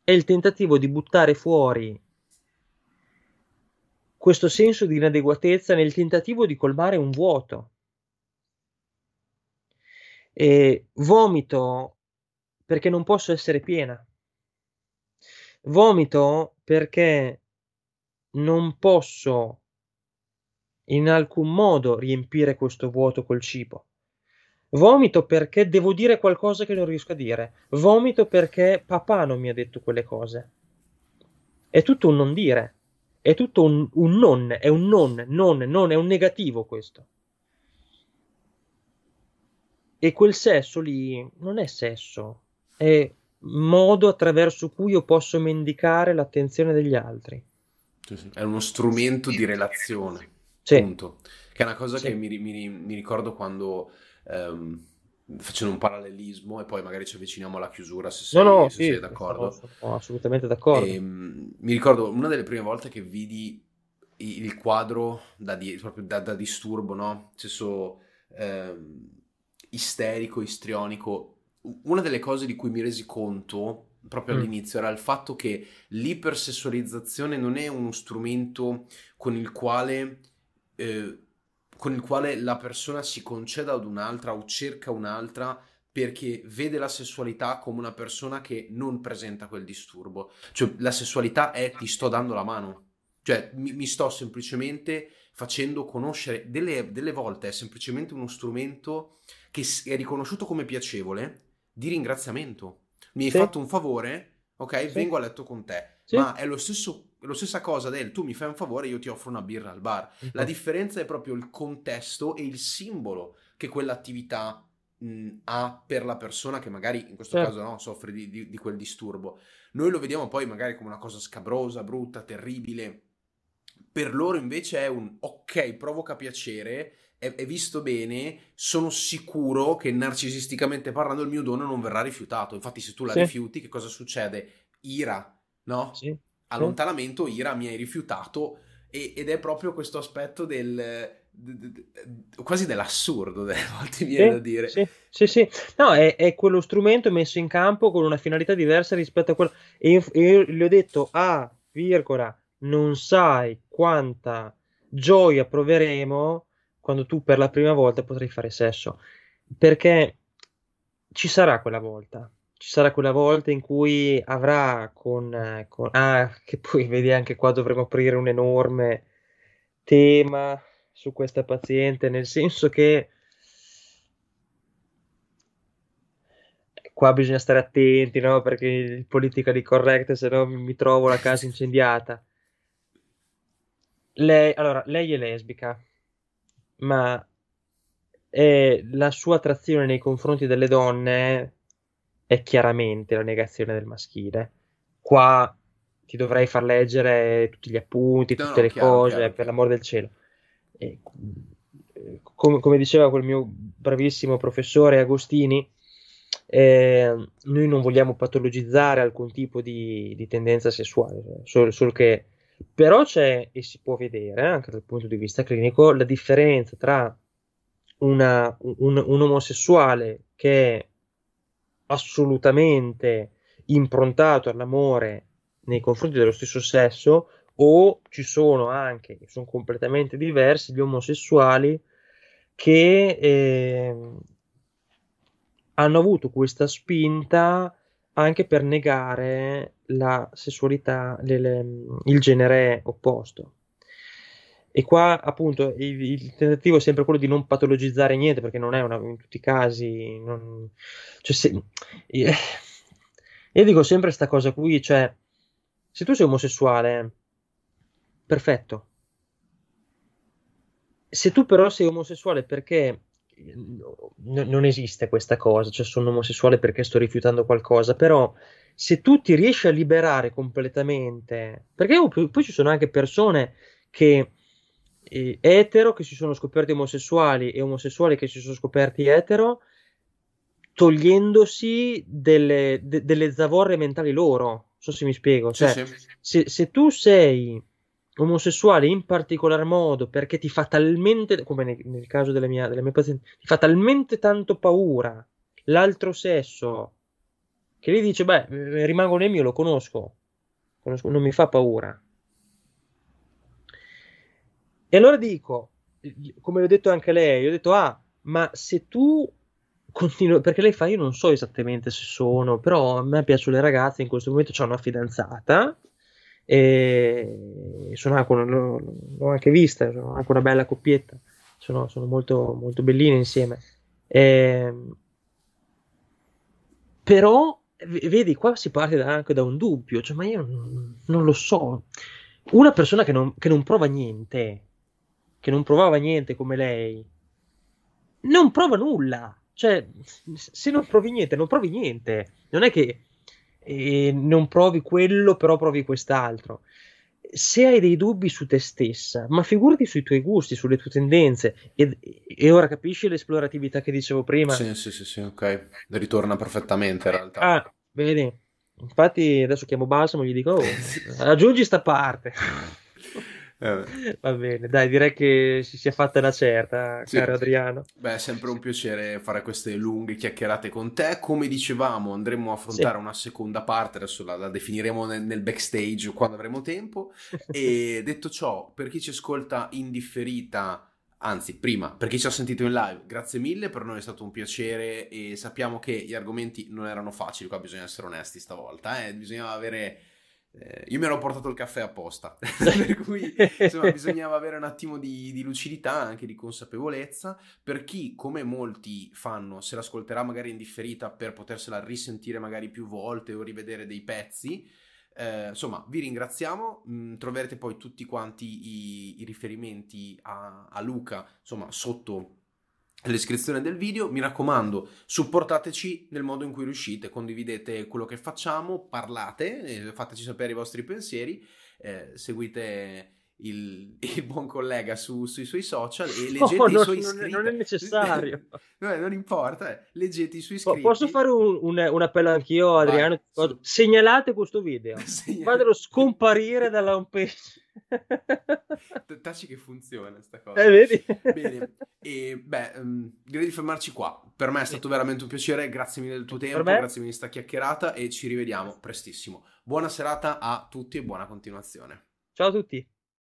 È il tentativo di buttare fuori questo senso di inadeguatezza nel tentativo di colmare un vuoto. E vomito perché non posso essere piena. Vomito perché non posso in alcun modo riempire questo vuoto col cibo. Vomito perché devo dire qualcosa che non riesco a dire. Vomito perché papà non mi ha detto quelle cose. È tutto un non dire. È tutto un, un non. È un non, non, non. È un negativo questo. E quel sesso lì non è sesso. È modo attraverso cui io posso mendicare l'attenzione degli altri. È uno strumento di relazione. Sì. Punto. Che è una cosa sì. che mi, mi, mi, ricordo quando um, facendo un parallelismo e poi magari ci avviciniamo alla chiusura se sei, no, no, se sì, sei d'accordo. Sono, assolutamente d'accordo. E, um, mi ricordo una delle prime volte che vidi il quadro da, di, proprio da, da disturbo, no? Senso um, isterico, istrionico. Una delle cose di cui mi resi conto proprio mm. all'inizio era il fatto che l'ipersessualizzazione non è uno strumento con il quale eh, con il quale la persona si conceda ad un'altra o cerca un'altra perché vede la sessualità come una persona che non presenta quel disturbo. Cioè la sessualità è ti sto dando la mano, cioè mi, mi sto semplicemente facendo conoscere, delle, delle volte è semplicemente uno strumento che è riconosciuto come piacevole di ringraziamento. Mi hai sì. fatto un favore, ok? Sì. Vengo a letto con te. Sì. Ma è lo stesso, la stessa cosa del tu mi fai un favore, io ti offro una birra al bar. Uh-huh. La differenza è proprio il contesto e il simbolo che quell'attività mh, ha per la persona che magari in questo certo. caso no, soffre di, di, di quel disturbo. Noi lo vediamo poi magari come una cosa scabrosa, brutta, terribile per loro invece è un ok, provoca piacere, è, è, visto bene, sono sicuro che narcisisticamente parlando il mio dono non verrà rifiutato. Infatti se tu la sì. rifiuti, che cosa succede? Ira, no? Sì. Allontanamento, ira, mi hai rifiutato e, ed è proprio questo aspetto del... quasi dell'assurdo delle volte viene sì, da dire sì, sì, sì. no è, è, quello strumento messo in campo con una finalità diversa rispetto a quello e io, io gli ho detto ah virgola non sai quanta gioia proveremo quando tu per la prima volta potrai fare sesso. Perché ci sarà quella volta. Ci sarà quella volta in cui avrà con, con ah, che poi vedi anche qua dovremo aprire un enorme tema su questa paziente, nel senso che qua bisogna stare attenti, no? Perché il politica di correct, se no mi trovo la casa incendiata. Lei, allora, lei è lesbica, ma è, la sua attrazione nei confronti delle donne è chiaramente la negazione del maschile. Qua ti dovrei far leggere tutti gli appunti, tutte no, le chiaro, cose, chiaro, per l'amor del cielo. E, come, come, diceva quel mio bravissimo professore Agostini, eh, noi non vogliamo patologizzare alcun tipo di, di tendenza sessuale, solo, solo che però c'è, e si può vedere anche dal punto di vista clinico, la differenza tra una, un, un omosessuale che è assolutamente improntato all'amore nei confronti dello stesso sesso o ci sono anche, sono completamente diversi, gli omosessuali che eh, hanno avuto questa spinta anche per negare la sessualità, le, le, il genere opposto. E qua appunto il, il, tentativo è sempre quello di non patologizzare niente, perché non è una, in tutti i casi. Non, cioè se, io, io dico sempre questa cosa qui, cioè, se tu sei omosessuale, perfetto. Se tu però sei omosessuale perché no, non esiste questa cosa, cioè sono omosessuale perché sto rifiutando qualcosa, però se tu ti riesci a liberare completamente, perché poi, poi ci sono anche persone che eh, etero che si sono scoperti omosessuali e omosessuali che si sono scoperti etero, togliendosi delle, de, delle zavorre mentali loro. Non so se mi spiego. Cioè, sì, sì. Se, se, tu sei omosessuale in particolar modo perché ti fa talmente, come nel, nel caso delle mie, delle mie pazienti, ti fa talmente tanto paura l'altro sesso che lei dice, beh, eh, rimango nel mio, lo conosco, conosco non mi fa paura. E allora dico, come ho detto anche lei, ho detto, ah, ma se tu continui, perché lei fa, io non so esattamente se sono, però a me piacciono le ragazze, in questo momento ho una fidanzata, e sono anche, l'ho, l'ho anche vista, sono anche una bella coppietta, sono, sono molto, molto belline insieme. E, ehm, però vedi, qua si parte anche da un dubbio, cioè, ma io non, non lo so. Una persona che non, che non, prova niente, che non provava niente come lei, non prova nulla. Cioè, se non provi niente, non provi niente. Non è che eh, non provi quello, però provi quest'altro. Se hai dei dubbi su te stessa, ma figurati sui tuoi gusti, sulle tue tendenze, e, e ora capisci l'esploratività che dicevo prima? Sì, sì, sì, sì, ok. Ritorna perfettamente in realtà. Ah, vedi. Infatti adesso chiamo Balsamo e gli dico, oh, aggiungi sta parte. Eh. Va bene, dai, direi che si sia fatta una certa, sì. caro Adriano. Beh, è sempre un piacere fare queste lunghe chiacchierate con te. Come dicevamo, andremo a affrontare sì. una seconda parte, adesso la, la definiremo nel, nel, backstage quando avremo tempo. e detto ciò, per chi ci ascolta in differita Anzi, prima, per chi ci ha sentito in live, grazie mille, per noi è stato un piacere e sappiamo che gli argomenti non erano facili, qua bisogna essere onesti stavolta, eh? bisognava avere eh, io mi ero portato il caffè apposta, per cui insomma, bisognava avere un attimo di, di, lucidità, anche di consapevolezza. Per chi, come molti fanno, se l'ascolterà magari in differita per potersela risentire magari più volte o rivedere dei pezzi, eh, insomma, vi ringraziamo. Mm, troverete poi tutti quanti i, i riferimenti a, a Luca, insomma, sotto descrizione del video. Mi raccomando, supportateci nel modo in cui riuscite, condividete quello che facciamo, parlate, eh, fateci sapere i vostri pensieri, eh, seguite il, il, buon collega su, sui suoi social e leggete oh, i no, suoi iscritti. Non è necessario. no, non importa, eh. leggete i suoi iscritti. Posso fare un, un, un appello anch'io, Adriano? Vai, Segnalate questo video, fatelo scomparire dalla home page. Taci che funziona sta cosa. Eh, vedi? Bene. E beh, um, direi di fermarci qua. Per me è stato sì. veramente un piacere. Grazie mille del tuo tempo, grazie mille di sta chiacchierata e ci rivediamo prestissimo. Buona serata a tutti e buona continuazione. Ciao a tutti.